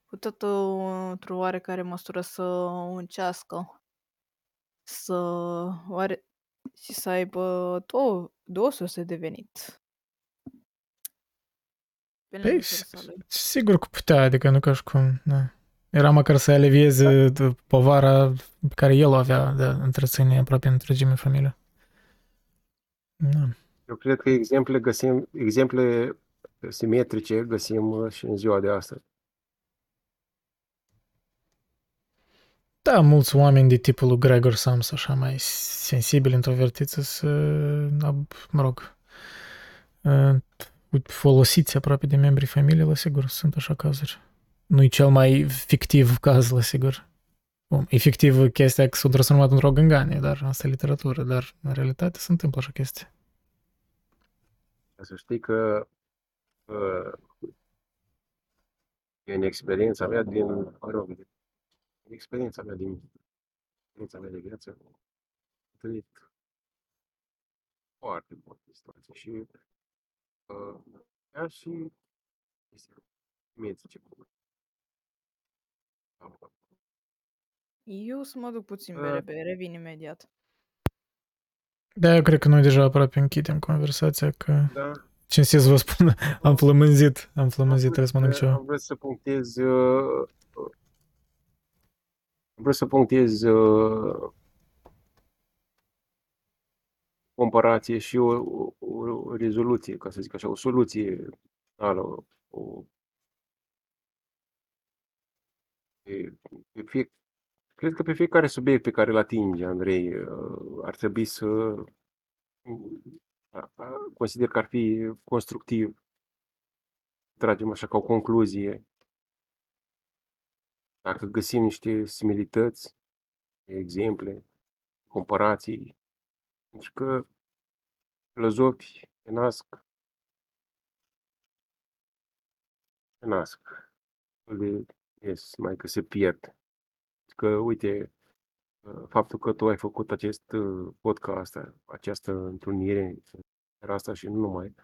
putut uh, într-o oarecare măsură să încească să oare și să aibă două, două surse de venit. Pe lângă Păi, sursa lui. sigur că putea, adică nu ca și cum, da. Era măcar să alivieze d- povara pe care el o avea de a întreține aproape întregime familie. Da. Eu cred că exemple găsim, exemple simetrice găsim uh, și în ziua de astăzi. Da, mulți oameni de tipul lui Gregor Sams, așa mai sensibili, introvertiți, să, mă rog, uh, folosiți aproape de membrii familiei, la sigur, sunt așa cazuri. Nu-i cel mai fictiv caz, la sigur. Bun, efectiv, chestia că s-a transformat într-o gânganie, dar asta e literatură, dar în realitate se întâmplă așa chestii. Ca să știi că uh, în experiența mea din, mă rog, din experiența mea din experiența mea de viață, am trăit foarte multe situații și uh, ea și este simetrice cu Eu o să mă duc puțin pe Uh. repede, revin imediat. Da, eu cred că noi deja aproape închidem conversația, că Da, cinstit să vă spun, [LAUGHS] am flămânzit, am flămânzit, trebuie să mănânc ceva. Am vrut să punctez uh, am vrut să punctez uh, comparație și o, o, o rezoluție, ca să zic așa, o soluție finală, o, o pe, pe fie, cred că pe fiecare subiect pe care îl atinge Andrei uh, ar trebui să a- a- consider că ar fi constructiv. Tragem așa ca o concluzie. Dacă găsim niște similități, exemple, comparații, pentru că filozofii se nasc, se nasc, de, yes, mai că se pierd. Că, uite, uh, faptul că tu ai făcut acest uh, podcast, această întrunire, era asta și nu numai,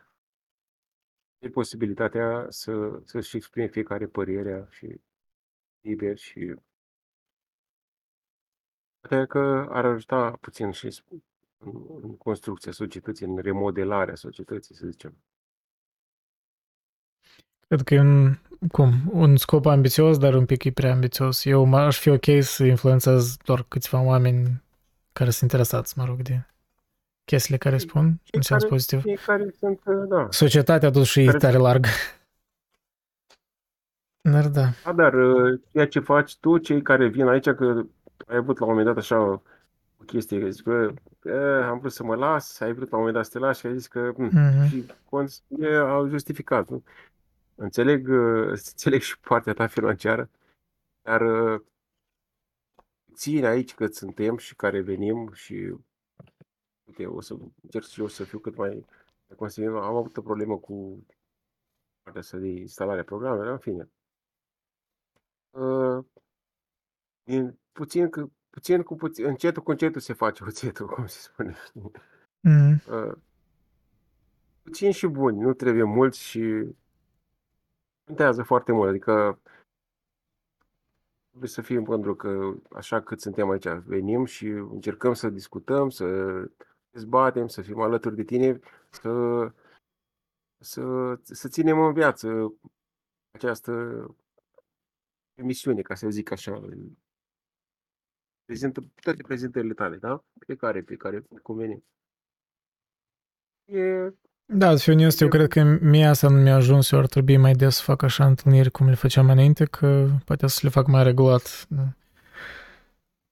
e posibilitatea să, să-și exprime fiecare părerea și liber și poate că ar ajuta puțin și s- în, în construcția societății, în remodelarea societății, să zicem. Cred că e un, cum, un scop ambițios, dar un pic e prea ambițios. Eu m- aș fi ok să influențez doar câțiva oameni care sunt interesați, mă rog, de chestiile care spun, în sens care- pozitiv. Fiecare sunt, uh, da. Societatea totuși e Care- tare largă. Dar da. Da, dar uh, ceea ce faci tu, cei care vin aici, că ai avut la un moment dat așa o chestie, că zici că "Eh, am vrut să mă las, ai vrut la un moment dat să te lași și ai zis că "Hm, Mhm. și cons- e, au justificat. Nu? Înțeleg, uh, [LAUGHS] înțeleg și partea ta financiară, dar uh, ține aici că suntem și care venim și uite, o să încerc și eu să fiu cât mai mai consecvent. Am avut o problemă cu partea asta de instalarea programelor, în fine. Uh, din puțin, cu- puțin cu puțin, încetul cu încetul se face oțetul, [LAUGHS] cum se spune. știi? Mhm. Uh, puțin și buni, nu trebuie mulți și contează foarte mult, adică trebuie să fim mândru că așa cât suntem aici, venim și încercăm să discutăm, să dezbatem, să fim alături de tine, să, să, să ținem în viață această emisiune, ca să zic așa. Prezintă toate prezentările tale, da? Fiecare, pe care convine. E, Da, să fiu onest, eu cred că mie asta nu mi-a ajuns, eu ar trebui mai des să fac așa întâlniri cum le făceam înainte, că poate să le fac mai regulat. da.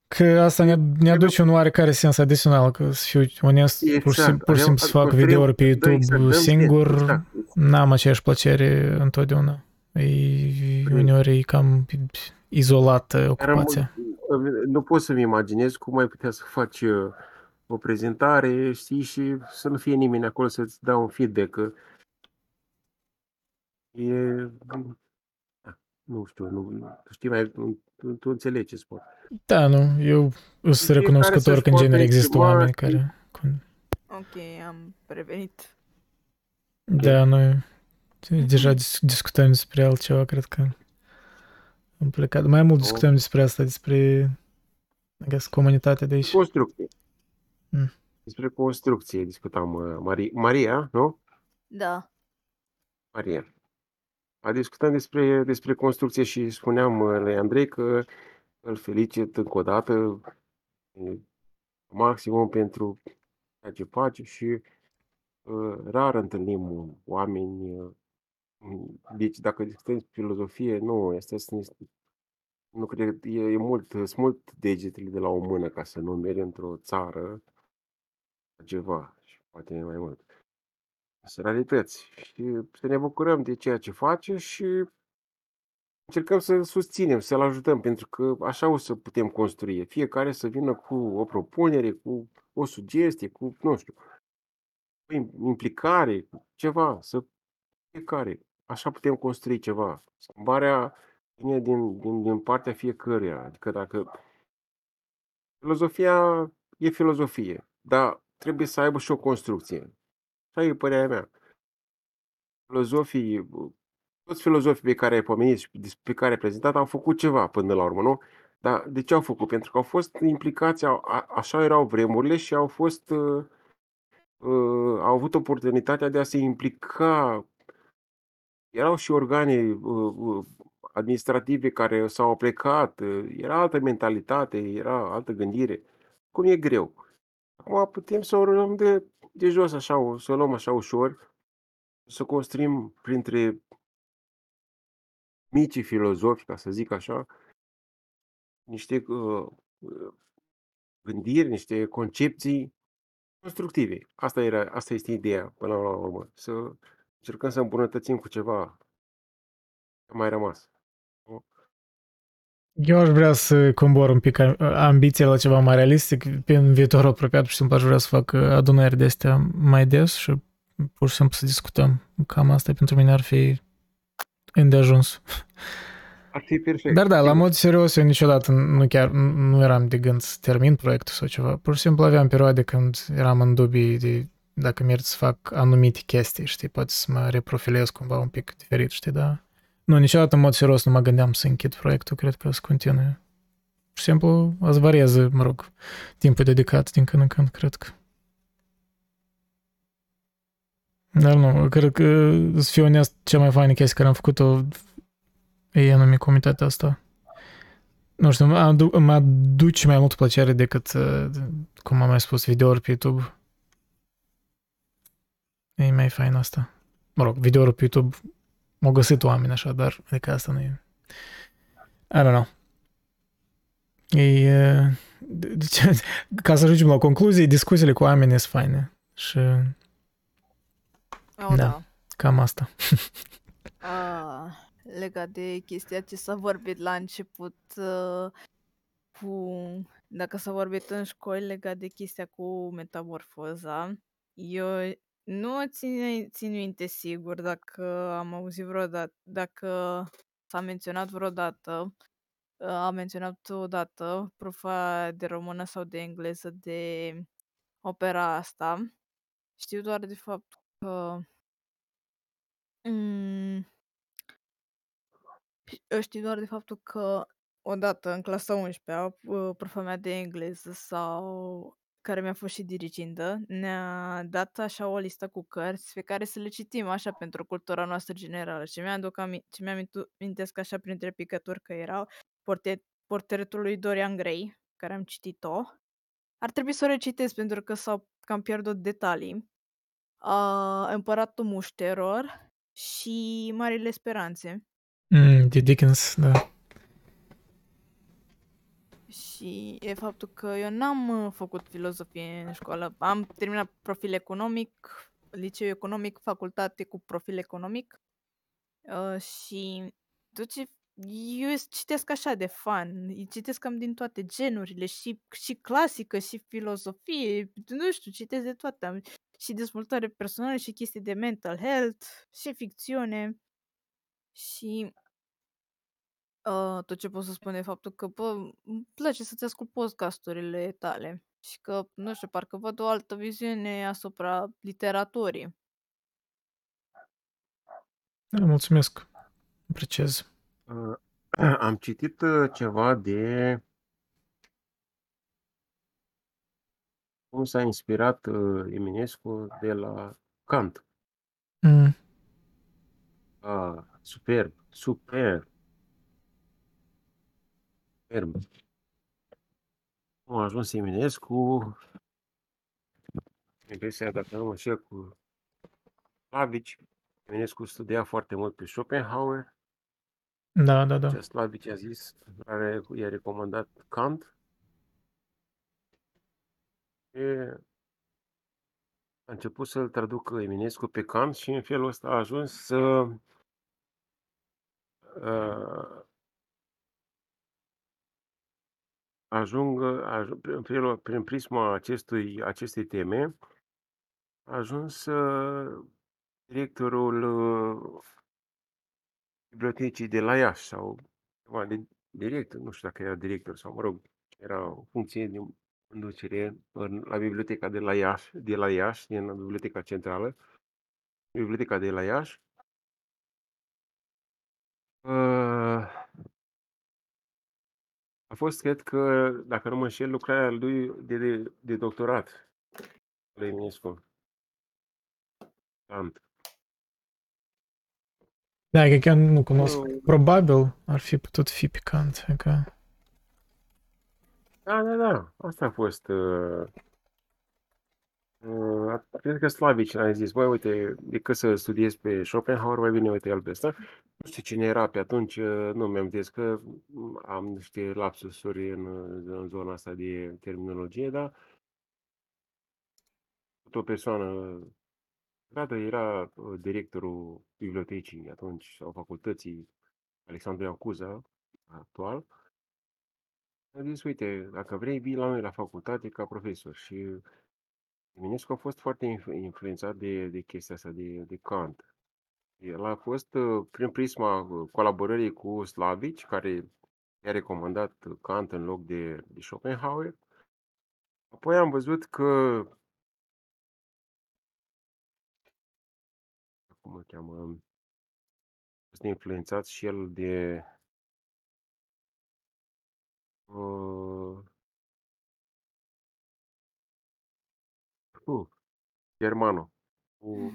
Că asta ne, ne aduce un oarecare sens adițional, că să fiu onest, pur și simplu, pur și simplu să fac Construim- videouri pe da, YouTube exact, dăm singur, exact. n-am aceeași plăcere întotdeauna. E, uneori e cam izolată Era ocupația. mult- nu pot să-mi imaginez cum ai putea să faci uh, o prezentare, știi, și să nu fie nimeni acolo să-ți dea un feedback. că E, da, nu știu, nu, nu- tu știi mai, tu, tu înțelegi ce spun. Da, nu, eu sunt Fiecare recunoscător să-și că în poată genere există exprima oameni și- care... Ok, am prevenit. Da, noi deja dis- discutăm despre altceva, cred că am plecat. Mai mult discutăm despre asta, despre I guess, comunitatea de aici. Construcție. Mm. Despre construcție discutam uh, Maria, Maria, nu? Da. Maria. A discutat despre, despre construcție și spuneam uh, lui Andrei că îl felicit încă o dată e, maximum pentru ceea ce face și uh, rar întâlnim oameni uh, deci dacă discutăm despre filozofie, nu, este nu cred, e, e mult, sunt mult degetele de la o mână ca să numeri într-o țară ceva și poate mai mult. Sunt rarități și să ne bucurăm de ceea ce face și încercăm să susținem, să-l ajutăm, pentru că așa o să putem construi. Fiecare să vină cu o propunere, cu o sugestie, cu, nu știu, cu implicare, cu ceva, să fiecare. Așa putem construi ceva. Schimbarea vine din, din, din partea fiecăruia. Adică dacă filozofia e filozofie, dar trebuie să aibă și o construcție. Așa e părerea mea. Filozofii, toți filozofii pe care ai pomenit și pe care ai prezentat au făcut ceva până la urmă, nu? Dar de ce au făcut? Pentru că au fost implicați, au, a, așa erau vremurile și au fost, uh, uh, au avut oportunitatea de a se implica. Erau și organe uh, uh, administrative care s-au plecat, uh, era altă mentalitate, era altă gândire. Cum e greu. Acum putem să o luăm de, de jos așa, să o luăm așa ușor, să construim printre micii filozofi, ca să zic așa, niște uh, uh, gândiri, niște concepții constructive. Asta, era, asta este ideea până la urmă. Să încercăm să îmbunătățim cu ceva mai rămas. Eu aș vrea să combor un pic ambiția la ceva mai realistic. Pe în viitorul apropiat, pur și simplu, aș vrea să fac adunări de astea mai des și pur și simplu să discutăm. Cam asta pentru mine ar fi îndeajuns. Ar fi perfect. Dar da, la mod serios, eu niciodată nu chiar nu eram de gând să termin proiectul sau ceva. Pur și simplu aveam perioade când eram în dubii de dacă merg să fac anumite chestii, știi, poate să mă reprofilez cumva un pic diferit, știi, da? Nu, niciodată în mod serios nu mă gândeam să închid proiectul, cred că să continue. Pur și simplu, ați variază, mă rog, timpul dedicat din când în când, cred că. Dar nu, cred că, să fiu onest, cea mai faină chestie care am făcut-o e anume comitatea asta. Nu știu, mă, adu- mă aduce mai mult plăcere decât, cum am mai spus, videouri pe YouTube. E mai fain asta. Mă rog, videouri pe YouTube m-au găsit oameni așa, dar adică asta nu e... I don't know. E, deci, [LAUGHS] ca să ajungem la concluzie, discuțiile cu oamenii sunt faine. Și Oh, Da. da. cam asta. [LAUGHS] Ah, legat de chestia ce s-a vorbit la început uh, cu dacă s-a vorbit în școli legat de chestia cu metamorfoza, eu nu țin, țin minte sigur dacă am auzit vreodată, dacă s-a menționat vreodată, uh, a menționat odată profa de română sau de engleză de opera asta. Știu doar de fapt că mm, eu știu doar de faptul că odată în clasa 11 uh, profa mea de engleză sau care mi-a fost și dirigindă, ne-a dat așa o listă cu cărți pe care să le citim așa pentru cultura noastră generală și mi-aduc ami- și mi-amintesc așa printre picături că erau portret, portretul lui Dorian Gray, care am citit-o. Ar trebui să o recitesc pentru că s-au cam pierdut detalii. Uh, Împăratul mușterilor și Marile Speranțe. Mm, de Dickens, da. Și e faptul că eu n-am uh, făcut filozofie în școală. Am terminat profil economic, liceu economic, facultate cu profil economic. Uh, și tot ce eu citesc așa de fan, îi citesc cam din toate genurile, și, și clasică, și filozofie, nu știu, citesc de toate. Am și dezvoltare personală, și chestii de mental health, și ficțiune. Și Uh, tot ce pot să spun e faptul că, bă, îmi place să-ți ascult podcasturile tale și că, nu știu, parcă văd o altă viziune asupra literaturii. Da, mulțumesc. Apreciez. Uh, [CLEARS THROAT] Am citit uh, ceva de cum s-a inspirat uh, Eminescu de la Kant. Mm. Ah, superb, superb. Superb. Cum a ajuns Eminescu, impresia, dacă nu mă înșel, cu Slavici. Eminescu studia foarte mult pe Schopenhauer. Da, da, da. Ce Slavici a zis, care i-a recomandat Kant. E, a început să-l traducă Eminescu pe Kant și în felul ăsta a ajuns să uh, ajungă, aj, prin, felul- prin prisma acestui, acestei teme, a ajuns uh, directorul uh, bibliotecii de la Iași sau ceva de director, nu știu dacă era director sau, mă rog, era o funcție de conducere în, la biblioteca de la Iași, de la Iași, din biblioteca centrală, biblioteca de la Iași. Uh, a fost, cred că, dacă nu mă înșel, lucrarea lui de, de, de doctorat lui Eminescu. Kant. Da, că chiar nu cunosc. Uh, Probabil ar fi putut fi picant. Că... Da, da, da. Asta a fost. Uh, uh, cred că Slavici a zis, băi, uite, decât să studiez pe Schopenhauer, mai bine uite el pe ăsta. Nu știu cine era pe atunci, uh, nu mi-am zis că am niște lapsusuri în, în zona asta de terminologie, dar o persoană Radu era uh, directorul bibliotecii atunci sau facultății Alexandru Ioan Cuza, actual. A zis, uite, dacă vrei, vii la noi la facultate ca profesor. Și Eminescu a fost foarte influ- influențat de, de chestia asta, de, de Kant. El a fost uh, prin prisma uh, colaborării cu Slavici, care i-a recomandat Kant în loc de, de Schopenhauer. Apoi am văzut că, cum îl cheamă, a fost influențat și el de uh, uh, Germano, cu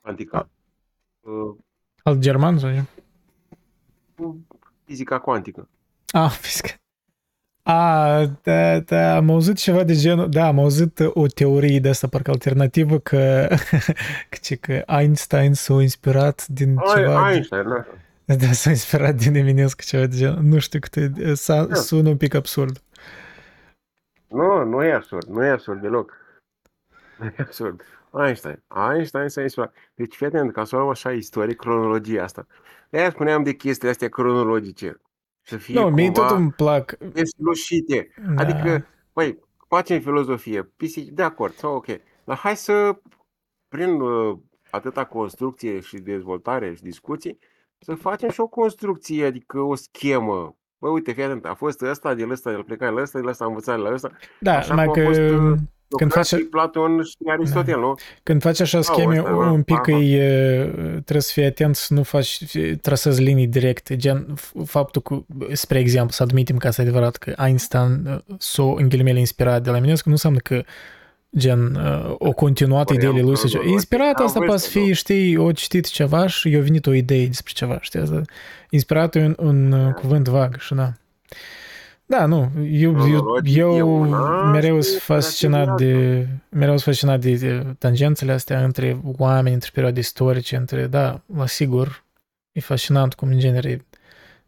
antica, uh, Alt german sau ce? cu fizica cuantică. Ah, fizică. A, da, da, am auzit ceva de genul, da, am auzit o teorie de asta, parcă alternativă, că, [LAUGHS] că, ce, că Einstein s-a inspirat din Ai, ceva, de, Einstein, da. da, s-a inspirat din Eminescu, ceva de genul, nu știu cât e, sa, Da. sună un pic absurd. Nu, nu e absurd, nu e absurd deloc. Nu e absurd. Einstein. Einstein s-a inspirat. Deci, fii atent, ca să o luăm așa istoric, cronologia asta. De-aia spuneam de chestiile astea cronologice. Să fie Nu, mie tot cumva îmi plac, deslușite. da, Adică, băi, facem filozofie, pisici, de acord, sau ok. Dar hai să, prin uh, atâta construcție și dezvoltare și discuții, să facem și o construcție, adică o schemă. Bă, uite, fii atent, a fost ăsta, de la ăsta, de la plecat la ăsta, de la ăsta a învățat de la ăsta. da, Așa mai cum că a fost uh, când lucrat faci, și Platon și Aristotel, nu? Când faci așa Au, scheme, ăsta, un pic aha. e, trebuie să fii atent să nu faci, trasezi linii directe, gen f- faptul că, spre exemplu, să admitem că asta e adevărat, că Einstein uh, s-o, în ghilimele, inspirat de la Eminescu, nu înseamnă că gen uh, o continuat Păream ideile lui că să zice, nu, inspirat am asta poate să văzut, fie, știi, o citit ceva și i-a venit o idee despre ceva, știi, asta, inspirat e un, un uh, cuvânt vag și da. Da, nu, eu, eu, Cronologic e eu una mereu și sunt inspirativ e fascinat de, mereu sunt fascinat de, de tangențele astea între oameni, între perioade istorice, între, da, la sigur, e fascinant cum în genere,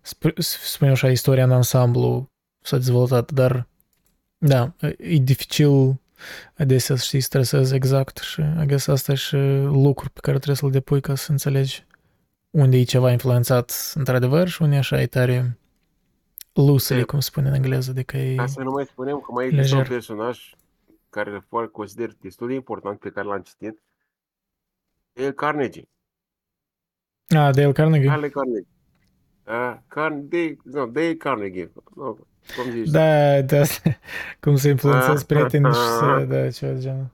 sp- spune așa, istoria în ansamblu s-a dezvoltat, dar, da, e dificil adesea, știi, să trasezi exact și, I guess, asta e și lucru pe care trebuie să-l depui ca să înțelegi unde e ceva influențat într-adevăr și unde așa e tare loosely, De- cum spune în engleză, adică e... Ca să nu mai spunem că mai există un Lejer. personaj care îl for- consider destul de important pe care l-am citit. Dale Carnegie. A, Dale Carnegie? Dale Carnegie. Uh, Car- Dale, no, Dale Carnegie. No, cum zici? Da, da, [LAUGHS] cum să influențezi Ah, prietenii și ah, să, [LAUGHS] ah. da, ceva de genul.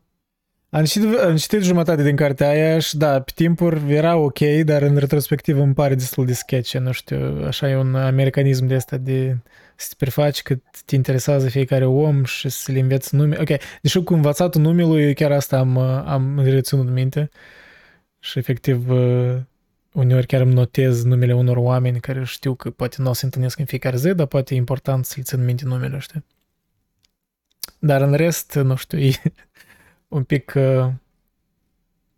Am citit, am citit jumătate din cartea aia și da, pe timpuri era ok, dar în retrospectiv îmi pare destul de sketch, nu știu, așa e un americanism de asta de să te prefaci că te interesează fiecare om și să le înveți nume. Ok, deși cu învățatul numelui chiar asta am, am reținut minte și efectiv uneori chiar îmi notez numele unor oameni care știu că poate nu o să întâlnesc în fiecare zi, dar poate e important să-l țin minte numele, știi? Dar în rest, nu știu, e un pic uh,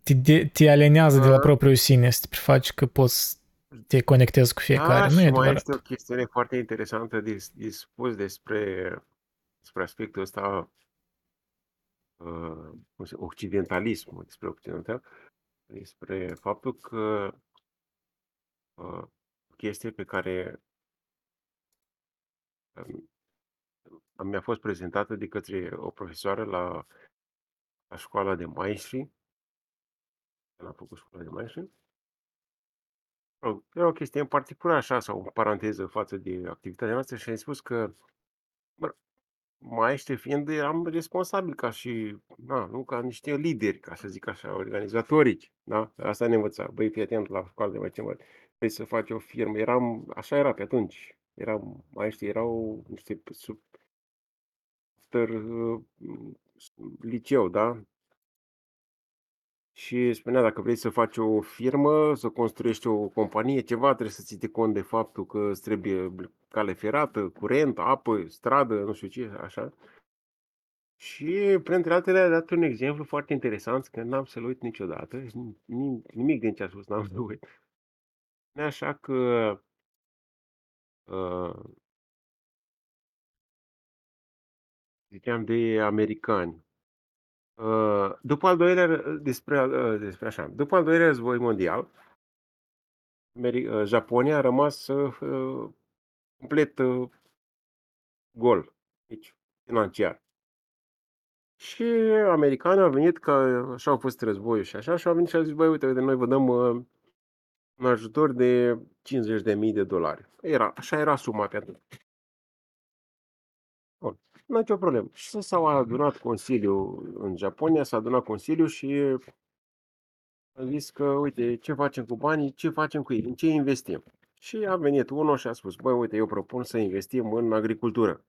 te, de, te alinează de la propriul sine, să te prefaci că poți te conectezi cu fiecare. Da, nu e și mai adevărat. este o chestiune foarte interesantă de, de spus despre, despre aspectul ăsta uh, cum se- occidentalism, despre occidental, despre faptul că uh, o chestie pe care um, mi-a fost prezentată de către o profesoară la, la școala de maestri, când am făcut școala de maestri, Mă rog, Era o chestie în particular așa, sau în paranteză față de activitatea noastră și am spus că bă, maestri fiind, eram responsabil ca și, na, nu ca niște lideri, ca să zic așa, organizatorici, da? Asta ne învăța. Băi, fii atent la școală de maestri, mă, vrei să faci o firmă. Eram, așa era pe atunci. Eram, maestri erau niște sub, after, uh, liceu, da? Și spunea, dacă vrei să faci o firmă, să construiești o companie, ceva, trebuie să ții de cont de faptul că îți trebuie cale ferată, curent, apă, stradă, nu știu ce, așa. Și, printre altele, a dat un exemplu foarte interesant, că n-am să-l uit niciodată, nimic, nimic din ce a spus n-am să uit. Așa că uh, ziceam de americani. Uh, după al doilea, despre, uh, despre așa, după al doilea război mondial, Ameri- uh, Japonia a rămas uh, complet uh, gol, deci financiar. Și americanii au venit, că așa au fost războiul și așa, și au venit și au zis, băi, uite, uite noi vă dăm uh, un ajutor de 50.000 de dolari. Era, așa era suma pe atunci. Bun, nu nicio problemă. Și s-au adunat Consiliul în Japonia, s-a adunat Consiliul și a zis că, uite, ce facem cu banii, ce facem cu ei, în ce investim. Și a venit unul și a spus, băi, uite, eu propun să investim în agricultură.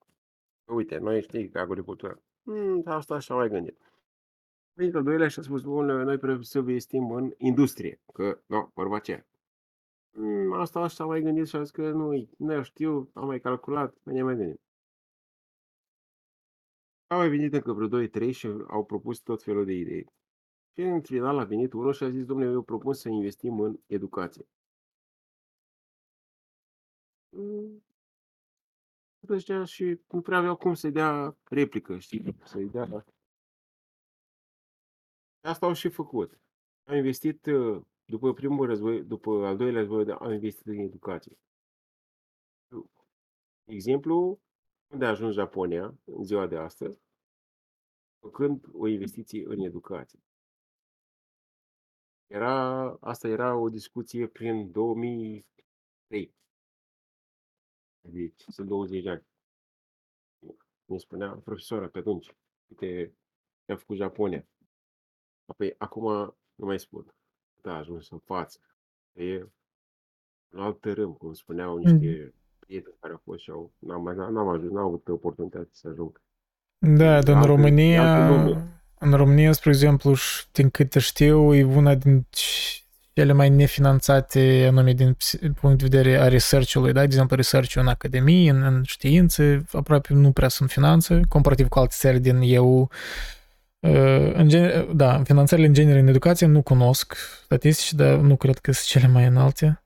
Uite, noi știi că agricultură. Hmm, asta așa mai gândit. A venit al doilea și a spus, bun, noi vrem să investim în industrie, că, nu, vorba aceea. Hmm, asta așa mai gândit și a zis că nu, nu știu, am mai calculat, mai ne mai gândit. Au mai venit încă vreo 2-3 și au propus tot felul de idei. Și în final a venit unul și a zis, domnule, eu propun să investim în educație. Mm. Ăștia și nu prea aveau cum să-i dea replică, știi? Să-i dea... Asta au și făcut. Au investit, uh, după primul război, după al doilea război, au investit în educație. Exemplu, unde a ajuns Japonia în ziua de astăzi, făcând o investiție în educație. Era, asta era o discuție prin 2003. Deci, sunt 20 de ani. Ne spunea profesora pe atunci, uite, ce a făcut Japonia. Apoi, acum nu mai spun. Da, a ajuns în față. E un alt tărâm, cum spuneau niște prieteni care au fost și au, n-am, mai, n-am ajuns, n-am avut oportunitatea să ajung. Da, dar în Alte- România, alte lume. în România, spre exemplu, și din câte știu, e una din cele mai nefinanțate, anume din ps- punct de vedere a research-ului, da? De exemplu, research în academie, în, în științe, aproape nu prea sunt finanțe, comparativ cu alte țări din EU. Uh, În gen, da, finanțările în genere în educație nu cunosc statistici, dar nu cred că sunt cele mai înalte.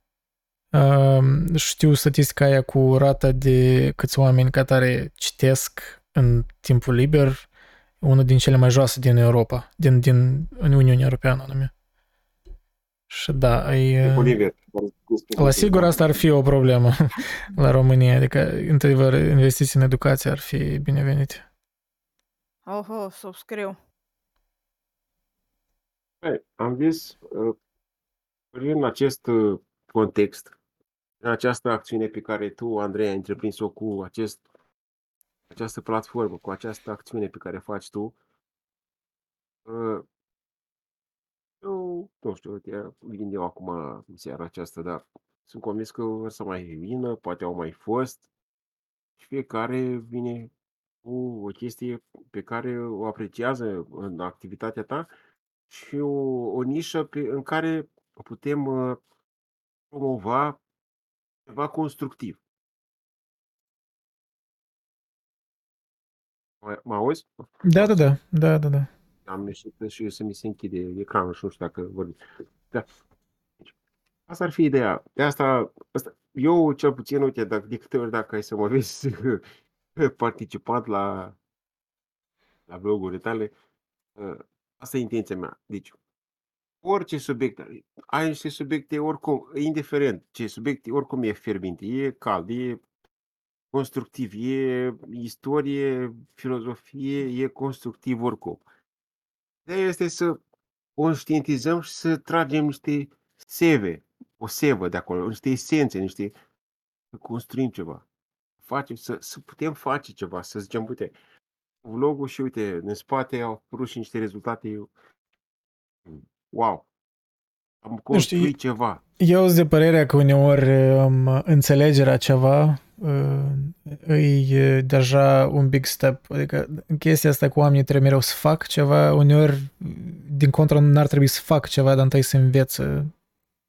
Uh, Știu statistica aia cu rata de câți oameni ca tare citesc în timpul liber, una din cele mai joase din Europa, din, din în Uniunea Europeană anume. Și da, e, Oliver, la sigur asta ar fi o problemă [LAUGHS] la România, adică, într-adevăr, investiții în educație ar fi binevenite. Oho, subscriu. Băi, am zis, uh, în acest uh, context, în această acțiune pe care tu, Andrei, ai întreprins-o cu acest, această platformă, cu această acțiune pe care faci tu, uh, Eu, nu știu, uite, vin eu acum în seara aceasta, dar sunt convins că o să mai vină, poate au mai fost și fiecare vine cu o chestie pe care o apreciază în activitatea ta și o, o nișă pe, în care putem uh, promova ceva constructiv. Mă, mă auzi? Da, da, da, da, da, da. Am ieșit și eu să mi se închide ecranul și nu știu dacă vorbim. Da. Deci, asta ar fi ideea. De asta, asta, eu cel puțin, uite, dacă, de câte ori dacă ai să mă vezi [LAUGHS] participat la, la blogurile tale, ă, asta e intenția mea. Deci, orice subiect, ai niște subiecte oricum, indiferent ce subiect, oricum e fierbinte, e cald, e constructiv, e istorie, filozofie, e constructiv oricum. Ideea este să conștientizăm și să tragem niște seve, o sevă de acolo, niște esențe, niște... să construim ceva. Facem, să, să putem face ceva, să zicem, uite, vlogul și uite, în spate au apărut și niște rezultate. Wow! Am construit știi, ceva. Eu sunt de părerea că uneori um, înțelegerea ceva uh, e deja un big step. Adică chestia asta cu oamenii trebuie mereu să fac ceva, uneori din contră n-ar trebui să fac ceva, dar întâi să învețe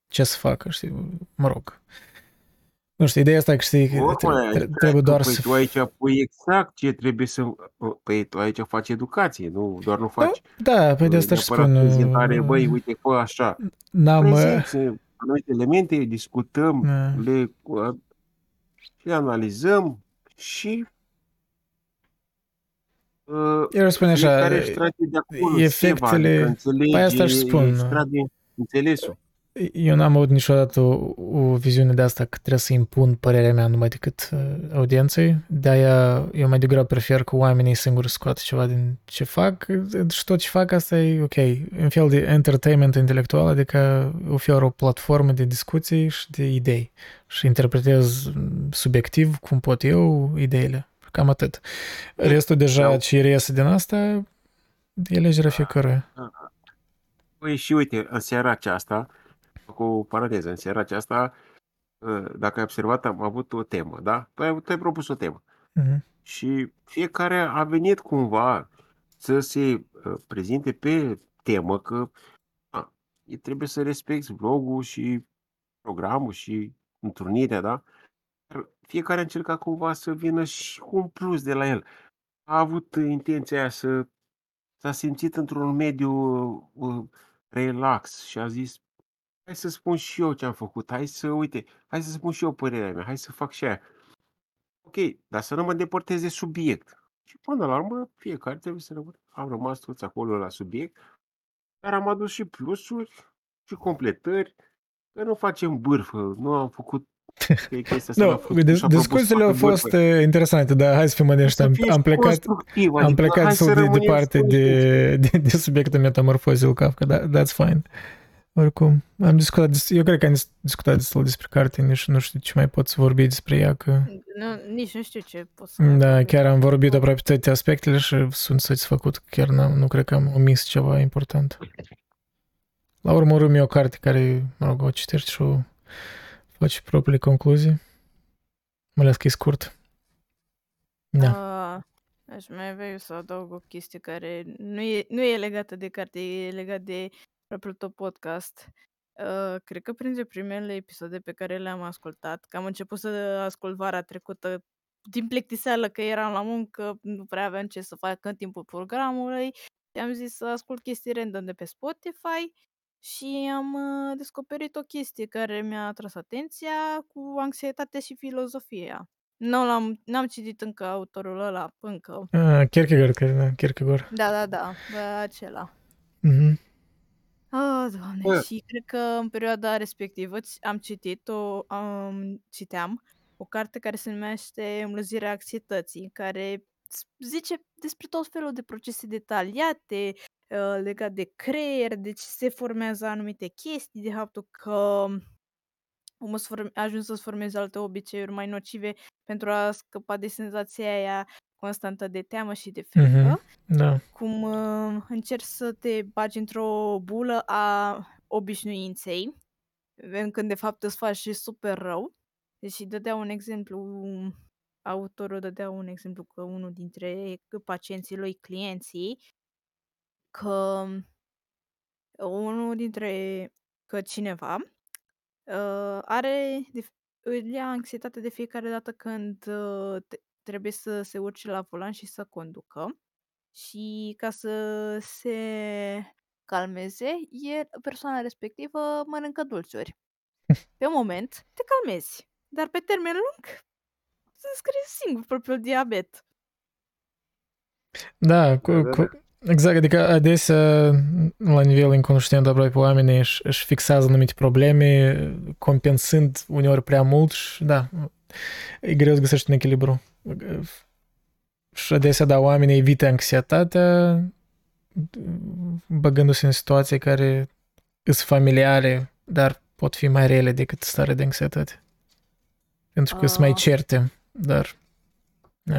ce să facă, știi, mă rog. Nu știu, ideea asta că știi, că Oricum, tre- adică, tre- trebuie doar păi să... tu aici pui exact ce trebuie să... Păi tu aici faci educație, nu doar nu Da, faci da, pe de uh, asta și neapărat spun, prezentare, băi, uh, uite, fă așa. n-am... uh, Prezenți anumite elemente, discutăm, uh, le, uh, le analizăm și uh, Eu spun așa, fiecare își trage de acolo seva, adică efectele... înțelege, Păi asta își spun. își trage înțelesul. Eu n-am avut niciodată o, o viziune de asta că trebuie să impun părerea mea numai decât uh, audienței. De-aia eu mai degrabă prefer că oamenii singuri scoată ceva din ce fac și tot ce fac asta e ok. Un fel de entertainment intelectual, adică ofer o platformă de discuții și de idei și interpretez subiectiv cum pot eu ideile. Cam atât. Restul deja Da. ce reiese din asta e alegerea fiecăruia. Păi și uite, în seara aceasta, cu o paranteză, în seara aceasta, uh, dacă ai observat, am avut o temă, da? Tu ai, tu ai propus o temă. Mhm. Și fiecare a venit cumva să se uh, prezinte pe temă că a, e, trebuie să respecti vlogul și programul și întrunirea, da? Dar fiecare a încercat cumva să vină și cu un plus de la el. A avut intenția aia să s-a simțit într-un mediu uh, relax și a zis hai să spun și eu ce am făcut, hai să, uite, hai să spun și eu părerea mea, hai să fac și aia. Ok, dar să nu mă depărtez de subiect. Și până la urmă, fiecare trebuie să rămână. Am rămas toți acolo la subiect, dar am adus și plusuri și completări, că nu facem bârfă, nu am făcut că [LAUGHS] e chestia asta. n-a Nu, fost- dis- și-a propus discuțiile au să facă fost bârfă. uh, interesante, dar hai să fim onești, Să am, fie am și plecat, constructiv, am adică plecat hai destul să de rămânem departe de, [LAUGHS] de, de subiectul metamorfozei lui Kafka, da, that's fine. Oricum, am discutat, des- eu cred că am dis- discutat destul despre carte, nici nu știu ce mai pot să vorbi despre ea, că Nu, nici nu știu ce pot să... da, chiar am vorbit aproape toate aspectele și sunt satisfăcut, că chiar n-am, nu cred că am omis ceva important. La urmă urmă e o carte care, mă rog, o citești și o faci propriile concluzii, mai ales că e scurt. Da. Uh, aș mai avea eu să adaug o chestie care nu e, nu e legată de carte, e legat de propriul tău podcast. Uh, cred că printre primele episoade pe care le-am ascultat, că am început să ascult vara trecută din plictiseală că eram la muncă, nu prea aveam ce să fac în timpul programului și am zis să ascult chestii random de pe Spotify și am uh, descoperit o chestie care mi-a atras atenția cu anxietate și filozofia. Nu l-am, n-am citit încă autorul ăla, încă. Ah, Kierkegaard, cred, da, Kierkegaard. Da, da, da, bă, acela. Mhm. Oh, doamne, Bă. și cred că în perioada respectivă ți- am citit o, um, citeam o carte care se numește Înmulăzirea anxietății, care s- zice despre tot felul de procese detaliate uh, legat de creier, de ce se formează anumite chestii, de faptul că omul se form- a ajuns să-ți formeze alte obiceiuri mai nocive pentru a scăpa de senzația aia constantă de teamă și de frică, Mhm. Da. cum uh, încerci să te bagi într-o bulă a obișnuinței, ven- când de fapt îți faci și super rău. Deci dădea un exemplu, autorul dădea un exemplu că unul dintre pacienții lui, clienții, că unul dintre, că cineva uh, are, de, îl ia anxietate de fiecare dată când uh, te- trebuie să se urce la volan și să conducă. Și ca să se calmeze, e, persoana respectivă mănâncă dulciuri. Pe moment, te calmezi, dar pe termen lung se scrie singur propriul diabet. Da, cu, Da, da, cu, exact, adică adesea la nivel inconștient aproape oamenii își, își fixează anumite probleme, compensând uneori prea mult și da, e greu să găsești un echilibru. Și adesea, da, oamenii evită anxietatea băgându-se în situații care sunt familiare, dar pot fi mai rele decât stare de anxietate. Pentru că sunt mai Ah. certe, dar... Da.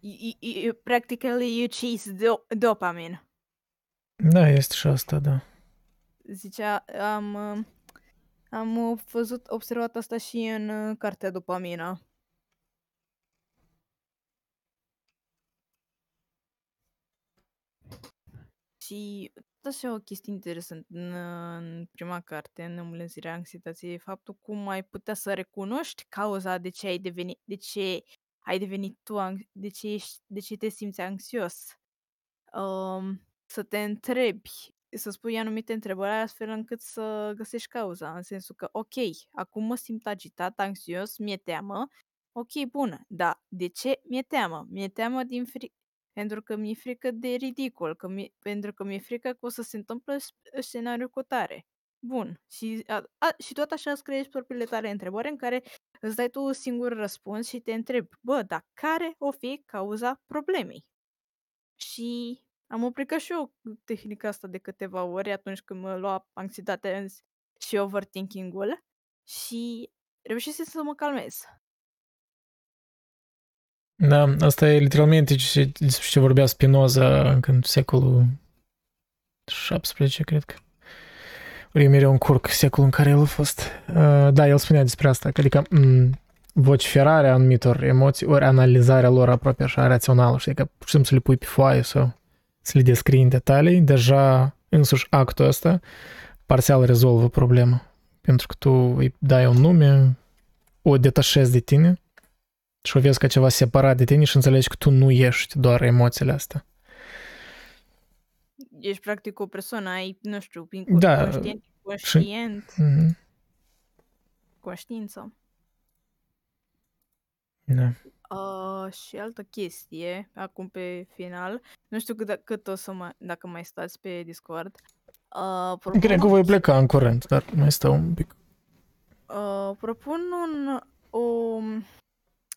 You, you, you, practically you chase do- dopamine. da, este și asta, da. Zicea, am, uh, am uh, văzut, observat asta și în uh, cartea Dopamina. Și tot așa o chestie interesantă în, în prima carte, în îmbunătățirea anxietății, e faptul cum ai putea să recunoști cauza de ce ai devenit, de ce ai devenit tu, anx- de ce, ești, de ce te simți anxios. Um, să te întrebi, să spui anumite întrebări astfel încât să găsești cauza, în sensul că, ok, acum mă simt agitat, anxios, mi-e teamă, ok, bună, da, de ce mi-e teamă? Mi-e teamă din fri- pentru că mi-e frică de ridicol, că mi- pentru că mi-e frică că o să se întâmple s- scenariul cu tare. Bun. Și, a, a, și tot așa îți creezi propriile tale întrebări în care îți dai tu un singur răspuns și te întrebi, bă, dar care o fi cauza problemei? Și am aplicat și eu tehnica asta de câteva ori atunci când mă lua anxietatea în- și overthinking-ul și reușesc să mă calmez. Da, asta e literalmente ce, despre ce vorbea Spinoza încă în secolul 17, cred că. Ori eu mereu încurc secolul în care el a fost. Uh, da, el spunea despre asta, că adică m- vociferarea anumitor emoții, ori analizarea lor aproape așa rațională, știi, că pur și simplu să le pui pe foaie sau să le descrii în detalii, deja însuși actul ăsta parțial rezolvă problema. Pentru că tu îi dai un nume, o detașezi de tine și o vezi ca ceva separat de tine și înțelegi că tu nu ești doar emoțiile astea. Ești practic o persoană, ai, nu știu, prin Da, conștient, conștient, Mhm. conștiință. Da. Uh, și altă chestie, acum pe final, nu știu cât, cât o să mai, dacă mai stați pe Discord. Uh, propun, Cred că voi pleca în curent, dar mai stau un pic. uh, propun un, o,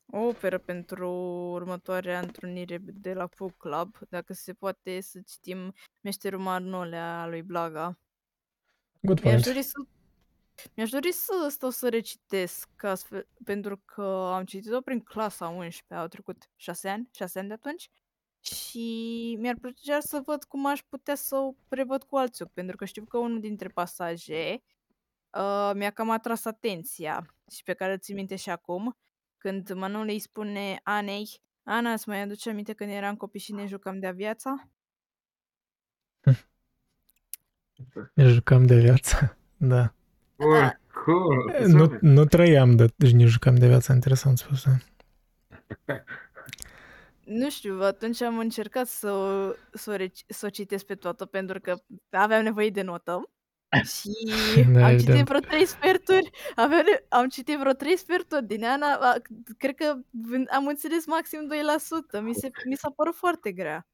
o operă pentru următoarea întrunire de la Book Club, dacă se poate să citim Meșterul Marnolea a lui Blaga. Good Mi-aș point. dori să mi-aș dori să stau să recitesc, astfel, pentru că am citit-o prin clasa 11, au trecut 6 ani, 6 ani de atunci, și mi-ar plăcea să văd cum aș putea să o prevăd cu alții, pentru că știu că unul dintre pasaje uh, mi-a cam atras atenția și pe care îl țin minte și acum, când Manol îi spune Anei, Ana, îți mai aduce aminte când eram copii și ne jucam de viața? [LAUGHS] Ne jucam de viață. [LAUGHS] Da. Oh, cool. Nu, nu trăiam, dar deci ne jucam de viață. Interesant spus. Da. Nu știu, atunci am încercat să o, să o, reci- să o citesc pe toată pentru că aveam nevoie de notă. [LAUGHS] Și Da, am citit evident. vreo trei sferturi, aveam, ne- am citit vreo trei sferturi din Ana, a, cred că v- am înțeles maxim 2%, mi, se, mi s-a părut foarte grea.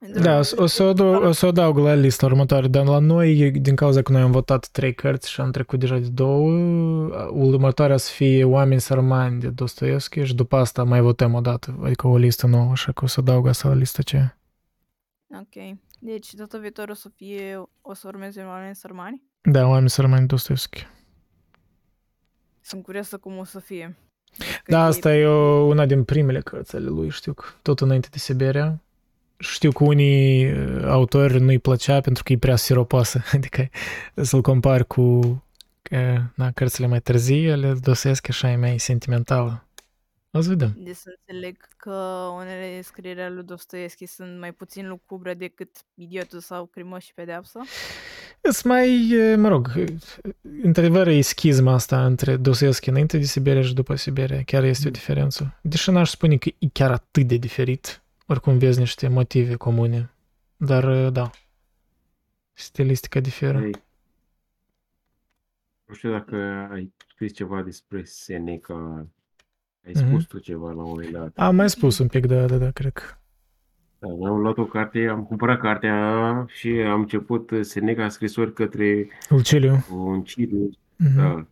Pentru Da, că o, să- o, să o, adu- o să o adaug la lista următoare, dar la noi, din cauza că noi am votat trei cărți și am trecut deja de două, următoarea să fie Oameni sărmani de Dostoevski și după asta mai votăm o dată, adică o listă nouă, așa că o să adaug asta la lista aceea. Ok, deci data viitoare o să fie, o să urmeze oameni sărmani. Da, Oameni sărmani de Dostoevski. Sunt curioasă cum o să fie. Că Da, e- asta e o, una din primele cărți ale lui, știu că tot înainte de Siberia. Știu că unii uh, autori nu-i plăcea pentru că e prea siropoasă, [LAUGHS] adică să-l compari cu uh, na, cărțile mai târzii ale Dostoevski, așa e mai sentimentală. O să vedem. De să înțeleg că unele scrieri ale lui Dostoevski sunt mai puțin lucubre decât Idiotul sau Crimă și Pedeapsă. Îți mai, uh, mă rog, uh, într-adevăr e schizma asta între Dostoevski înainte de Siberia și după Siberia. Chiar este o diferență. Deși n-aș spune că e chiar atât de diferit. Oricum vezi niște motive comune. Dar, uh, da, stilistica diferă. Ai, nu știu dacă ai scris ceva despre Seneca. Ai Mhm. spus tu ceva la un moment dat. Am mai spus un pic, da, da, da, cred că. Da, am luat o carte, am cumpărat cartea și am început Seneca scrisori către Ulciliu. un ciriu. Mhm. Da.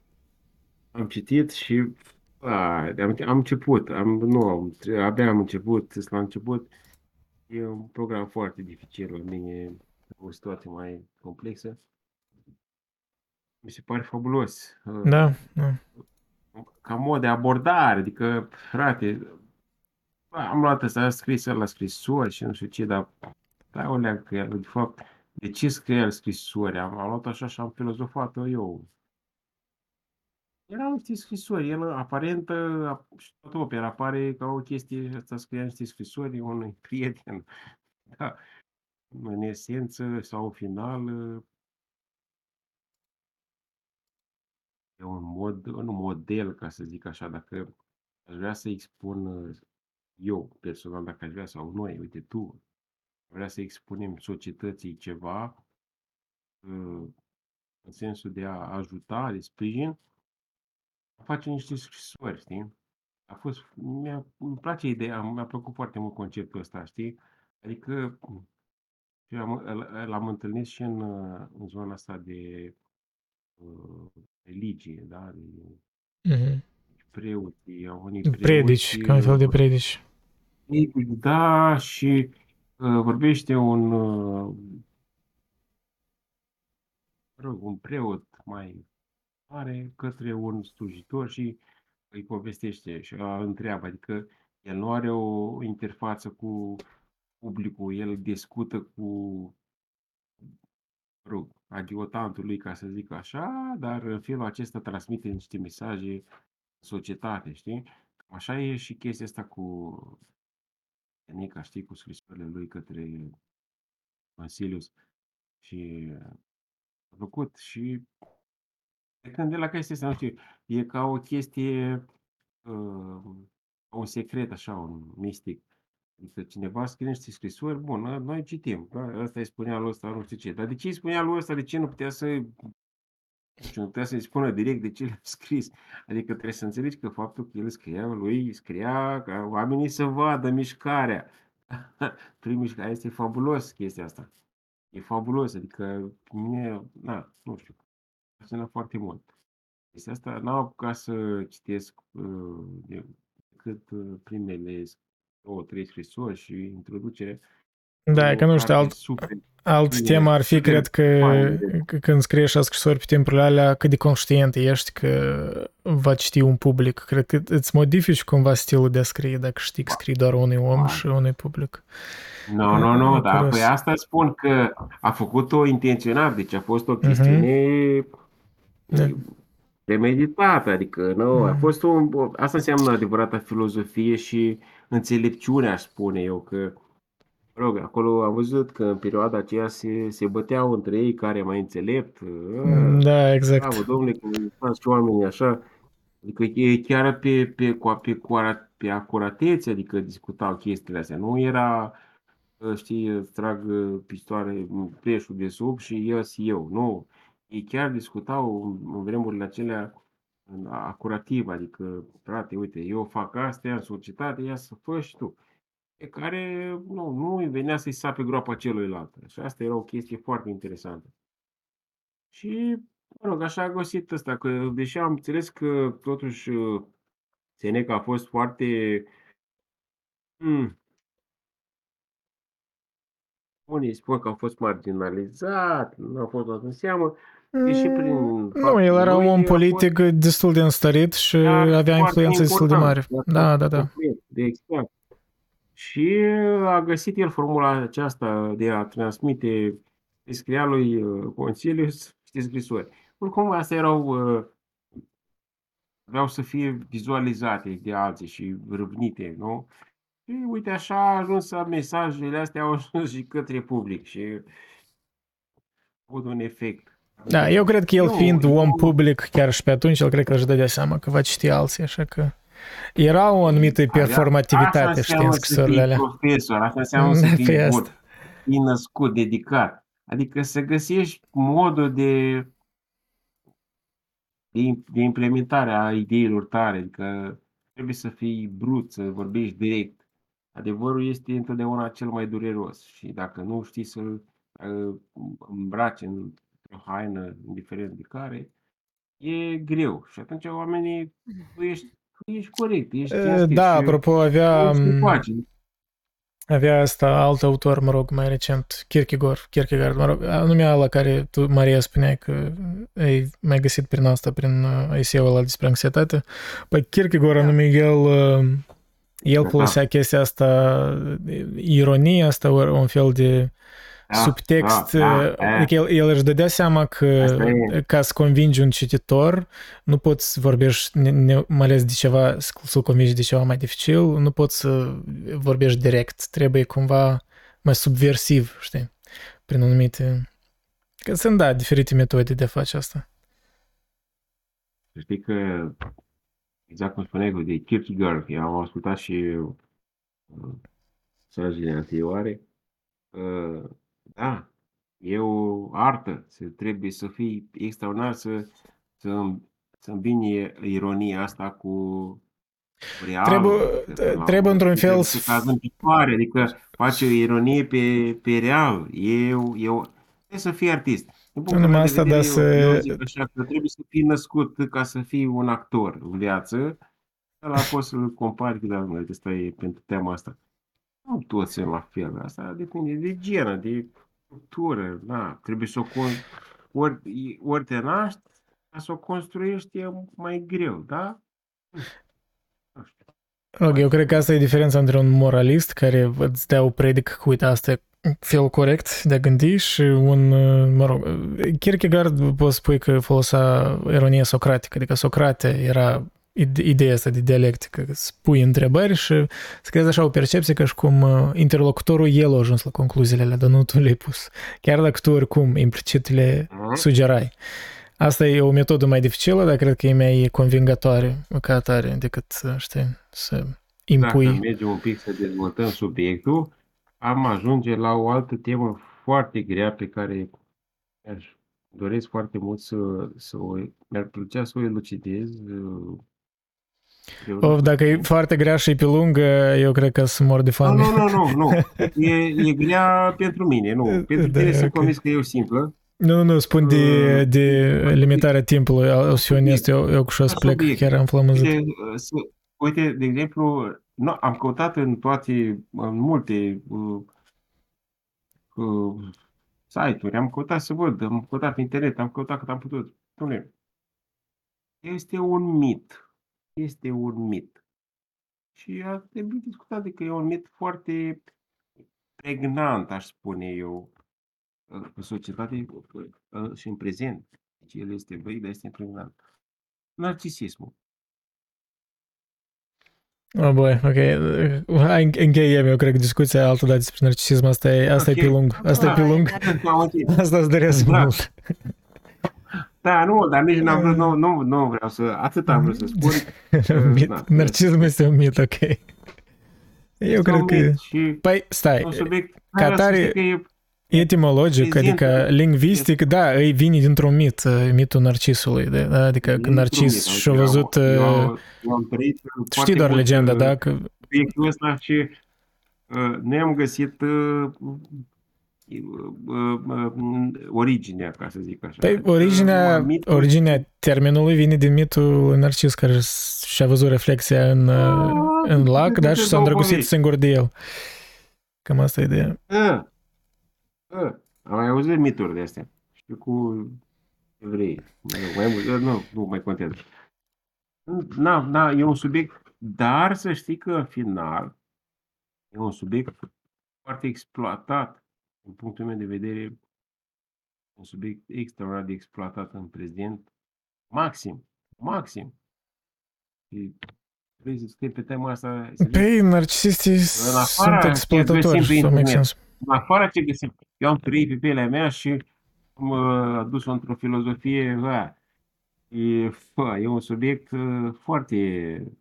Am citit și a, am, am început, am, nu, am, abia am început, sunt la început. E un program foarte dificil la mine, o situație mai complexă. Mi se pare fabulos. Uh, Da, da. ca mod de abordare, adică, frate, ba, am luat ăsta, a scris el la scrisori și nu știu ce, dar stai o leagă că el, de fapt, de ce scrie el scrisori? Am, am luat așa și am filozofat eu. Erau niște scrisori, el aparent, ă, și toată opera apare ca o chestie, asta scria niște scrisori unui [LAUGHS] prieten. Da. În esență sau în final, ă, e un mod, un model, ca să zic așa, dacă aș vrea să expun ă, eu personal, dacă aș vrea, sau noi, uite tu, vrea să expunem societății ceva ă, în sensul de a ajuta, de sprijin, face niște scrisori, știi? A fost, mi-a, îmi place ideea, mi-a plăcut foarte mult conceptul ăsta, știi? Adică eu am, îl- l-am întâlnit și în, ă, în zona asta de uh, religie, da? De Mhm. preoții, au unii preoți, Predici, ca un fel de uh, predici. Da, și uh, vorbește un, uh, mă rog, un preot mai mare către un slujitor și îi povestește și îl întreabă, adică el nu are o interfață cu publicul, el discută cu, mă rog, adiotantul lui, ca să zic așa, dar în felul acesta transmite niște mesaje în societate, știi? Așa e și chestia asta cu Seneca, știi, cu scrisorile lui către Consilius și a făcut și plecând de la chestia asta, nu știu, e ca o chestie, uh, un secret așa, un mistic. Adică cineva scrie niște scrisori, bun, ă, noi citim, da? ăsta îi spunea lui ăsta, nu știu ce, dar de ce îi spunea lui ăsta, de ce nu putea să nu știu, nu putea să-i spună direct de ce le-a [LAUGHS] scris. Adică trebuie să înțelegi că faptul că el scria, lui scria ca oamenii să vadă mișcarea. [LAUGHS] Prin mișcare este fabulos chestia asta. E fabulos, adică mie, na, nu știu, fascină foarte mult. Chestia asta n-am apucat să citesc uh, de- decât uh, primele două, trei scrisori și introducere. Da, e că o nu știu, carte alt, super alt bine, temă ar fi, super cred că, faină. că când scrie așa scrisori pe timpurile alea, cât de conștient ești că va citi un public. Cred că îți modifici cumva stilul de a scrie dacă știi că scrii doar unui om Ba. și unui public. Nu, nu, nu, dar Curios. păi asta spun că a făcut-o intenționat, deci a fost o chestiune Da. premeditată, adică nu, a Mhm. fost un, o- asta înseamnă adevărata filozofie și înțelepciune, aș spune eu, că, mă rog, acolo am văzut că în perioada aceea se, se băteau între ei care e mai înțelept, Mm, Da, exact. Bravo, domnule, că faci și oamenii așa. Adică e chiar pe, pe, cu- pe, cu- pe acuratețe, adică discutau chestiile astea. Nu era, ă, știi, îți trag ă, pistoare, preșul de sub și ies eu. Nu. Ei chiar discutau în- în vremurile acelea în acurativ, adică, frate, uite, eu fac astea în societate, ia să fă și tu. Pe care nu, nu îi venea să-i sape groapa celuilalt. Și asta era o chestie foarte interesantă. Și, mă rog, așa a găsit ăsta, că deși am înțeles că totuși uh, Seneca a fost foarte... Mm, unii spun că a fost marginalizat, nu a fost luat în seamă, E și prin Mm, Nu, faptul el era un lui om a politic destul de înstărit și Dar avea foarte influență destul de mare. important, Da, da, da. complet, De exact. Și a găsit el formula aceasta de a transmite, de scria lui uh, Consiliu niște scrisori. Oricum, astea erau, uh, vreau să fie vizualizate de alții și râvnite, nu? Și uite, așa a ajuns mesajele astea au ajuns și către public și au avut un efect. Da, eu cred că el Eu- fiind om eu- public chiar și pe atunci, el cred că își dădea seama că va citi alții, așa că era o anumită performativitate, Asta știți, în înseamnă să scrisorile fii alea. profesor, asta înseamnă să Da, fii pe bun, asta. fii născut, dedicat. Adică să găsești modul de, de, im- de implementare a ideilor tale, adică trebuie să fii brut, să vorbești direct. Adevărul este întotdeauna cel mai dureros și dacă nu știi să-l uh, îmbraci în o haină, indiferent de care, e greu. Și atunci oamenii, tu ești, tu ești corect, ești E, cinstit Da, și apropo, avea, nu se face. avea asta alt autor, mă rog, mai recent, Kierkegaard, Kierkegaard, mă rog, numea la care tu, Maria, spuneai că ai mai găsit prin asta, prin uh, eseul ăla despre anxietate. Păi Kierkegaard anume el, uh, el Da. folosea chestia asta, ironie asta, ori un fel de Da, subtext, da, da, uh, da. adică el, el își dădea seama că Asta e. ca să convingi un cititor, nu poți să vorbești, ne, ne, mai ales de ceva, să- să-l convingi de ceva mai dificil, nu poți să vorbești direct, trebuie cumva mai subversiv, știi, prin anumite... Că sunt, da, diferite metode de a face asta. Să știi că, exact cum spuneai cu de Kierkegaard, eu am ascultat și uh, mesajele anterioare, uh, da, e o artă, se trebuie să fii extraordinar, să, să, să îmbini ironia asta cu real. Trebuie- trebuie într-un fel să să- cazi în picioare, adică face o ironie pe, pe real. Eu, eu, trebuie să fii artist. Din punctul numai meu de asta, vedere, dar eu, să- eu zic așa că trebuie să fii născut ca să fii un actor în viață. Ăla poți să-l compari cu dar mă, ăsta e pentru tema asta. Nu toți sunt la fel. Asta depinde de genă, de cultură. Da, trebuie să o con- ori, ori te naști, ca să o construiești e mai greu, da? Nu știu. Mă rog, eu cred că asta e diferența între un moralist care îți dea o predică cu, uite, asta e fel corect de a gândi și un, uh, mă rog, Kierkegaard poți spui că folosea ironie socratică, adică Socrate era ide- ideea asta de dialectică, că spui întrebări și să crezi așa o percepție ca și cum uh, interlocutorul el a ajuns la concluziile alea, dar nu tu le-ai pus. Chiar dacă tu oricum implicit le Mhm. sugerai. Asta e o metodă mai dificilă, dar cred că e mai convingătoare ca atare decât, uh, știi, să impui. Dacă mergem un pic să dezvoltăm subiectul, am ajunge la o altă temă foarte grea pe care aș doresc foarte mult să, să o, mi-ar plăcea să o elucidez. Uh, împreună Of, cu dacă e tine. foarte grea și e pe lungă, eu cred că să mor de Nu, foame. nu, nu, nu, nu. [LAUGHS] E, e grea pentru mine, nu. Pentru Da, tine sunt ok. convins că e o simplă. Nu, nu, nu, spun de, de limitarea timpului. O să fiu onest, eu, eu cu și o să La plec, subiect. chiar am flămânzit. Uite, uh, să, uite, de exemplu, nu, am căutat în toate, în multe uh, uh, site-uri, am căutat să văd, am căutat pe internet, am căutat cât am putut. Spune, este un mit. Este un mit. Și a trebuit discutat de că e un mit foarte pregnant, aș spune eu, uh, în societate uh, și în prezent. Deci el este vechi, dar este pregnant. Narcisismul. Oh, boy, ok. Hai, încheiem, eu cred că discuția altă dată despre narcisism, asta e, asta Ok. e pe lung. Asta e pe Da. lung. Am înțeles. Asta îți doresc Da. mult. Da, nu, dar nici n-am vrut, nu, nu, nu vreau să, atât am vrut să spun. [LAUGHS] Mit, da. narcisism este un mit, ok. Eu Este cred un că... mit Și Păi, stai, un subiect, ca hai, să tare- știi că e, etimologic, prezintă- adică lingvistic, da, îi vine dintr-un mit, uh, mitul narcisului, de- da? adică că dintr-un Narcis mit, și-a adică văzut... eu- uh, eu- eu am trăit foarte Știi doar mult, legenda, uh, da? Că subiectul ăsta și uh, noi am găsit uh, uh, uh, uh, originea, ca să zic așa. Păi, Adică, originea, mitul- originea termenului vine din mitul lui Narcis care s- și-a văzut reflexia în, uh, în lac, da, și s-a două îndrăgostit povești. singur de el. Cam asta e ideea. A, a, am mai auzit mituri de astea. Știu cu Ce vrei. Mai mult, nu, nu mai contează. Na, na, e un subiect, dar să știi că în final e un subiect foarte exploatat, din punctul meu de vedere, un subiect extraordinar de exploatat în prezent, maxim, maxim. Și trebuie să scrii pe tema asta. să vezi Păi, narcisistii În sunt afara ce exploatatori, găsim pe să make internet. sense. în afară ce găsim. Eu am trăit pe pielea mea și am dus într-o filozofie, bă, e, bă, e un subiect uh, foarte,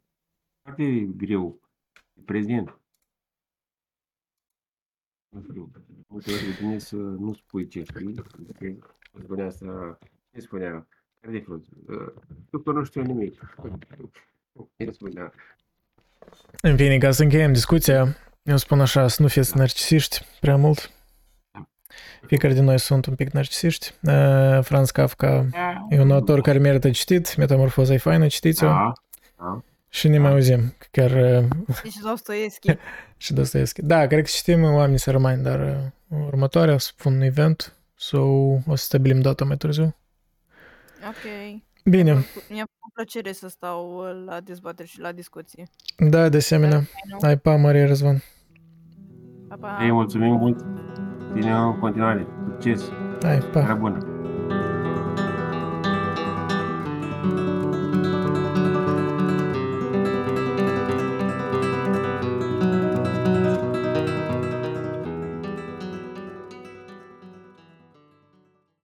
foarte greu, prezent. Nu știu, multe ori e bine să nu spui ce știi, adică spunea asta, ce spunea, care de fost, tu că nu știu nimic. El spunea, În fine, ca să încheiem discuția, eu spun așa, să nu fiți narcisiști prea mult. Fiecare din noi sunt un pic narcisiști. Uh, Franz Kafka e un autor care merită citit, Metamorfoza e faină, citiți-o da, da, și ne mai auzim. Chiar uh, Și Dostoevski. [LAUGHS] și Dostoevski. Da, cred că citim Oamenii să rămâni, dar uh, următoarea o să pun un event sau o să stabilim data mai târziu. Ok. Bine, Mi-a făcut plăcere să stau uh, la dezbateri și la discuții. da, de asemenea. Hai, pa, Maria Răzvan. Pa, pa! Ei, mulțumim mult, ține în continuare, succes, Hai, pa. seara bună.